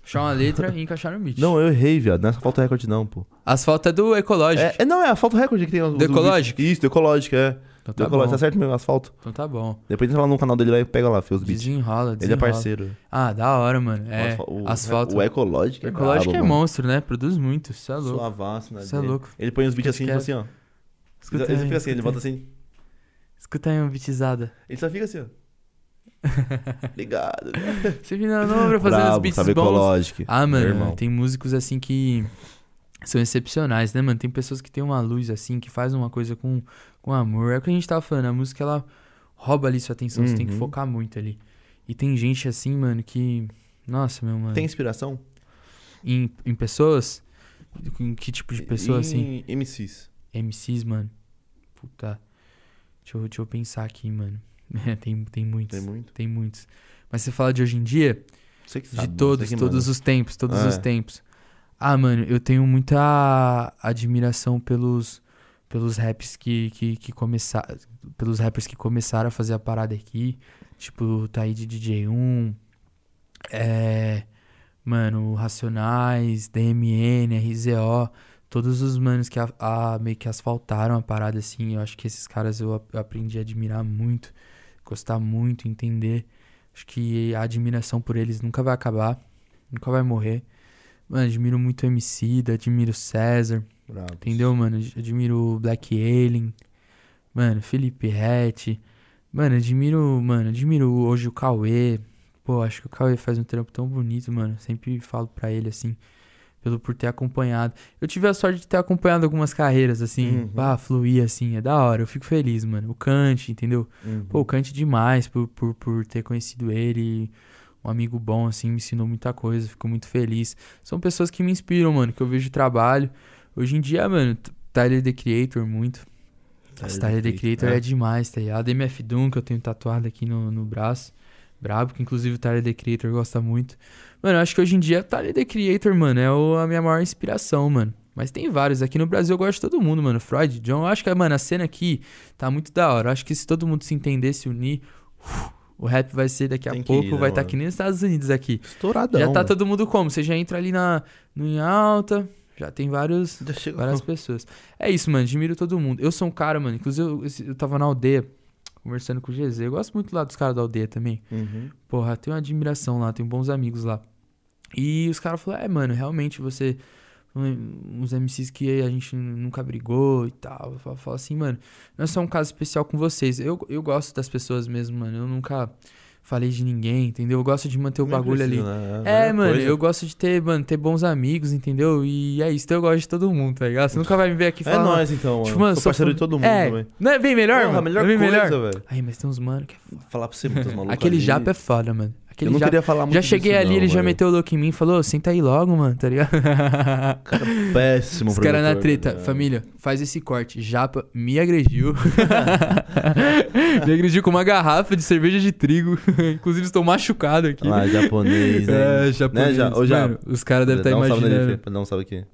puxar uma letra e encaixar no beat. Não, eu errei, viado. Não é Asfalto Records, não, pô. Asfalto é do Ecológico. É, é, não, é Asfalto Records que tem Do Ecológico? Isso, do Ecológico, é. Então tá Ecológico, tá certo mesmo, Asfalto. Então tá bom. Depois entra lá no canal dele lá e pega lá, Fê, os beats. Desenrola, desenrola. Ele é parceiro. Ah, da hora, mano. É, O asfa- o, asfalto. O Ecológico O é Ecológico brabo, é mano. monstro, né? Produz muito, isso é louco. Suavaço, né? Isso é louco. Ele põe os beats assim, tipo assim, ó. Escuta Ele aí, fica assim, ele volta assim. Escuta aí uma beatzada. Ele só fica assim, ó. Ligado. Você vira não pra fazer os beats sabe bons. Ecológico. Ah, mano, tem músicos assim que são excepcionais, né, mano? Tem pessoas que têm uma luz assim, que faz uma coisa com, com amor. É o que a gente tava falando, a música ela rouba ali sua atenção, você tem que Uhum. focar muito ali. E tem gente assim, mano, que. Nossa, meu mano. Tem inspiração? Em, em pessoas? Em que tipo de pessoa assim? Em MCs. MCs, mano. Puta. Deixa eu, deixa eu pensar aqui, mano. tem, tem muitos. Tem muito. Tem muitos. Mas você fala de hoje em dia, Você que de sabe, todos, você que todos manda. os tempos, todos É. os tempos. Ah, mano, eu tenho muita admiração pelos pelos raps que que, que começaram, pelos rappers que começaram a fazer a parada aqui, tipo Taíde DJ1, é, mano, Racionais, DMN, RZO, todos os manos que a, a- meio que asfaltaram a parada assim, eu acho que esses caras eu, eu aprendi a admirar muito, gostar muito, entender. Acho que a admiração por eles nunca vai acabar, nunca vai morrer. Mano, admiro muito o MC, admiro o César, Bravo. entendeu, mano? Admiro o Black Alien, mano, Felipe Rett. Mano, admiro, mano, admiro hoje o Cauê. Pô, acho que o Cauê faz um trampo tão bonito, mano. Sempre falo pra ele assim, pelo por ter acompanhado. Eu tive a sorte de ter acompanhado algumas carreiras assim, Uhum. pá, fluir assim, é da hora. Eu fico feliz, mano. O Kant, entendeu? Uhum. Pô, o Kant demais por, por, por ter conhecido ele. Um amigo bom, assim, me ensinou muita coisa. Fico muito feliz. São pessoas que me inspiram, mano, que eu vejo trabalho. Hoje em dia, mano, Tyler The Creator, muito. Esse Tyler The Creator é demais, tá ligado? MF Doom, que eu tenho tatuado aqui no, no braço. Brabo, que inclusive o Tyler The Creator gosta muito. Mano, eu acho que hoje em dia o Tyler The Creator, mano, é o- a minha maior inspiração, mano. Mas tem vários. Aqui no Brasil eu gosto de todo mundo, mano. Freud, John. Eu acho que, mano, a cena aqui tá muito da hora. Eu acho que se todo mundo se entender, se unir, uf, o rap vai ser daqui a Tem pouco, ir, né, vai estar mano? que nem nos Estados Unidos aqui. Estouradão. já tá mano. todo mundo como? Você já entra ali na, no em alta, já tem vários, várias pessoas. É isso, mano. Admiro todo mundo. Eu sou um cara, mano. Inclusive, eu, eu tava na aldeia conversando com o GZ. Eu gosto muito lá dos caras da aldeia também. Uhum. Porra, tenho uma admiração lá, tenho bons amigos lá. E os caras falaram, é, mano, realmente você. Uns MCs que a gente nunca brigou e tal. Falo assim, mano, não é só um caso especial com vocês. Eu, eu gosto das pessoas mesmo, mano. Eu nunca falei de ninguém, entendeu? Eu gosto de manter o bagulho precisa, ali. né? É, a mano, coisa. eu gosto de ter, mano, ter bons amigos, entendeu? E é isso, então eu gosto de todo mundo, tá ligado? Você nunca vai me ver aqui É falando. nóis, então, Tipo, mano. Sou sou parceiro fã- de todo mundo é, também. Não é bem melhor, Porra, mano? melhor é bem coisa, melhor. velho. Aí, mas tem uns mano que é foda. Falar pra você, muitos malucos Aquele ali. japa é foda, mano. Aquele Eu não japa. queria falar muito Já cheguei ali, não, ele já meteu o louco em mim e falou, senta aí logo, mano, tá ligado? Cara, péssimo Os caras na treta. né? Família, faz esse corte. Japa me agrediu. me agrediu com uma garrafa de cerveja de trigo. Inclusive, estou machucado aqui. Lá, japonês, né? É, japonês. Né, já- já- Mano, os caras devem estar nele, imaginando. Fê, Dá um salve aqui.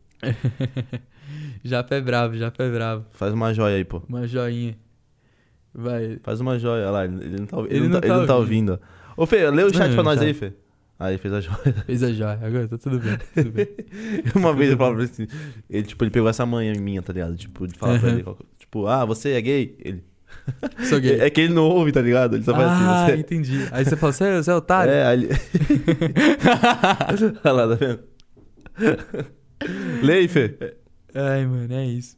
Japa é bravo, Japa é bravo. Faz uma joia aí, pô. Uma joinha. Vai. Faz uma joia. Olha lá, ele não tá, ele Ele não não tá, ele tá não tá ouvindo. Ô, Fê, lê o chat Não, pra nós tá. aí, Fê. Aí, fez a joia. Fez a joia. Agora tá tudo bem. Tudo bem. Uma vez eu falava pra ele assim, ele, tipo, ele pegou essa manha minha, tá ligado? Tipo, de falar pra Uhum. ele, qual- tipo, ah, você é gay? Ele. Sou gay. É, que ele não ouve, tá ligado? Ele só faz ah, assim, você. entendi. Aí você fala, você é, você é otário? É, aí ele... Olha lá, tá vendo? Lê aí, Fê. Ai, mano, é isso.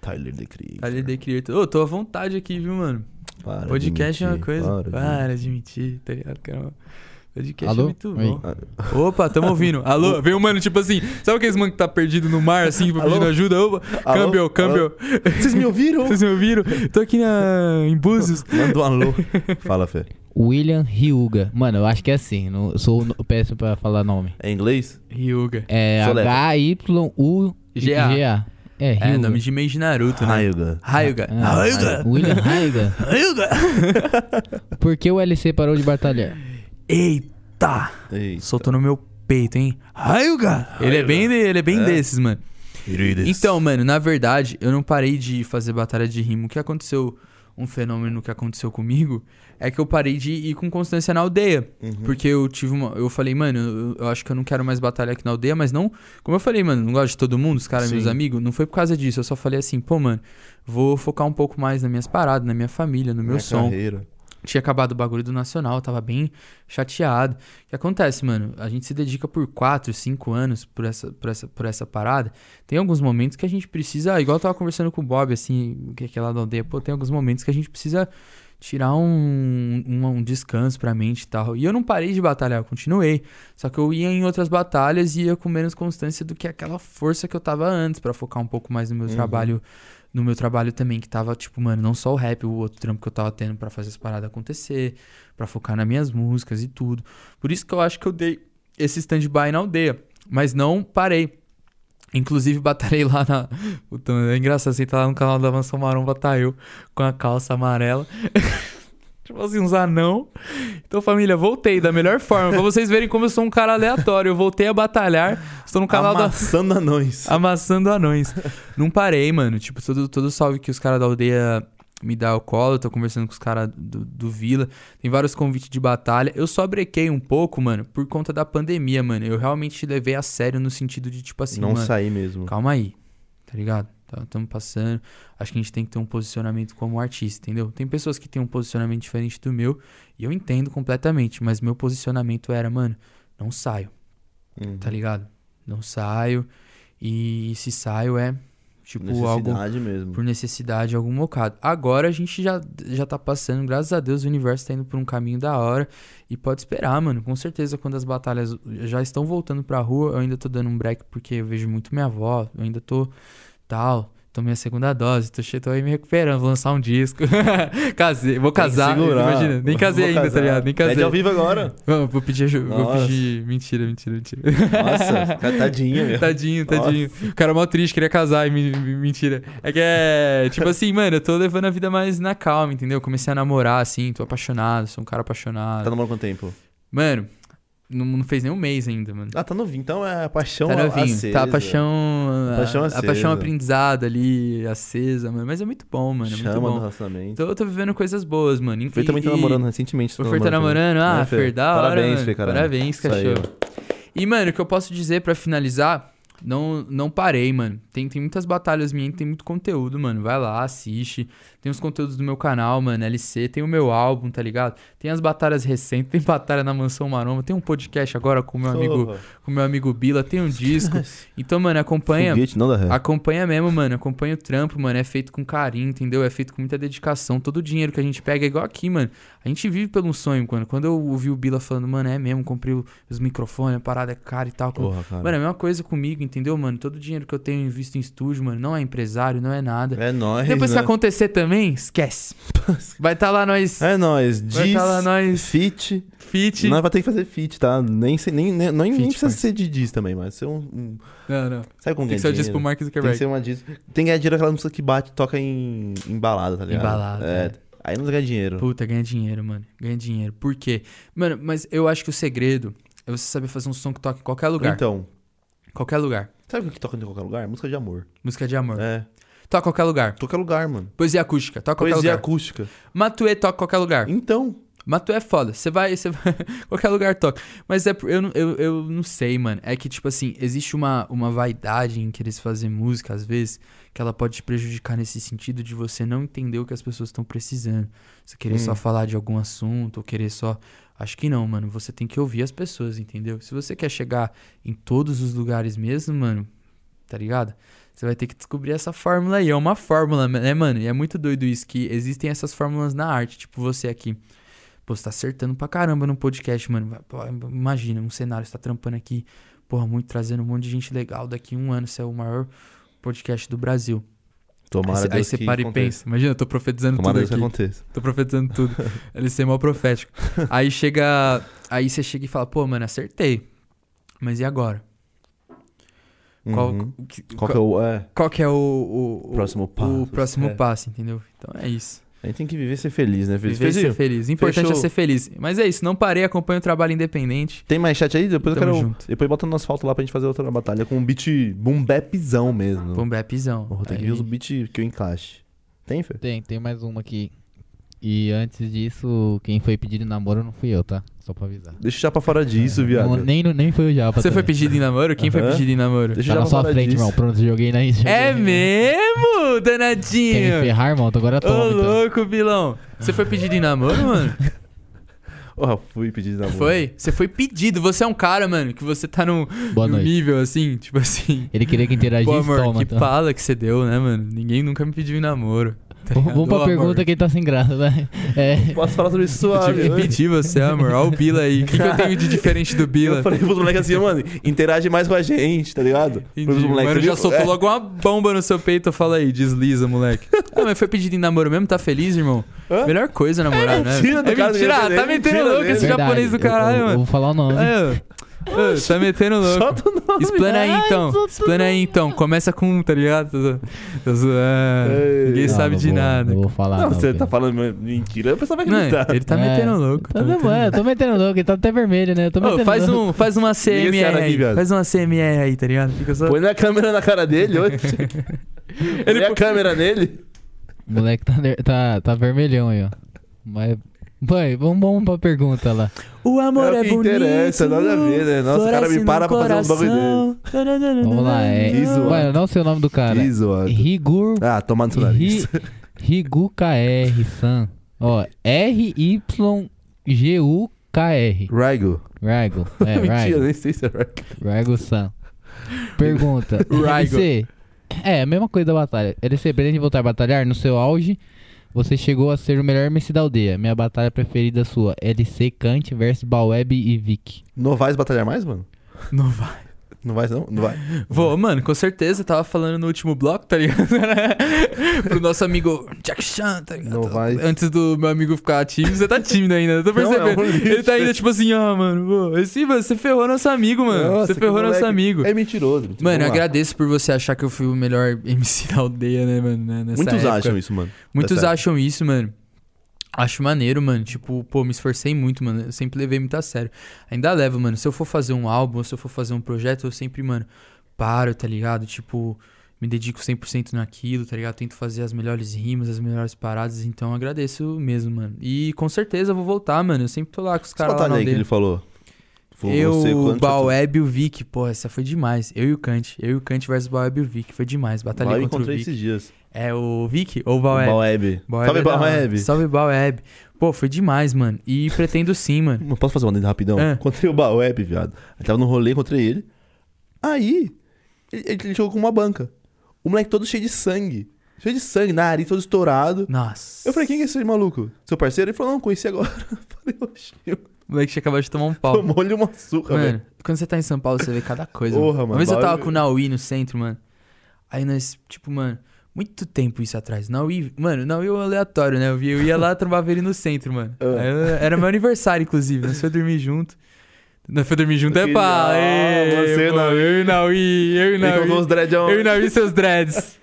Tyler The Creator. Ali de Creator. Ô, tô à vontade aqui, viu, mano? Para Podcast é uma coisa. para Para, de mentir, tá ligado? Cara, podcast Alô? é muito Oi. bom. Opa, tamo ouvindo. Alô? Vem um mano, tipo assim, sabe aqueles mano que tá perdido no mar, assim, Alô? pedindo ajuda? Opa, Alô? câmbio, câmbio. Vocês me ouviram? Vocês me ouviram? Tô aqui na... em Búzios. Manda um alô. Fala, Fê. William Hyuga. Mano, eu acho que é assim. Não, eu sou eu péssimo pra falar nome. É inglês? Ryuga. É. H-Y-U-G-A. É, É, Hyuga. nome de meio de Naruto, né? Hyuga. Ryuga. Ah, Ryuga. William Hyuga. Ryuga. Por que o LC parou de batalhar? Eita! Eita. Soltou no meu peito, hein? Ryuga. Ele é bem, ele é bem É? desses, mano. Irides. Então, mano, na verdade, eu não parei de fazer batalha de rima. O que aconteceu, um fenômeno que aconteceu comigo, é que eu parei de ir com constância na aldeia. Uhum. Porque eu tive uma. Eu falei, mano, eu, eu acho que eu não quero mais batalha aqui na aldeia, mas não. Como eu falei, mano, não gosto de todo mundo, os caras, meus amigos. Não foi por causa disso. Eu só falei assim, pô, mano, vou focar um pouco mais nas minhas paradas, na minha família, no meu Minha som. carreira. Tinha acabado o bagulho do Nacional, eu tava bem chateado. O que acontece, mano? A gente se dedica por 4, 5 anos por essa, por, essa, por essa parada. Tem alguns momentos que a gente precisa, igual eu tava conversando com o Bob, assim, que é lá da aldeia, pô, tem alguns momentos que a gente precisa tirar um, um, um descanso pra mente e tal. E eu não parei de batalhar, eu continuei. Só que eu ia em outras batalhas e ia com menos constância do que aquela força que eu tava antes, pra focar um pouco mais no meu Uhum. trabalho no meu trabalho também, que tava, tipo, mano, não só o rap, o outro trampo que eu tava tendo pra fazer as paradas acontecer, pra focar nas minhas músicas e tudo. Por isso que eu acho que eu dei esse stand-by na aldeia, mas não parei. Inclusive, batalhei lá na. Puta, é engraçado, você tá lá no canal da Mansão Maromba, tá eu com a calça amarela. tipo assim, uns anão. Então, família, voltei da melhor forma. Pra vocês verem como eu sou um cara aleatório. Eu voltei a batalhar. Estou no canal da. Amassando anões. Amassando anões. Não parei, mano. Tipo, todo, todo salve que os caras da aldeia me dá ao colo. Eu tô conversando com os caras do, do Vila. Tem vários convites de batalha. Eu só brequei um pouco, mano, por conta da pandemia, mano. Eu realmente levei a sério no sentido de, tipo assim, não mano, sair mesmo. calma aí. Tá ligado? Estamos passando. Acho que a gente tem que ter um posicionamento como artista, entendeu? Tem pessoas que têm um posicionamento diferente do meu. E eu entendo completamente. Mas meu posicionamento era, mano, não saio Uhum. tá ligado? Não saio. E se saio é, tipo, algo Necessidade mesmo. por necessidade, algum bocado. Agora a gente já, já tá passando, graças a Deus, o universo tá indo por um caminho da hora. E pode esperar, mano. Com certeza, quando as batalhas já estão voltando pra rua, eu ainda tô dando um break porque eu vejo muito minha avó. Eu ainda tô tal. Tomei a segunda dose, tô, tô aí me recuperando, vou lançar um disco. Casei, vou casar, imagina. Nem casei ainda, tá casar. ligado? Nem casei. Pede ao vivo agora. Vou, vou pedir, aju- vou Nossa. pedir. Mentira, mentira, mentira. Nossa, cara, tadinha, meu. Tadinho, tadinho. O cara é mó triste, queria casar e me, me- mentira. É que é. Tipo assim, mano, eu tô levando a vida mais na calma, entendeu? Comecei a namorar, assim, tô apaixonado, sou um cara apaixonado. Tá namorando quanto tempo? Mano, não, não fez nem um mês ainda, mano. Ah, tá novinho. Então é a paixão Tá novinho, acesa. tá a paixão. A paixão a, a acesa. paixão aprendizada ali, acesa, mano. Mas é muito bom, mano. É muito Chama no bom. relacionamento. Então eu tô vivendo coisas boas, mano. O Fê também tá namorando recentemente. O Fer tá namorando? Ah, Né, Fer, da hora. Parabéns, mano. Caralho. Parabéns, cachorro. E, mano, o que eu posso dizer pra finalizar, não, não parei, mano. Tem, tem muitas batalhas minhas, tem muito conteúdo, mano. Vai lá, assiste. Tem os conteúdos do meu canal, mano, LC. Tem o meu álbum, tá ligado? Tem as batalhas recentes, tem batalha na Mansão Maromba. Tem um podcast agora com o meu amigo, Porra. com meu amigo Bila. Tem um disco. Então, mano, acompanha. Foguete não dá ré. Acompanha mesmo, mano. Acompanha o trampo, mano. É feito com carinho, entendeu? É feito com muita dedicação. Todo o dinheiro que a gente pega é igual aqui, mano. A gente vive pelo sonho, mano. Quando eu ouvi o Bila falando, mano, é mesmo, comprei os microfones, a parada é cara e tal. Porra, cara. Mano, é a mesma coisa comigo, entendeu, mano? Todo o dinheiro que eu tenho invisto em estúdio, mano, não é empresário, não é nada. É nóis, Depois que né? acontecer também, esquece. Vai estar lá nós, É nóis. vai Diz, tá lá nós, fit. fit. Nós vai ter que fazer fit, tá? Nem, sei- nem, nem, nem, Fit, precisa ser de diz também, mas ser um... um- Não, não. Sabe como Tem que ser o disco pro? Mark Tem que Zuckerberg. ser uma diz. Tem que ganhar dinheiro aquela música que bate toca em, em balada, tá ligado? Embalada, É. é. Aí não ganha dinheiro. Puta, ganha dinheiro, mano. Ganha dinheiro. Por quê? Mano, mas eu acho que o segredo é você saber fazer um som que toque em qualquer lugar. Então, Qualquer lugar. sabe o que toca em qualquer lugar? Música de amor. Música de amor. É. Toca em qualquer lugar. Qualquer lugar, mano. Poesia acústica. Toca qualquer Poesia lugar. acústica. Matuê toca em qualquer lugar. Então, Matuê é foda. Você vai, você vai. qualquer lugar toca. Mas é, eu, não- eu, eu não sei, mano. É que, tipo assim, existe uma, uma vaidade em querer fazer música, às vezes, que ela pode te prejudicar nesse sentido de você não entender o que as pessoas estão precisando. Você querer Hum. só falar de algum assunto, ou querer só. Acho que não, mano. Você tem que ouvir as pessoas, entendeu? Se você quer chegar em todos os lugares mesmo, mano, tá ligado? Você vai ter que descobrir essa fórmula aí. É uma fórmula, né, mano? E é muito doido isso, que existem essas fórmulas na arte. Tipo, você aqui. Pô, você tá acertando pra caramba no podcast, mano. Imagina, um cenário, você tá trampando aqui, porra, muito, trazendo um monte de gente legal. Daqui um ano você é o maior podcast do Brasil. Tomara aí cê- aí Deus você que para e aconteça. pensa. Imagina, eu tô profetizando Tomara tudo Deus que aqui. aconteça. Tô profetizando tudo. Ele ser mal profético. Aí chega. Aí você chega e fala, pô, mano, acertei. Mas e agora? Qual, Uhum. que- Qual que é o... É, qual que é o, o, o- Próximo passo, O próximo é. passo, entendeu? Então é isso. A gente tem que viver e ser feliz, né? Feliz. Viver e ser feliz. O importante fechou. é ser feliz. Mas é isso, não parei, acompanho o trabalho independente. Tem mais chat aí? Depois eu Tamo quero... junto. Depois bota no asfalto lá pra gente fazer outra batalha com um beat boom bapzão mesmo. Boom bapzão. Tem que ver os beats que eu encaixe. Tem, Fê? Tem, tem mais uma aqui. E antes disso, quem foi pedido em namoro não fui eu, tá? Só pra avisar. Deixa eu já pra fora disso, viado. Não, nem, nem foi o Japa. Você foi também. pedido em namoro? Quem foi pedido em namoro? Deixa Tá eu já na sua fora frente, disso. irmão. Pronto, joguei na joguei É na- mesmo, Quer me danadinho? ferrar, irmão? Então Agora Ô, toma, então. louco, vilão. Você foi pedido em namoro, mano? Porra, fui pedir namoro. Foi? Você foi pedido. Você é um cara, mano, que você tá num, Boa num nível assim, tipo assim. Ele queria que interagisse, Pô, amor, toma. que então. pala que você deu, né, mano? Ninguém nunca me pediu em namoro. Tá Vamos pra pergunta amor, que tá sem graça, né? É. Posso falar sobre isso Eu suave? tive que pedir você, amor. Olha o Bila aí. O que, que eu tenho de diferente do Bila? Eu falei pros moleques assim, mano, interage mais com a gente, tá ligado? Entendi. Moleques, mano já viu? soltou É. logo uma bomba no seu peito. Fala aí, desliza, moleque. Ah, mas foi pedido em namoro mesmo? Tá feliz, irmão? Hã? Melhor coisa namorar, né? mentira é mentira, tá metendo louco esse japonês do eu- caralho, eu, eu mano. vou falar o nome. É, ô, tá metendo louco. Solta o nome. Explana aí então. Explana aí então. Começa com um, tá ligado? Tô, zo- tô zoando. Ei. Ninguém Não, sabe não de vou- nada. Não vou falar. Não, você cara. tá falando mentira, a pessoa vai Não, acreditar. ele tá É. metendo louco. Tá tá metendo é, tô metendo louco, ele tá até vermelho, né? Eu tô Ô, metendo faz, louco. um, faz uma CMR aqui, aí. Faz uma CMR aí, tá ligado? Fica só. Põe na câmera na cara dele hoje. Ele Põe a câmera nele. O moleque tá, tá, tá vermelhão aí, ó. Mas. Vai, vamos, vamos pra pergunta lá. O amor É é, o que bonito. interessa, nada a ver, né? Nossa, o cara me para pra fazer uns bagulho coração. Vamos lá, é. Mano, não sei o nome do cara. Que zoado. Rigur. Ah, toma no seu nariz. Ri, Rigu KR San. Ó, R-Y-G-U-K-R. Raigo. Raigo. É, Mentira, Raigo. nem sei se é Raigo. Raigo San. Pergunta. Raigo. LC, é, a mesma coisa da batalha. LC, pretende voltar a batalhar? No seu auge, você chegou a ser o melhor MC da aldeia. Minha batalha preferida sua. LC Kant versus Baweb e Vic. Novais batalhar mais, mano? Não vai. Não vai, não? Não vai. Vou, mano, com certeza. Tava falando no último bloco, tá ligado? Pro nosso amigo Jack Chan, tá ligado? Não vai. Antes do meu amigo ficar tímido, você tá tímido ainda, eu tô Não, é percebendo. um. Ele tá ainda tipo assim, ah, mano, pô, esse, mano, você ferrou nosso amigo, mano. Nossa, você ferrou nosso amigo. É mentiroso. Mano, eu agradeço por você achar que eu fui o melhor MC da aldeia, né, mano? né, nessa Muitos época. acham isso, mano. Muitos Tá acham isso, mano. Acho maneiro, mano. Tipo, pô, me esforcei muito, mano. Eu sempre levei muito a sério. Ainda levo, mano. Se eu for fazer um álbum, se eu for fazer um projeto, eu sempre, mano, paro, tá ligado? Tipo, me dedico 100% naquilo, tá ligado? Tento fazer as melhores rimas, as melhores paradas. Então, agradeço mesmo, mano. E com certeza eu vou voltar, mano. Eu sempre tô lá com os caras lá batalha na aí que ele falou. Foi Eu, o Baweb e o Vic, pô, essa foi demais. Eu e o Kant. Eu e o Kant versus o Baweb e o Vic. Foi demais. Batalhei Lá eu contra o Vic. esses dias. É o Vic ou o Baweb? Baweb. Salve. Baweb. Salve Baweb. Pô, foi demais, mano. E pretendo sim, mano. Não posso fazer uma dentro rapidão? É. Encontrei o Baweb, viado. Ele tava no rolê, encontrei ele. Aí, ele, ele chegou com uma banca. O moleque todo cheio de sangue. Cheio de sangue, nariz todo estourado. Nossa. Eu falei, quem que é esse maluco? Seu parceiro? Ele falou, não, conheci agora. Eu falei, oxi, O moleque tinha acabado de tomar um pau. tomou-lhe uma surra, Mano, velho. quando você tá em São Paulo, você vê cada coisa. Porra, mano. Uma vez eu tava com o Naui no centro, mano. Aí nós, tipo, mano, muito tempo isso atrás. Naui, mano, Naui é um aleatório, né? Eu, eu ia lá trombar ele no centro, mano. Ah. Eu- era meu aniversário, inclusive. Nós foi dormir junto. Nós foi dormir junto, é pá. você, pô, Naui. Eu e Naui, eu e Ele Naui. os dreadão. Eu e Naui e seus dreads.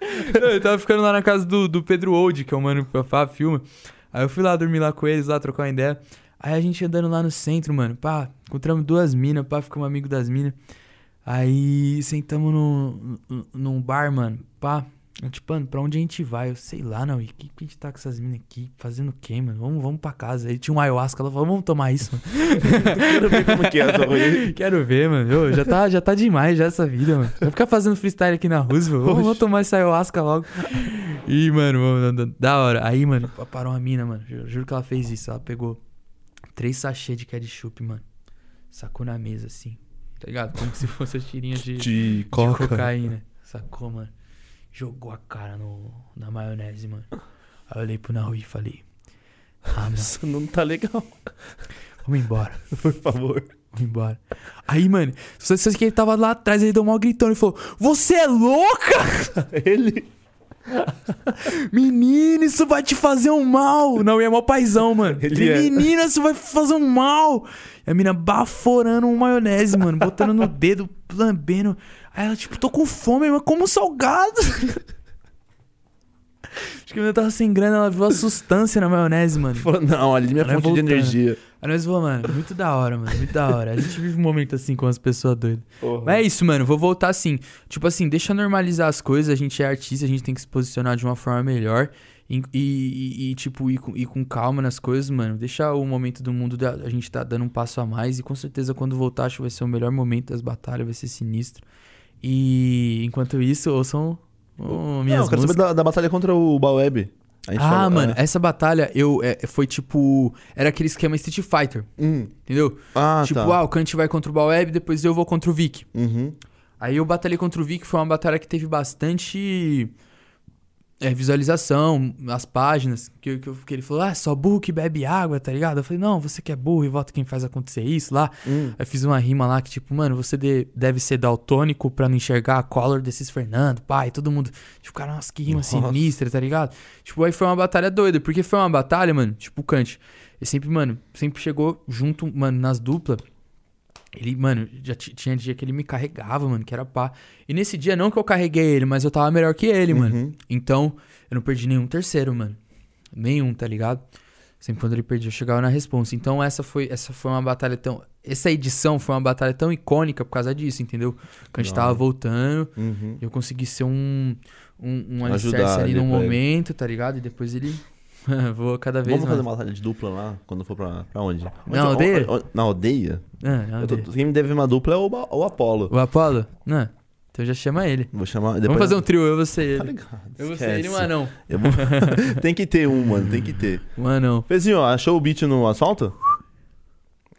Não, eu tava ficando lá na casa do, do Pedro Old, que é o mano que Fá filma. Aí eu fui lá dormir lá com eles, lá trocar uma ideia. Aí a gente andando lá no centro, mano, pá, encontramos duas minas, pá, ficamos amigo das minas. Aí sentamos num, num- num bar, mano, pá. Eu, Tipo, mano, pra onde a gente vai? Eu sei lá, não. E que, que a gente tá com essas minas aqui? Fazendo o quê, mano? Vamos, vamos pra casa. Aí tinha um ayahuasca. Ela falou, vamos tomar isso, mano. Quero ver como que é essa rolê. Quero ver, mano. Ô, já, tá, já tá demais já essa vida, mano. Vai ficar fazendo freestyle aqui na Roosevelt. Vamos, vamos tomar esse ayahuasca logo. Ih, mano, mano, da- da hora. Aí, mano, parou uma mina, mano. Juro, juro que ela fez isso. Ela pegou três sachês de ketchup, mano. Sacou na mesa, assim. Tá ligado? Como se fosse as tirinhas de, de De coca. cocaína. Sacou, mano? Jogou a cara no, na maionese, mano. Aí eu olhei pro Naui e falei: Ah, mano, Isso não tá legal. vamos embora. Por favor. Vamos embora. Aí, mano, só sei que ele tava lá atrás, ele deu um maior gritão e falou: Você é louca? Ele. Menino, isso vai te fazer um mal. Não, e é mó paizão, mano. Ele é. Menina, isso vai fazer um mal. E a mina baforando um maionese, mano. Botando no dedo, lambendo. Aí ela, tipo, tô com fome, mas como salgado. Acho que a menina tava sem grana, ela viu a sustância na maionese, mano. Falou, não, ali minha Ela é fonte de voltando. energia. Aí nós falamos, mano, muito da hora, mano, muito da hora. A gente vive um momento assim com as pessoas doidas. Mas é isso, mano, vou voltar assim. Tipo assim, deixa normalizar as coisas, a gente é artista, a gente tem que se posicionar de uma forma melhor. E, e- e, tipo, ir com, ir com calma nas coisas, mano. Deixa o momento do mundo, da, a gente tá dando um passo a mais. E com certeza quando voltar, acho que vai ser o melhor momento das batalhas, vai ser sinistro. E enquanto isso, ouçam oh, minhas não, eu quero músicas. saber da, da batalha contra o Baweb. Ah, falou- mano, é. essa batalha eu é, foi tipo. Era aquele esquema Street Fighter, Hum. entendeu? Ah, tipo, tá. ah, o Kant vai contra o Balweb, depois eu vou contra o Vic. Uhum. Aí eu batalhei contra o Vic, foi uma batalha que teve bastante é, visualização, as páginas, que, que, que ele falou, ah, só burro que bebe água, tá ligado? Eu falei, não, você que é burro e vota quem faz acontecer isso lá. Hum. Aí fiz uma rima lá que, tipo, mano, você de- deve ser daltônico pra não enxergar a color desses Fernando, pai, todo mundo. Tipo, cara, nossa, que rima Nossa. sinistra, tá ligado? Tipo, aí foi uma batalha doida, porque foi uma batalha, mano, tipo, o Kant. Ele sempre, mano, sempre chegou junto, mano, nas duplas. Ele, mano, já ti- tinha dia que ele me carregava, mano, que era pá. E nesse dia, não que eu carreguei ele, mas eu tava melhor que ele, mano. Uhum. Então, eu não perdi nenhum terceiro, mano. Nenhum, tá ligado? Sempre quando ele perdia, eu chegava na responsa. Então, essa foi, essa foi uma batalha tão. Essa edição foi uma batalha tão icônica por causa disso, entendeu? Que a gente tava voltando, Uhum. eu consegui ser um. Um, um alicerce ali ali num pra ele. momento, tá ligado? E depois ele. Vou cada vez Vamos mais. fazer uma batalha de dupla lá, quando for pra, pra onde? Na Onde- aldeia? onde- Na aldeia? Ah, não, Eu tô- quem me deve uma dupla é o, o Apollo. O Apolo? Não. Então já chama ele. Vou chamar. Depois Vamos fazer um trio, eu vou ser Tá ele. ligado. Eu vou ser ele e um anão. Eu vou- tem que ter um, mano, tem que ter. Um anão. Fezinho, achou o beat no asfalto?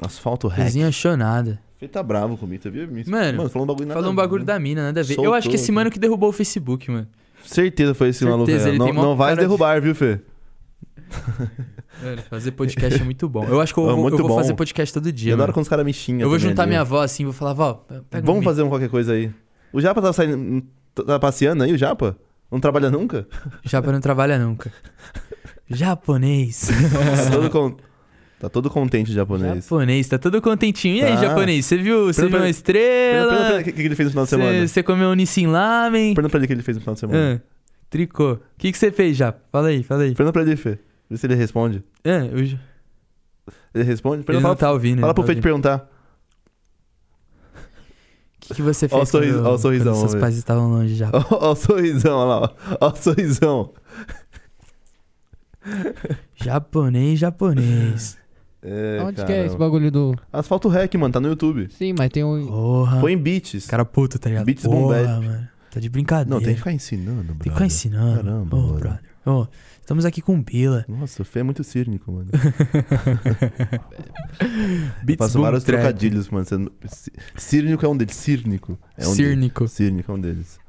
Asfalto hack. Pezinho achou nada. Ele tá bravo comigo, você viu? Me- Mano, falou um bagulho Falou um bagulho ver. da mina, nada a ver. eu Soltou acho que esse mano que derrubou o Facebook, mano. Certeza foi esse Certeza, maluco. Não, não vai cara de- derrubar, viu, Fê? Fazer podcast é muito bom. Eu acho que eu, É vou, eu vou fazer podcast todo dia. Eu adoro mano. quando os caras me xingam. Eu vou juntar minha avó assim, vou falar, vó, pega Vamos um fazer um qualquer coisa aí. O Japa tá saindo. Tá passeando aí, o Japa? Não trabalha nunca? Japa não trabalha nunca. Japonês. Tá todo, con- tá todo contente o japonês. japonês, tá todo contentinho. E aí, Tá. japonês, você viu, você viu uma Pergunta pra ele estrela? O que, que ele fez no final de semana? Você você comeu um Nissin Lamen? Pergunta pra ele o que ele fez no final de semana. Ah, tricô. O que que você fez, Japa? Fala aí, fala aí. Pergunta pra ele, Fê. Vê se ele responde. Ah, eu- ele Ele responde? Pergunta, não fala, tá ouvindo. fala ele pro tá Fê te perguntar. O que, que você Ó fez o sorriso- quando, ó o sorrisão, seus pais estavam longe já? Ó, ó o sorrisão, olha lá. Ó, ó o sorrisão. Japonês, japonês. É, Onde que é esse bagulho do. Asfalto Rec, mano, tá no YouTube. Sim, mas tem um. Porra. Põe beats. Cara puto, tá ligado? Beats Porra, Bombete. mano. Tá de brincadeira. Não, tem que ficar ensinando, Tem que brother. ficar ensinando. Caramba, Ô, mano. brother. Ô, estamos aqui com o Bila. Nossa, o Fê é muito cínico, mano. Faço Boom vários Trap. trocadilhos, mano. Você não- Cí- Cínico é um deles. Círnico. É um Círnico. deles. Círnico é um deles.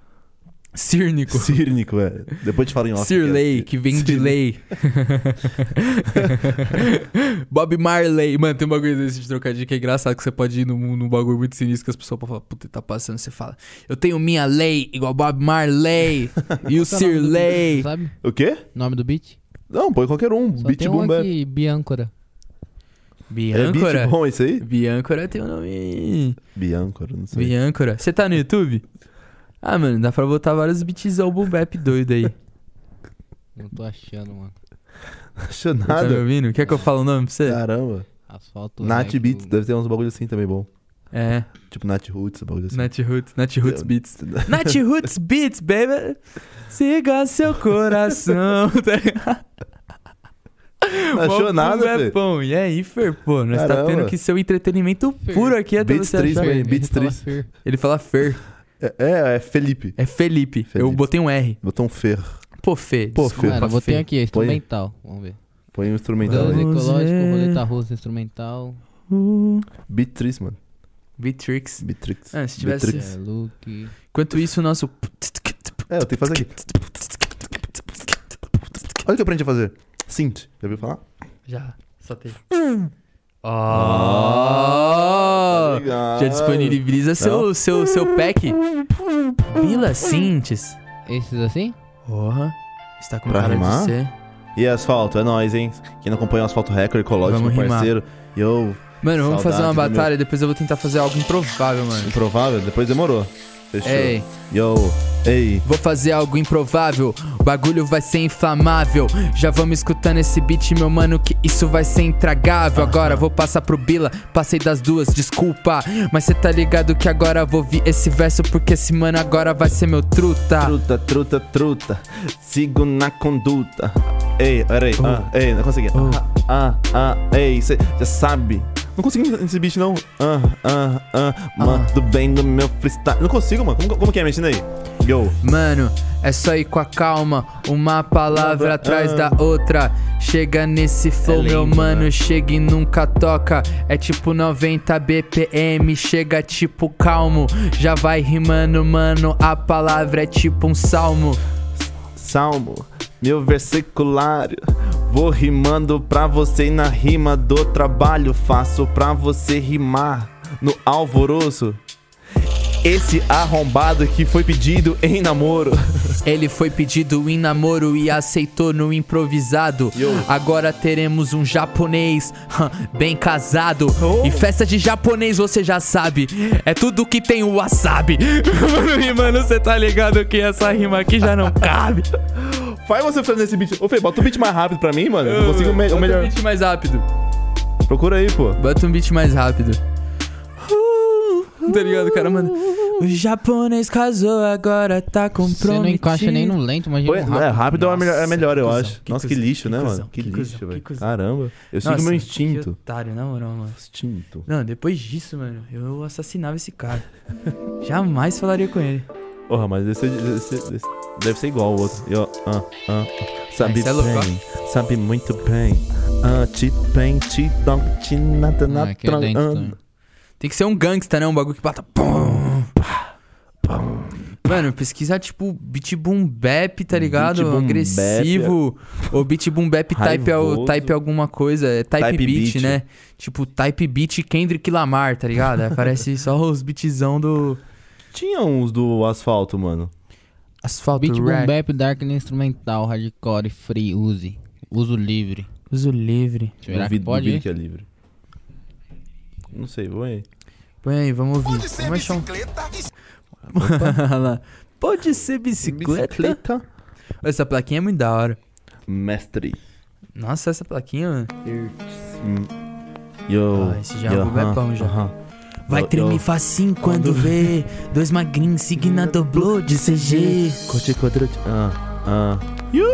Círnico. Círnico, é. Depois te falo em off. Sirley, que vem de lei. Bob Marley. Mano, tem um bagulho desse de trocadilho que é engraçado, que você pode ir num, num bagulho muito sinistro que as pessoas podem falar, puta, tá passando, você fala, eu tenho minha lei, igual Bob Marley, e o é Sirley. Sabe? O quê? Nome do beat? Não, põe qualquer um. Só beat tem boom um bap. aqui, Biâncora. É Biâncora? beat bom esse aí? Biâncora tem um nome... Biâncora, não sei. Biâncora. Você tá no YouTube? Ah, mano, dá pra botar vários beatzão boom bap doido aí. Não tô achando, mano. Achou Tá me nada. ouvindo? Quer que eu fale o nome pra você? Caramba. Asfalto. Nat Beats, deve ter uns bagulho assim também bom. É, Tipo Nat Roots, bagulho assim. Nat Roots, Nat Roots Beats. Nat Roots Beats, baby. Siga seu coração. tá ligado? Não achou Mó nada, Fê? bapão. E aí, Fer, pô, nós tá Caramba. tendo que ser o entretenimento Fer. puro aqui até Beats você três achar. também. Ele Beats fala três. Fer. Ele fala Fer. É, é, é Felipe. É Felipe. Eu Felipe. botei um R. Botou um Fer. Pô, Fê. Pô. Mano, eu botei Fê. aqui, instrumental. Vamos ver. Põe um instrumental Danos aí. Vamos ecológico, roleta russa, instrumental. Uh, Beat Tricks, mano. Beatrix. Beat Tricks. Ah, se tivesse- Beatrix. É, Luke. Enquanto isso, o nosso... É, eu tenho que fazer aqui. Olha o que eu aprendi a fazer. Synth. Já ouviu falar? Já, só tem. Tá Oh! ligado. Já disponibiliza seu, seu, seu pack. Bila Sintes. Esses assim? Porra. Está com Pra cara rimar? de ser. E asfalto, é nóis, hein? Quem não acompanha o Asfalto Record, Ecológico, Vamos meu rimar. parceiro. Yo, Mano, vamos fazer uma Saudade do batalha, depois eu vou tentar fazer algo improvável, mano. improvável, depois demorou. Fechou. Ei. Yo, ei. Vou fazer algo improvável, o bagulho vai ser inflamável. Já vamos escutando esse beat, meu mano, que isso vai ser intragável. Agora vou passar pro Bila, passei das duas, desculpa. Mas cê tá ligado que agora vou vir esse verso, porque esse mano agora vai ser meu truta. Truta, truta, truta. Sigo na conduta. Ei, peraí. Ah, ei, não consegui. Oh. Ah, ah, ah, ei, cê já sabe. Não consegui nesse beat, não. Ah, ah, ah. Mando bem no meu freestyle. Não consigo, mano. Como, como que é? Me ensina aí. Yo. Mano, é só ir com a calma, uma palavra Ah. atrás da outra. Chega nesse flow, É meu mano, né? chega e nunca toca. É tipo 90 BPM, chega tipo calmo. Já vai rimando, mano, a palavra é tipo um salmo. Salmo, meu versiculário. Vou rimando pra você e na rima do trabalho. Faço pra você rimar no alvoroço. Esse arrombado que foi pedido em namoro. Ele foi pedido em namoro e aceitou no improvisado. Yo. Agora teremos um japonês bem casado. Oh. E festa de japonês você já sabe. É tudo que tem o wasabi. Mano, mano, você tá ligado que essa rima aqui já não cabe. Faz você fazer esse beat. Ô, Fê, bota o beat mais rápido pra mim, mano. Eu consigo o, me- o Bota melhor. um beat mais rápido. Procura aí, pô. Bota um beat mais rápido. Tá ligado, cara, mano? O japonês casou, agora tá comprometido. Você não encaixa nem no lento, no rápido. é, rápido é melhor, é melhor, eu cuzão, acho. que Nossa, que cuzão, lixo, né, que mano? cuzão, Que que lixo, cuzão, velho. que. Caramba. Eu sigo Nossa, meu Que instinto. otário, na moral, mano. Instinto. Não, depois disso, mano, eu assassinava esse cara. Jamais falaria com ele. Porra, mas esse, esse- esse deve ser igual ao outro. Eu, ah, ah, sabe Esse é bem, sabe muito bem. Ah, te bem, te dom, te nada, Não, nada. é ah. Tem que ser um gangsta, né? Um bagulho que bata. Pum, pá, pum. Mano, pesquisa tipo beat boom bap, tá ligado? Beat Agressivo. Ou beat boom bap type, o- type alguma coisa. É type, Type beat, beat. né? Tipo type beat Kendrick Lamar, tá ligado? Aí Parece só os beatzão do Tinha uns do asfalto, mano. asfalto Beat boom bap, dark instrumental, hardcore, free, use. Uso livre. Uso livre. Será que Duvido- pode? duvido que é livre. Não sei, vou aí. Põe aí, vamos ouvir. Pode ser Vamos achar um... bicicleta, Olha lá. Pode ser bicicleta? Essa plaquinha é muito da hora. Mestre. Nossa, essa plaquinha, mano. Yo. Ah, esse já é o bebão aham, já. aham. Vai Eu- tremer eu- facinho quando vê Dois magrinhos seguindo a doblô de CG Corte quadrado. Ah, ah. Yo!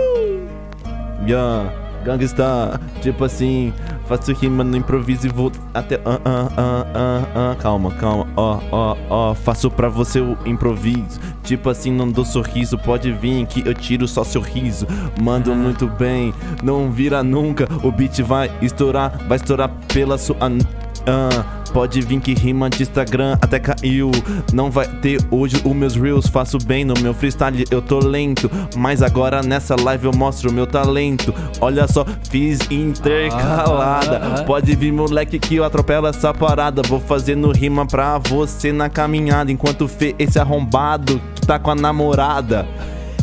Yeah, gangsta. Tipo assim, faço rima no improviso e vou até. Ah, ah, ah, ah, ah. Calma, calma. Ó, ó, ó. Faço pra você o improviso. Tipo assim, não dou sorriso. Pode vir que eu tiro só seu riso. Mando muito bem, não vira nunca. O beat vai estourar, vai estourar pela sua. Ah, pode vir que rima de Instagram até caiu. Não vai ter hoje os meus reels. Faço bem no meu freestyle, eu tô lento. Mas agora nessa live eu mostro o meu talento. Olha só, fiz intercalada. Ah, ah, ah. Pode vir, moleque, que eu atropelo essa parada. Vou fazendo rima pra você na caminhada. Enquanto Fê, esse arrombado que tá com a namorada.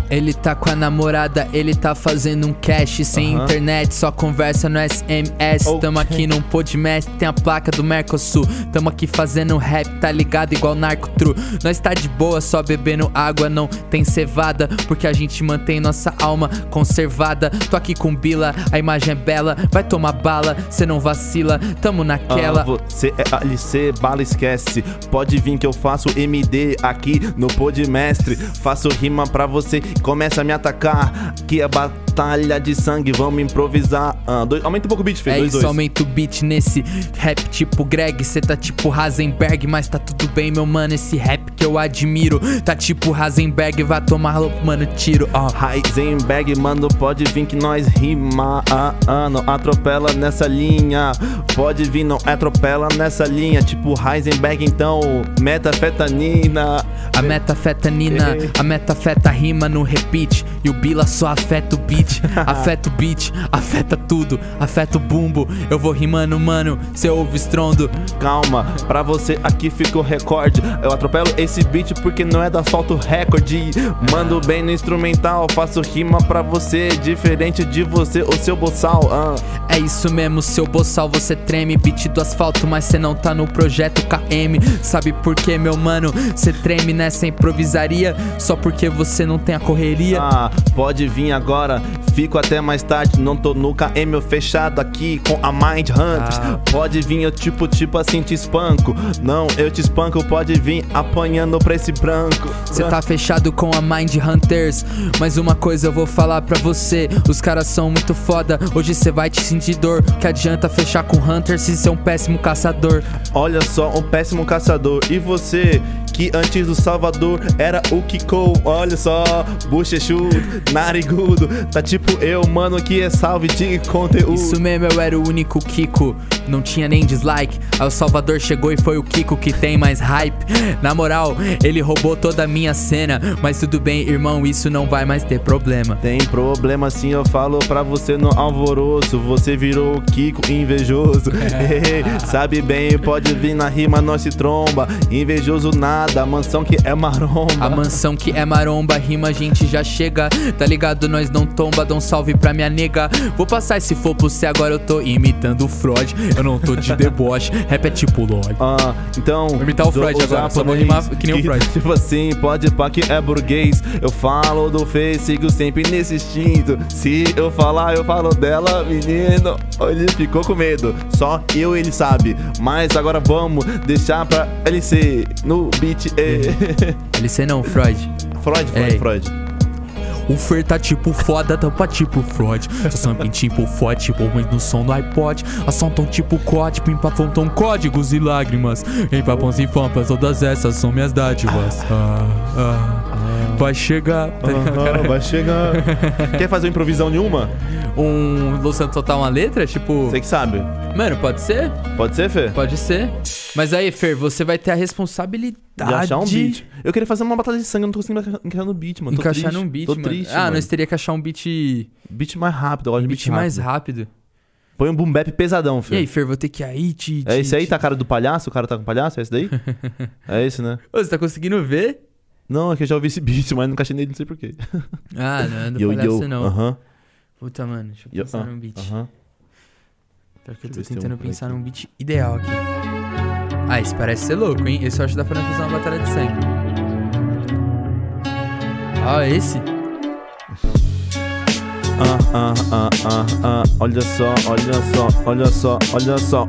Ele tá com a namorada, ele tá fazendo um cash sem Aham. internet, só conversa no SMS. Tamo Ok. aqui num podcast, tem a placa do Mercosul. Tamo aqui fazendo rap, tá ligado? Igual Narco True. Nós tá de boa, só bebendo água, não tem cevada. Porque a gente mantém nossa alma conservada. Tô aqui com Bila, a imagem é bela. Vai tomar bala, cê não vacila. Tamo naquela. Ah, você é ALC, bala esquece. Pode vir que eu faço MD aqui no Podmestre. Faço rima pra você, começa a me atacar. Que é batalha de sangue, vamos improvisar. Ah, dois- aumenta um pouco o beat, Fê. É dois, isso, dois. aumenta o beat nesse rap tipo Greg. Cê tá tipo Rasenberg, mas tá tudo bem, meu mano. Esse rap que eu admiro. Tá tipo Rasenberg, vai tomar, mano, tiro, ó. Heisenberg, mano, pode vir que nós rima. Ah, ah, não atropela nessa linha. Pode vir, não atropela nessa linha. Tipo Heisenberg, então, metafetanina. A metafetanina, a metafeta rima no repeat. E o Bila só afeta o beat. Hit, afeta o beat, afeta tudo, afeta o bumbo. Eu vou rimando, mano, cê ouve estrondo. Calma, pra você aqui ficou recorde. Eu atropelo esse beat porque não é da asfalto recorde. Mando bem no instrumental, faço rima pra você, diferente de você, o seu boçal. ah. É isso mesmo, seu boçal, você treme. Beat do asfalto, mas cê não tá no projeto KM. Sabe por quê, meu mano? Cê treme nessa improvisaria só porque você não tem a correria. Ah, pode vir agora, fico até mais tarde. Não tô no KM, fechado aqui com a Mind Hunters. Ah. Pode vir, eu tipo, tipo assim te espanco. Não, eu te espanco, pode vir apanhando pra esse branco. Cê tá fechado com a Mind Hunters. Mas uma coisa eu vou falar pra você: os caras são muito foda. Hoje cê vai te sentir dor. Que adianta fechar com Hunter se cê é um péssimo caçador. Olha só, um péssimo caçador. E você, que antes do Salvador era o Kiko. Olha só, bochechudo, narigudo. Tá tipo eu, mano, que é salve de conteúdo. Isso mesmo, eu era o único Kiko. Não tinha nem dislike. Aí o Salvador chegou e foi o Kiko que tem mais hype. Na moral, ele roubou toda a minha cena. Mas tudo bem, irmão, isso não vai mais ter problema. Tem problema sim, eu falo pra você no alvoroço. Você virou o Kiko invejoso. Sabe bem, pode vir na rima, nós se tromba. Invejoso nada, mansão que é maromba. A mansão que é maromba, rima a gente já chega. Tá ligado? Nós não tomba, dá um salve pra minha nega. Vou passar esse for pro cê, agora eu tô imitando o Freud. Eu não tô de deboche, rap é tipo Lorde. Ah, então. Vou imitar o Freud agora, só vou rimar que nem o Freud. Tipo assim, pode pá que é burguês. Eu falo do Fê, sigo sempre nesse instinto. Se eu falar, eu falo dela, menino. Ele ficou com medo. Só eu ele sabe. Mas agora vamos deixar pra LC no beat. eh. LC não, Freud. Freud, Freud, Ei. Freud. O Fer tá tipo foda, tampa tipo Freud. Seu sample tipo forte, tipo ruim no som do iPod. Ação tão tipo COD, pimpafão tão códigos e lágrimas. Em papões e fampas, todas essas são minhas dádivas. Ah, ah, vai chegar. tá ligado? Aham, vai chegar. Quer fazer uma improvisão nenhuma? Um Luciano soltar uma letra? Tipo. Você que sabe. Mano, pode ser? Pode ser, Fê? Pode ser. Mas aí, Fer, você vai ter a responsabilidade. De achar um beat. Eu queria fazer uma batalha de sangue, eu não tô conseguindo encaixar no beat, mano. Tô Encaixar triste, num beat, tô mano. triste, ah, mano. nós teria que achar um beat. Beat mais rápido, eu gosto de beat beat, mais rápido. Põe um boom bap pesadão, E filho. aí, Fer, vou ter que ir aí, te. É esse aí, tá a cara do palhaço? O cara tá com palhaço? É esse daí? é esse, né? Ô, você tá conseguindo ver? Não, é que eu já ouvi esse beat, mas nunca achei nele, não sei porquê. Ah, não é do Yo, palhaço yo, não. aham. Puta, mano, deixa eu yo, pensar ah, num beat. Aham. Pior que eu tô tentando um pensar num beat ideal aqui. Ah, esse parece ser louco, hein? Esse eu acho que dá pra fazer uma batalha de sangue. Ah, esse? Ah, ah, ah, ah, ah. Olha só, olha só, olha só, olha só.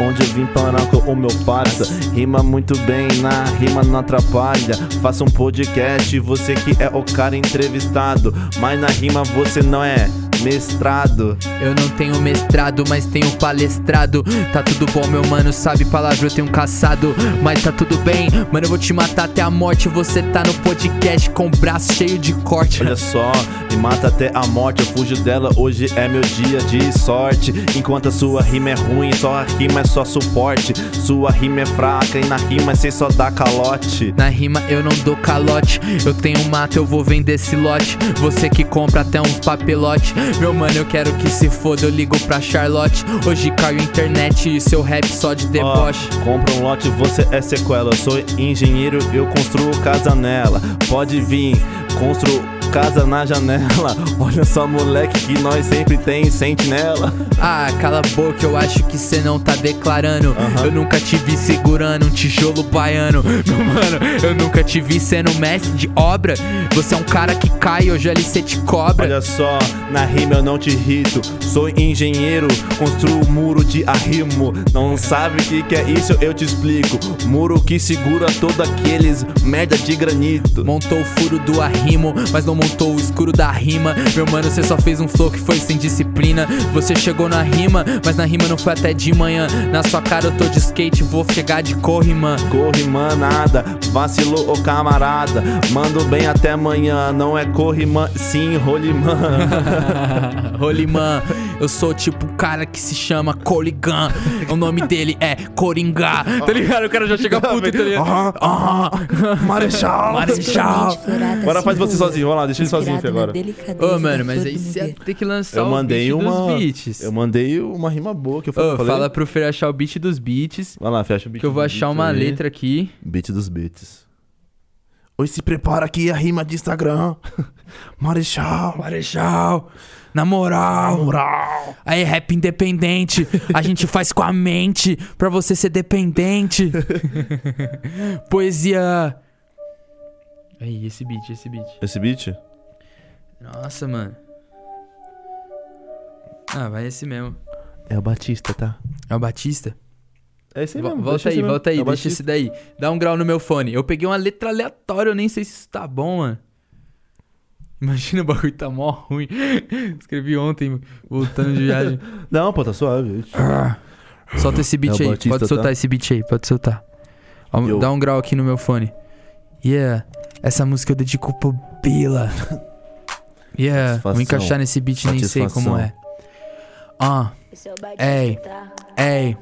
Onde eu vim parar com o meu parça Rima muito bem, na rima não atrapalha Faça um podcast, você que é o cara entrevistado Mas na rima você não é mestrado Eu não tenho mestrado, mas tenho palestrado. Tá tudo bom, meu mano, sabe palavra eu tenho caçado. Mas tá tudo bem, mano, eu vou te matar até a morte. Você tá no podcast com o braço cheio de corte. Olha só, me mata até a morte, eu fujo dela, hoje é meu dia de sorte. Enquanto a sua rima é ruim, só a rima é só suporte. Sua rima é fraca e na rima cê só dá calote. Na rima eu não dou calote. Eu tenho mato, eu vou vender esse lote. Você que compra até uns papelote. Meu mano, eu quero que se foda, eu ligo pra Charlotte. Hoje caiu internet e seu rap só de deboche. compra um lote, você é sequela. Eu sou engenheiro, eu construo casa nela. Pode vir, construo casa na janela. Olha só, moleque, que nós sempre tem sentinela. Ah, cala a boca, eu acho que cê não tá declarando. Aham. Eu nunca te vi segurando um tijolo baiano. Meu mano, eu nunca te vi sendo mestre de obra. Você é um cara que cai, hoje ali cê te cobra. Olha só, na rima eu não te irrito. Sou engenheiro, construo muro de arrimo. Não sabe o que, que é isso? Eu te explico. Muro que segura todo aqueles merda de granito. Montou o furo do arrimo, mas não montou o escuro da rima. Meu mano, você só fez um flow que foi sem disciplina. Você chegou na rima, mas na rima não foi até de manhã. Na sua cara eu tô de skate, vou chegar de corrimã. Corrimã nada, vacilou ô camarada. Mando bem até amanhã, não é corrimã, sim rolimã. Rolimã, eu sou tipo o cara que se chama Coligan. O nome dele é Coringá. Tá ligado? O cara já chega puto, tá ligado? Ah, ah, Marechal. Marechal. Agora faz você sozinho, vamos lá, deixa ele sozinho Inspirado agora. na delicadeza Ô, mano, mas aí você ter que lançar Eu o mandei beat uma. dos beats. Eu mandei uma rima boa que eu falei. Ô, falei. fala pro Fer achar o beat dos beats. Vai lá, fecha o beat. Que eu vou achar uma aí. letra aqui. Beat dos beats. Oi, se prepara aqui a rima de Instagram. Marechal. Marechal, na moral. Moral. Aí, rap independente. A gente faz com a mente pra você ser dependente. Poesia. Aí, esse beat, esse beat. Esse beat? Nossa, mano. Ah, vai esse mesmo. É o Batista, tá? É o Batista? É esse Vo- mesmo. volta aí, mesmo. volta aí, É deixa Batista. esse daí. Dá um grau no meu fone. Eu peguei uma letra aleatória, eu nem sei se isso tá bom, mano. Imagina o bagulho tá mó ruim. Escrevi ontem, voltando de viagem. Não, pô, tá suave. Solta esse beat É aí, Batista, pode soltar tá? esse beat aí, pode soltar. Dá um grau aqui no meu fone. Yeah, essa música eu dedico pro Bila. Yeah, vou encaixar nesse beat, nem sei como é. Ah, é Ei. Ei,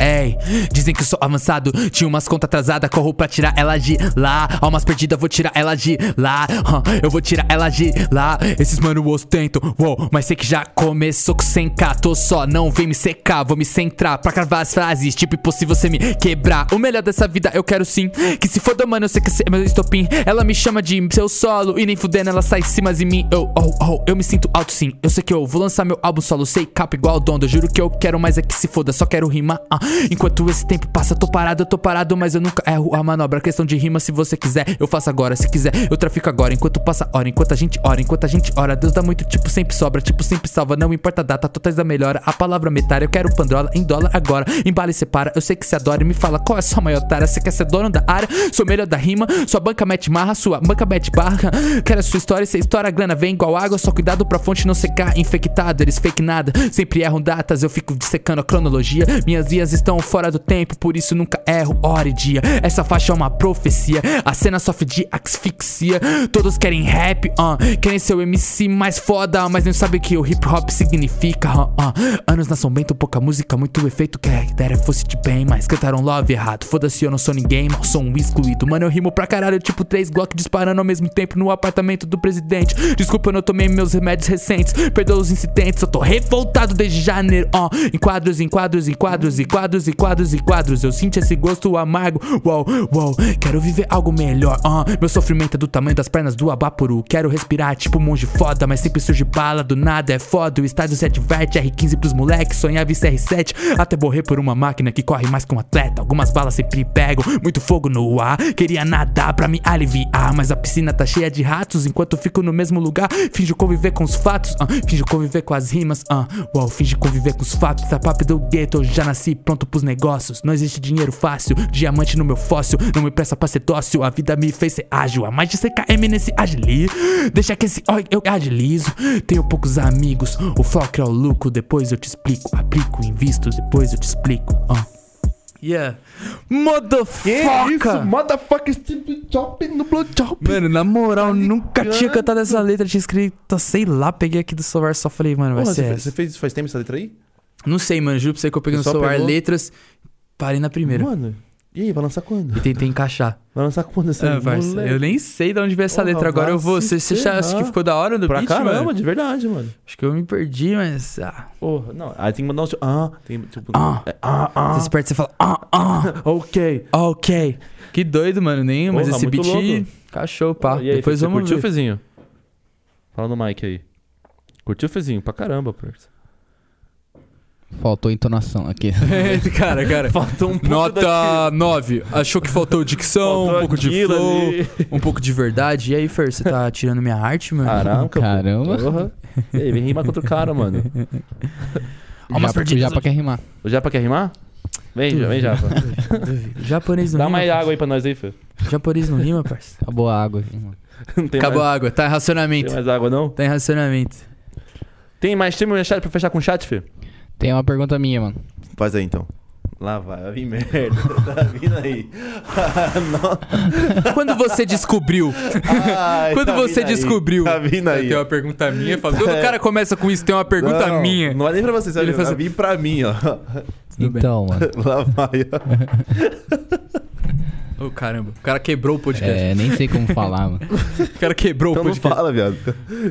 ei, dizem que eu sou avançado. Tinha umas contas atrasadas, corro pra tirar ela de lá. Almas perdidas, vou tirar ela de lá. Hã, eu vou tirar ela de lá. Esses mano ostentam, uou, mas sei que já começou com 100k. Tô só, não vem me secar, vou me centrar pra cravar as frases. Tipo, impossível você me quebrar. O melhor dessa vida eu quero sim. Que se for do mano, eu sei que esse é meu estopim. Ela me chama de seu solo e nem fudendo, ela sai cima de mim. Eu, oh, oh, eu me sinto alto sim. Eu sei que eu vou lançar meu álbum solo, sei capa igual o Dondo. Eu juro que eu quero mais é que se foda, só quero rimar. Ah. Enquanto esse tempo passa, tô parado, eu tô parado, mas eu nunca erro a manobra. Questão de rima, se você quiser, eu faço agora. Se quiser, eu trafico agora. Enquanto passa hora, enquanto a gente ora, enquanto a gente ora. Deus dá muito, tipo, sempre sobra, tipo, sempre salva. Não importa a data, totais da melhora. A palavra metária, eu quero pandrola em dólar agora. Embala e separa, eu sei que você adora e me fala qual é a sua maior tara. Você quer ser dono da área? Sou melhor da rima, sua banca mete marra, sua banca mete barra. Quero a sua história, a história a grana vem igual água. Só cuidado pra fonte não secar, infectado. Eles fake nada, sempre erram datas. Eu fico dissecando a cronologia. Minhas vias estão fora do tempo, por isso nunca erro hora e dia. Essa faixa é uma profecia, a cena sofre de asfixia. Todos querem rap, uh, querem ser o MC mais foda, mas nem sabem que o hip hop significa. Uh, uh. Anos na São Bento, pouca música, muito efeito. Que a ideia fosse de bem, mas cantaram love errado. Foda-se, eu não sou ninguém, mal sou um excluído. Mano, eu rimo pra caralho, tipo três Glock disparando ao mesmo tempo no apartamento do presidente. Desculpa, eu não tomei meus remédios recentes. Perdoa os incidentes, eu tô revoltado desde janeiro. Uh. Em quadros, em quadros, em quadros, em quadros, em quadros, em quadros. Eu sinto esse gosto amargo. Uou, uou, quero viver algo melhor. Uh. Meu sofrimento é do tamanho das pernas do Abapuru. Quero respirar tipo um monge foda, mas sempre surge bala do nada. É foda, o estádio se adverte. R15 pros moleques, sonhava em CR7. Até morrer por uma máquina que corre mais que um atleta. Algumas balas sempre pegam, muito fogo no ar. Queria nadar pra me aliviar, mas a piscina tá cheia de ratos. Enquanto fico no mesmo lugar, finjo conviver com os fatos. Uh, finjo conviver com as rimas. Uh, uau, finge conviver com os fatos. A papo do gueto, eu já nasci pronto pros negócios. Não existe dinheiro fácil, diamante no meu fóssil. Não me presta pra ser dócil, a vida me fez ser ágil. A mais de 100 km nesse agili. Deixa que esse ó, eu agilizo. Tenho poucos amigos, o foco é o lucro. Depois eu te explico. Aplico, invisto, depois eu te explico. Uh. Yeah. Motherfucker! Motherfucker Steve Jobs no blowjob. Mano, na moral, nunca tinha cantado essa letra, tinha escrito, sei lá, peguei aqui do celular só falei, mano, vai Porra, ser você, fez, essa. fez isso faz tempo essa letra aí? Não sei, mano, juro pra você que eu peguei no só celular pegou? letras, parei na primeira. Mano, e aí, vai lançar quando? E tentei encaixar. Vai lançar quando essa Ah, parça, moleque? eu nem sei de onde veio essa Porra, letra. Agora eu vou. Você acha que ficou da hora do Pra beat, caramba, mano? de verdade, mano. Acho que eu me perdi, mas. Ah, Porra, não. Aí tem que mandar um. Ah, tem tipo. Ah. é, ah, ah. Você esperto, você fala. Ah, ah, Ok. ok. Que doido, mano. Nem, mas Porra, esse muito beat. louco. Cachou, pá. Aí, Depois vamos curtiu, ver. Fezinho? Fala no mic aí. Curtiu, Fezinho? Pra caramba, parça. Faltou entonação aqui. cara, cara. Faltou um pouco Nota 9. Achou que faltou dicção, Faltou um pouco de flow, ali. um pouco de verdade. E aí, Fer, você tá tirando minha arte, mano? Caraca, Caramba. Porra. E aí, vem rimar contra o cara, mano. Já, perdidas já pra quer rimar. O Japa quer rimar? Vem, vem, Japa. Japonês não Dá rima. mais água aí pra nós aí, Fê. Japonês não rima, parça. Acabou a água. tem Acabou mais, a água, tá em Tem racionamento. mais água, não? Tá em racionamento. Tem mais time no chat pra fechar com o chat, Fê? Tem uma pergunta minha, mano. Faz aí, então. Lá vai, vai vir merda. Tá vindo aí. Quando você descobriu? Ai, Quando tá você vindo aí. descobriu? Tá vindo aí. Tem uma pergunta minha. Fala, todo cara começa com isso, tem uma pergunta Não, minha. Não é nem pra vocês, Ele Ele faz- vai vir pra mim, ó. Tudo bem. então, mano. Lá vai, ó. Ô, caramba, o cara quebrou o podcast. É, nem sei como falar, mano. O cara quebrou Então o não podcast. fala, viado.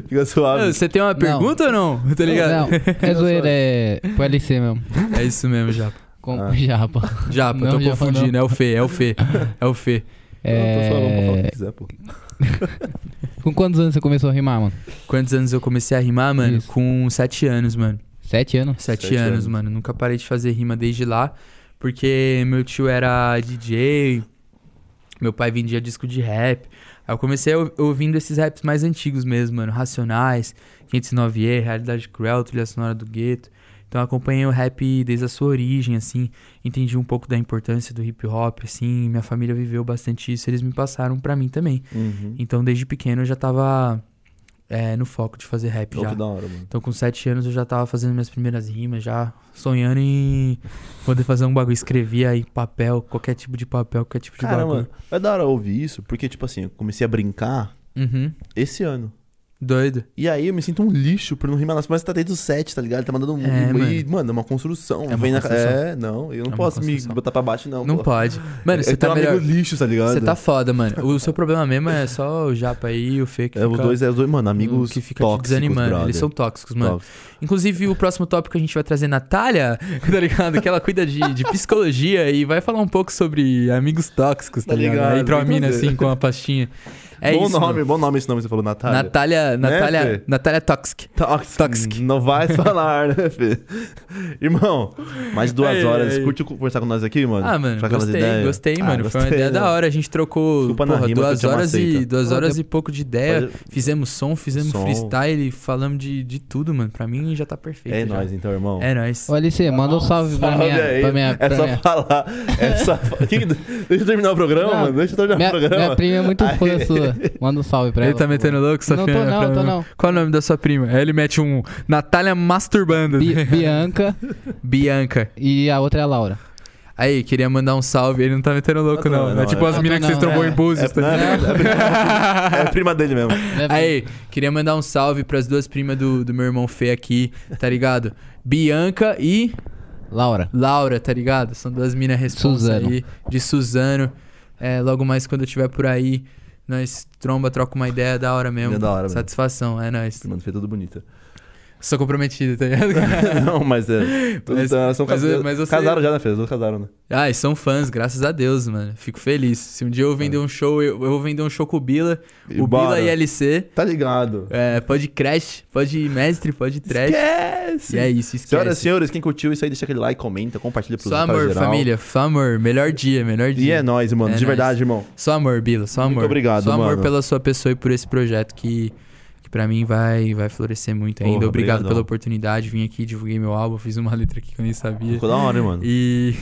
Fica suave. Você tem uma pergunta ou não? Tá ligado? Não, é zoeira, é pro LC mesmo. É isso mesmo, Japa. Com Ah. japa. Japa, Não, tô Japa, confundindo. É o Fê, é o Fê. É o Fê. Não, tô falando, falar o É... que quiser, pô. Com quantos anos você começou a rimar, mano? Quantos anos eu comecei a rimar, mano? Isso. Com sete anos, mano. Sete anos? Sete, Sete anos, anos. mano. Nunca parei de fazer rima desde lá, porque meu tio era DJ, meu pai vendia disco de rap. Aí eu comecei ou- ouvindo esses raps mais antigos mesmo, mano. Racionais, 509E, Realidade Cruel, Trilha Sonora do Gueto. Então eu acompanhei o rap desde a sua origem, assim. Entendi um pouco da importância do hip hop, assim. Minha família viveu bastante isso, eles me passaram pra mim também. Uhum. Então desde pequeno eu já tava é, no foco de fazer rap já. que da hora, mano. Então, com sete anos, eu já tava fazendo minhas primeiras rimas, já sonhando em poder fazer um bagulho. Escrevia aí papel, qualquer tipo de papel, qualquer tipo de Cara, bagulho. mano, é da hora ouvir isso, porque, tipo assim, eu comecei a brincar Uhum. esse ano. Doido. E aí eu me sinto um lixo por não rimar nas mas tá desde os sete, tá ligado? Tá mandando um. É, e, mano, é uma construção. É uma Vem na- construção. É, não, eu não É posso me botar pra baixo, não. Não pô. pode. Mano, você tá tenho melhor. lixos, tá ligado? Você tá foda, mano. O seu problema mesmo é só o Japa aí e o Fê que É, os dois, é os dois, mano, amigos que fica te tóxicos, desanimando. brother. Eles são tóxicos, mano. Tóxicos. Inclusive, o próximo tópico que a gente vai trazer Natália, tá ligado? Que ela cuida de, de psicologia e vai falar um pouco sobre amigos tóxicos, tá, Tá ligado? ligado, Aí tem que mina assim com a pastinha. É bom isso. nome, mano. bom nome esse nome que você falou, Natália. Natália, Natália, Fê? Natália Toxic. Tóxico. Tóxico. Não vai falar, né, Fê? Irmão, mais duas horas. Curte conversar com nós aqui, mano? Ah, mano, gostei, ideias? gostei, Ah, mano. Foi uma gostei, ideia da mano. hora. A gente trocou, Desculpa porra, duas horas e duas horas de- e pouco de ideia. Pode- Fizemos som, fizemos Som. freestyle, falamos de, de tudo, mano. Pra mim já tá perfeito. É já. nóis, então, irmão. É nóis. Ô, LC, manda um salve pra minha. aí. Pra minha, é pra só minha... falar. É só... Deixa eu terminar o programa, mano. Deixa eu terminar o programa. minha prima é muito fã Aí. Manda um salve pra Ele ela. tá metendo louco, sua Não filha? tô não, Pra- tô não. Qual é o nome da sua prima? Aí ele mete um Natália masturbando. Bi- Bianca Bianca. e a outra é a Laura. Aí, queria mandar um salve. Ele não tá metendo louco, Não, não. não, é tipo é- as minas que não, vocês trombou é- em Búzios, É, tá não, é, ligado? é, é prima dele mesmo. Deve- Aí, queria mandar um salve pras duas primas do, do meu irmão Fê aqui, tá ligado? Bianca e Laura. Laura, tá ligado? São duas minas responsa Suzano. aí, de Suzano. É, logo mais quando eu estiver por aí, nós tromba, troca uma ideia da hora mesmo. É da hora mesmo. Satisfação, é nóis. Mano, fez tudo bonita. Sou comprometido, tá ligado? não, mas é. Tudo, Mas- elas são mas cas- mas você- Casaram já, né? As duas casaram, né? Ai, são fãs, graças a Deus, mano. Fico feliz. Se um dia eu vender um show, eu, eu vou vender um show com o Bila, E o bora. Bila e LC. Tá ligado? É, pode crash, pode mestre, pode trash. Esquece! E é isso, esquece. Senhoras e senhores, quem curtiu isso aí, deixa aquele like, comenta, compartilha pro Só amor, geral. família. Só amor. Melhor dia, melhor E dia. é nóis, mano. É de nóis. verdade, irmão. Só amor, Bila. Só Muito amor. obrigado, Só amor mano. pela sua pessoa e por esse projeto que, que pra mim vai, vai florescer muito ainda. Porra, Obrigado pela oportunidade. Vim aqui, divulguei meu álbum, fiz uma letra aqui que eu nem sabia. Ficou da hora, hein, mano. E...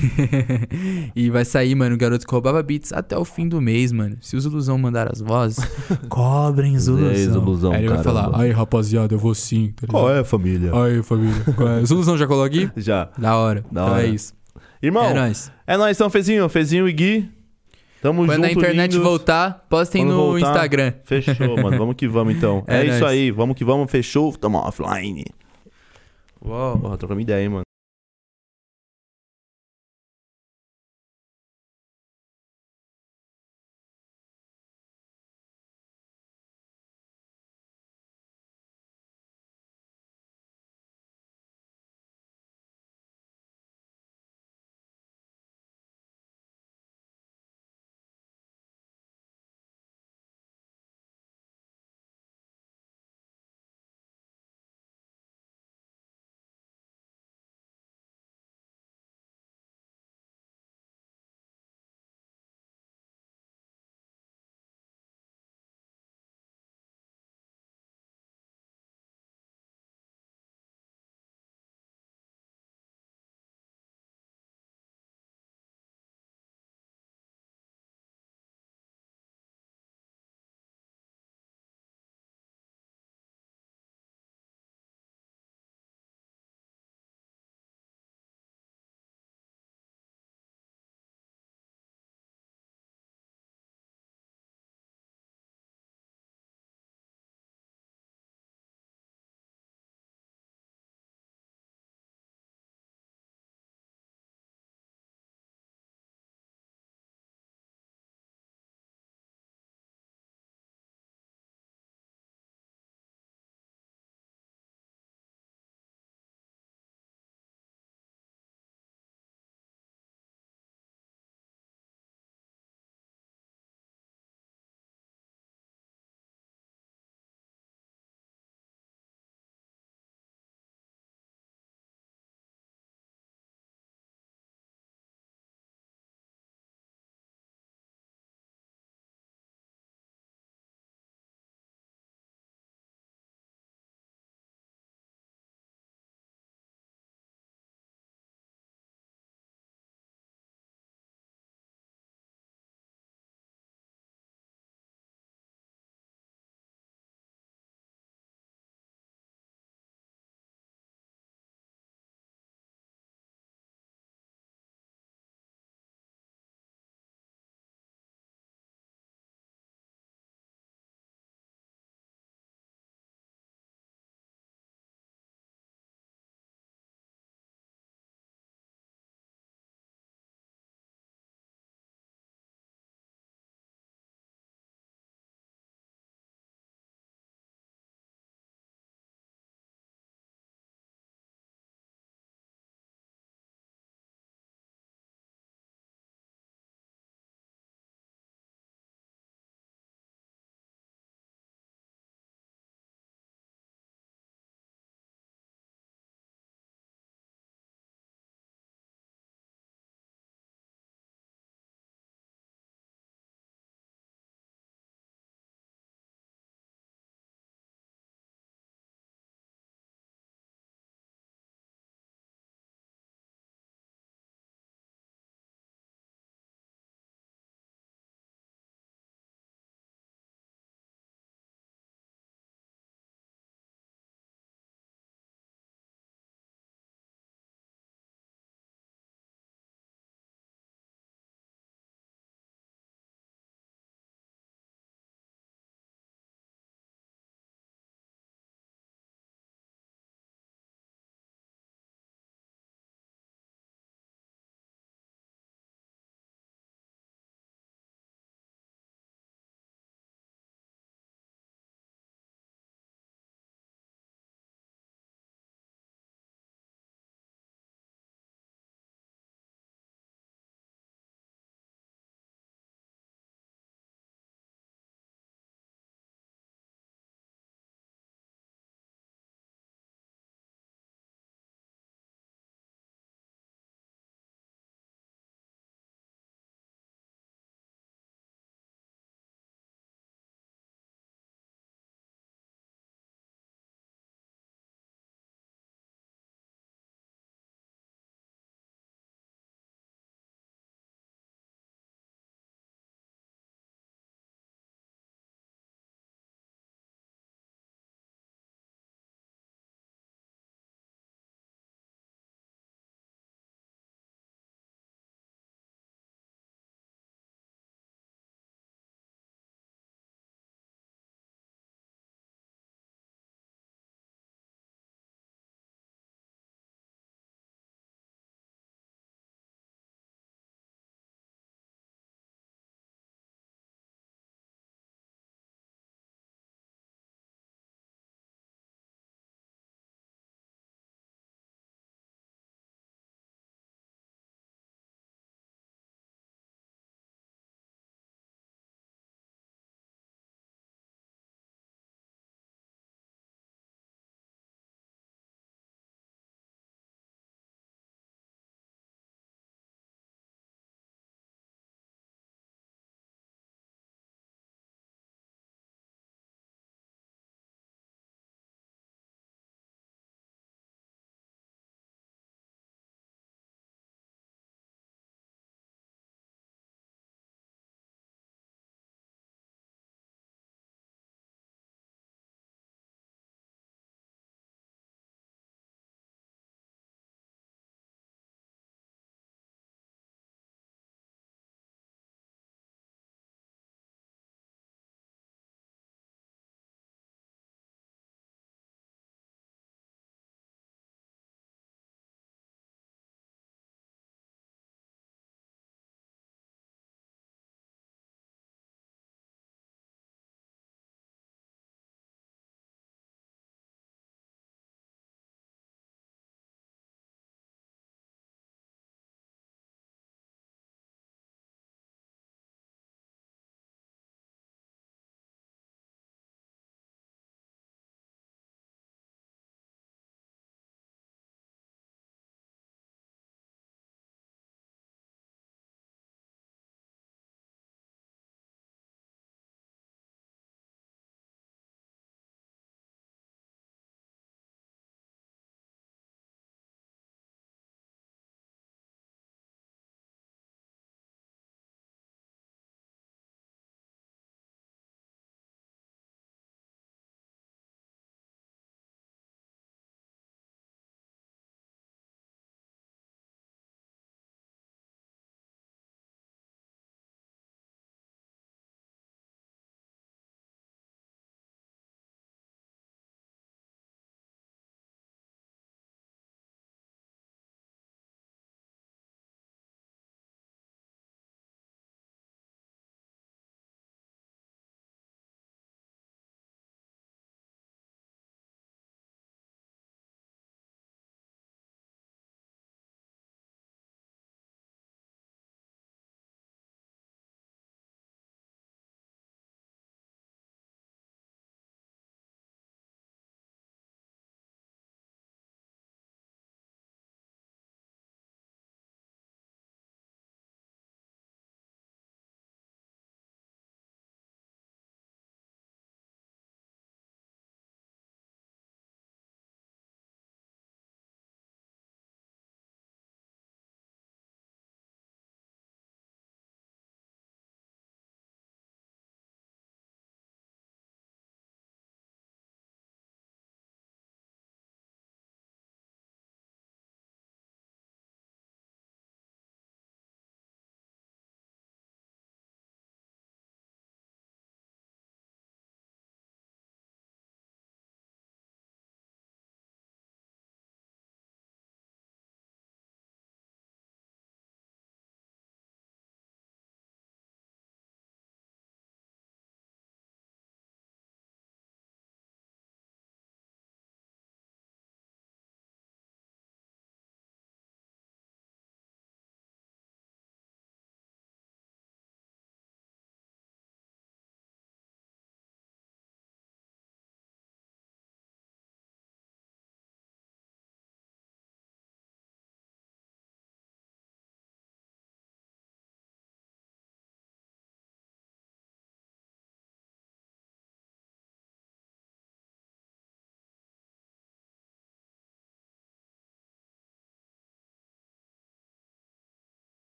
e vai sair, mano, o Garoto que Roubava Beats até o fim do mês, mano. Se os Ilusão mandar as vozes, cobrem os É, Ilusão. Ilusão, Aí ele vai caramba. falar, ai rapaziada, eu vou sim. Tá ligado? é, família? Ai, família. Qual é? Os Ilusão já colou aqui? Já. Da hora. Da então hora. é isso. Irmão, é é, nóis. nóis então, Fezinho. Fezinho e Gui. Tamo Quando junto, a internet lindos. voltar, postem Quando no voltar, Instagram. Fechou, mano. Vamos que vamos, então. É É, isso aí. Vamos que vamos. Fechou. Tamo offline. Uau. Porra, trocamos ideia, hein, mano.